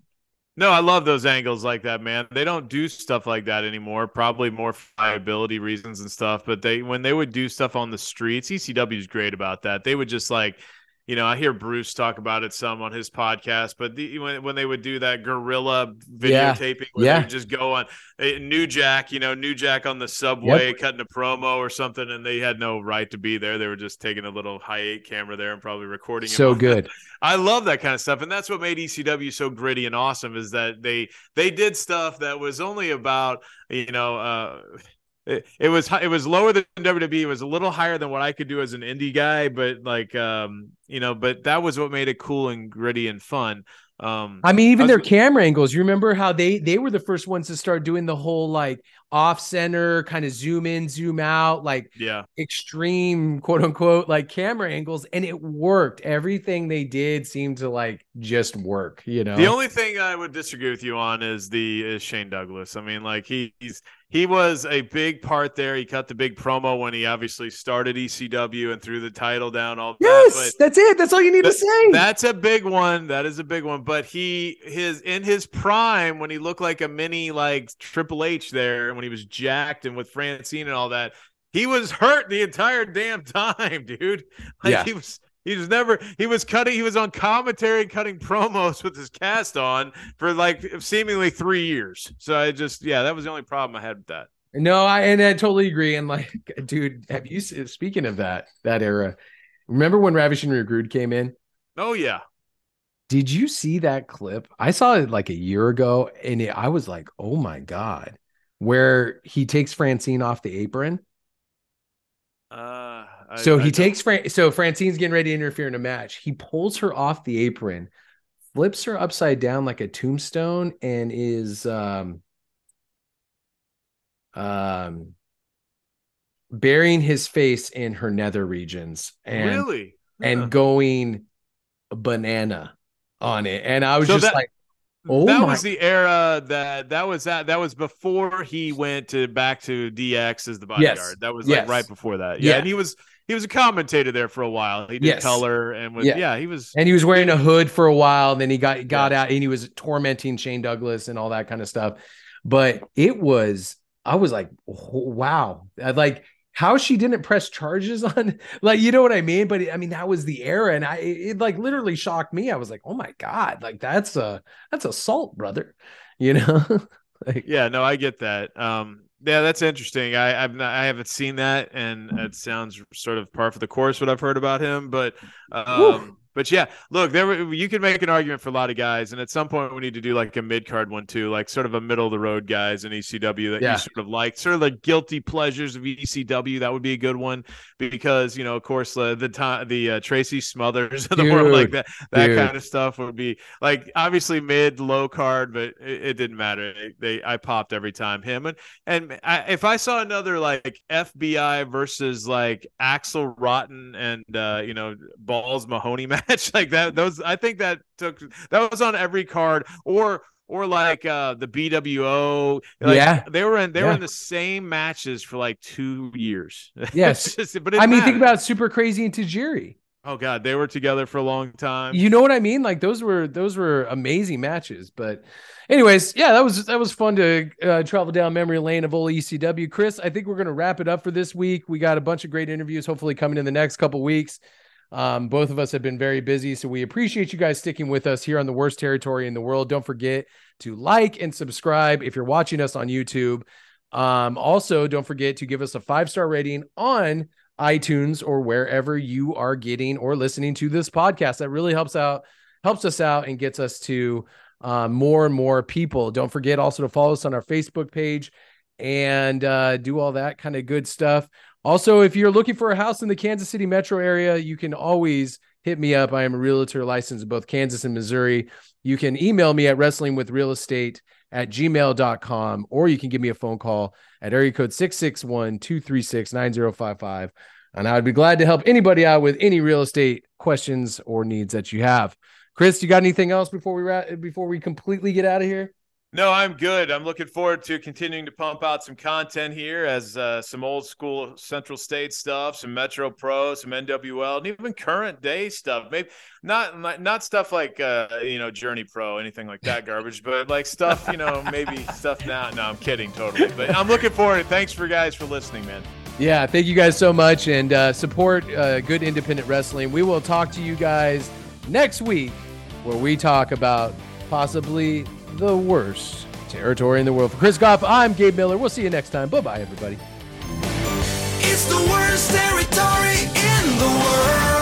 No, I love those angles like that, man. They don't do stuff like that anymore. Probably more viability reasons and stuff. But they when they would do stuff on the streets, ECW is great about that. They would just like, you know, I hear Bruce talk about it some on his podcast. But the, when when they would do that guerrilla videotaping, where Yeah. they would just go on eh, New Jack, you know, New Jack on the subway cutting a promo or something, and they had no right to be there. They were just taking a little high eight camera there and probably recording. so on that. good. I love that kind of stuff, and that's what made ECW so gritty and awesome. Is that they they did stuff that was only about you know uh, it, it was it was lower than WWE. It was a little higher than what I could do as an indie guy, but like um you know, but that was what made it cool and gritty and fun. Um, I mean, even I their camera angles. You remember how they they were the first ones to start doing the whole like off center, kind of zoom in, zoom out, like yeah, extreme quote unquote like camera angles, and it worked. Everything they did seemed to like just work. You know, The only thing I would disagree with you on is the is Shane Douglas. I mean, like he, he's he was a big part there. He cut the big promo when he obviously started ECW and threw the title down. All yes, that, that's it. That's all you need to say. that's a big one. That is a big one. But he his in his prime when he looked like a mini like Triple H there when he was jacked and with Francine and all that. He was hurt the entire damn time, dude. Like Yeah. he was he was never he was cutting he was on commentary cutting promos with his cast on for like seemingly three years. So I just yeah, that was the only problem I had with that. No, I and I totally agree. And like, dude, have you speaking of that that era? Remember when Ravishing Rick Rude came in? Oh yeah. Did you see that clip? I saw it like a year ago, and it, I was like, "Oh my god!" Where he takes Francine off the apron. Uh I- so he don't- takes Fran. So Francine's getting ready to interfere in a match. He pulls her off the apron, flips her upside down like a tombstone, and is um um burying his face in her nether regions and really and going banana on it. And I was So just that- like, oh that my was the era that that was that that was before he went to back to DX as the bodyguard. Yes. That was like Yes. right before that. Yeah, Yeah. and he was he was a commentator there for a while. He did Yes. color and was Yeah. yeah, he was and he was wearing a hood for a while. And then he got got out and he was tormenting Shane Douglas and all that kind of stuff. But it was, I was like, wow, I like how she didn't press charges on, like you know what I mean. But I mean that was the era, and I it, it, like literally shocked me. I was like, oh my god, like that's a that's assault, brother. You know, like yeah, no, I get that. Um yeah, that's interesting. I I've not I haven't seen that and it sounds sort of par for the course what I've heard about him, but um Woo. But yeah, look, there you can make an argument for a lot of guys, and at some point we need to do like a mid card one too, like sort of a middle of the road guys in ECW that Yeah. you sort of like, sort of the guilty pleasures of ECW. That would be a good one because you know, of course, uh, the time the uh, Tracy Smothers of the world like that, that Dude. kind of stuff would be like obviously mid low card, but it, it didn't matter. They, I popped every time him and and I, if I saw another like FBI versus like Axl Rotten and uh, you know Balls Mahoney match like that, those I think that took that was on every card or or like uh the BWO. Like, Yeah. they were in they were in the same matches for like two years. Yes. Just- but I mean, think about Super Crazy and Tajiri. oh god, they were together for a long time. You know what I mean? Like those were those were amazing matches. But, anyways, yeah, that was that was fun to uh, travel down memory lane of old ECW. Chris, I think we're gonna wrap it up for this week. We got a bunch of great interviews, hopefully coming in the next couple weeks. Um, both of us have been very busy, so we appreciate you guys sticking with us here on the worst territory in the world. Don't forget to like and subscribe if you're watching us on YouTube. Um, also, don't forget to give us a five star rating on iTunes or wherever you are getting or listening to this podcast. That really helps out, helps us out, and gets us to uh, more and more people. Don't forget also to follow us on our Facebook page and uh, do all that kind of good stuff. Also, if you're looking for a house in the Kansas City metro area, you can always hit me up. I am a realtor licensed in both Kansas and Missouri. You can email me at wrestlingwithrealestate at gmail.com or you can give me a phone call at area code 661-236-9055 and i'd be glad to help anybody out with any real estate questions or needs that you have chris you got anything else before we ra- before we completely get out of here No, I'm good. I'm looking forward to continuing to pump out some content here as uh, some old school Central State stuff, some Metro Pro, some NWL, and even current day stuff. Maybe not not, stuff like uh, you know Journey Pro, anything like that garbage, but like stuff you know maybe stuff now. No, I'm kidding totally. But I'm looking forward. Thanks for guys for listening, man. yeah thank you guys so much and uh, support uh, good independent wrestling we will talk to you guys next week where we talk about possibly the worst territory in the world. For chris goff i'm gabe miller. We'll see you next time. Bye bye everybody. It's the worst territory in the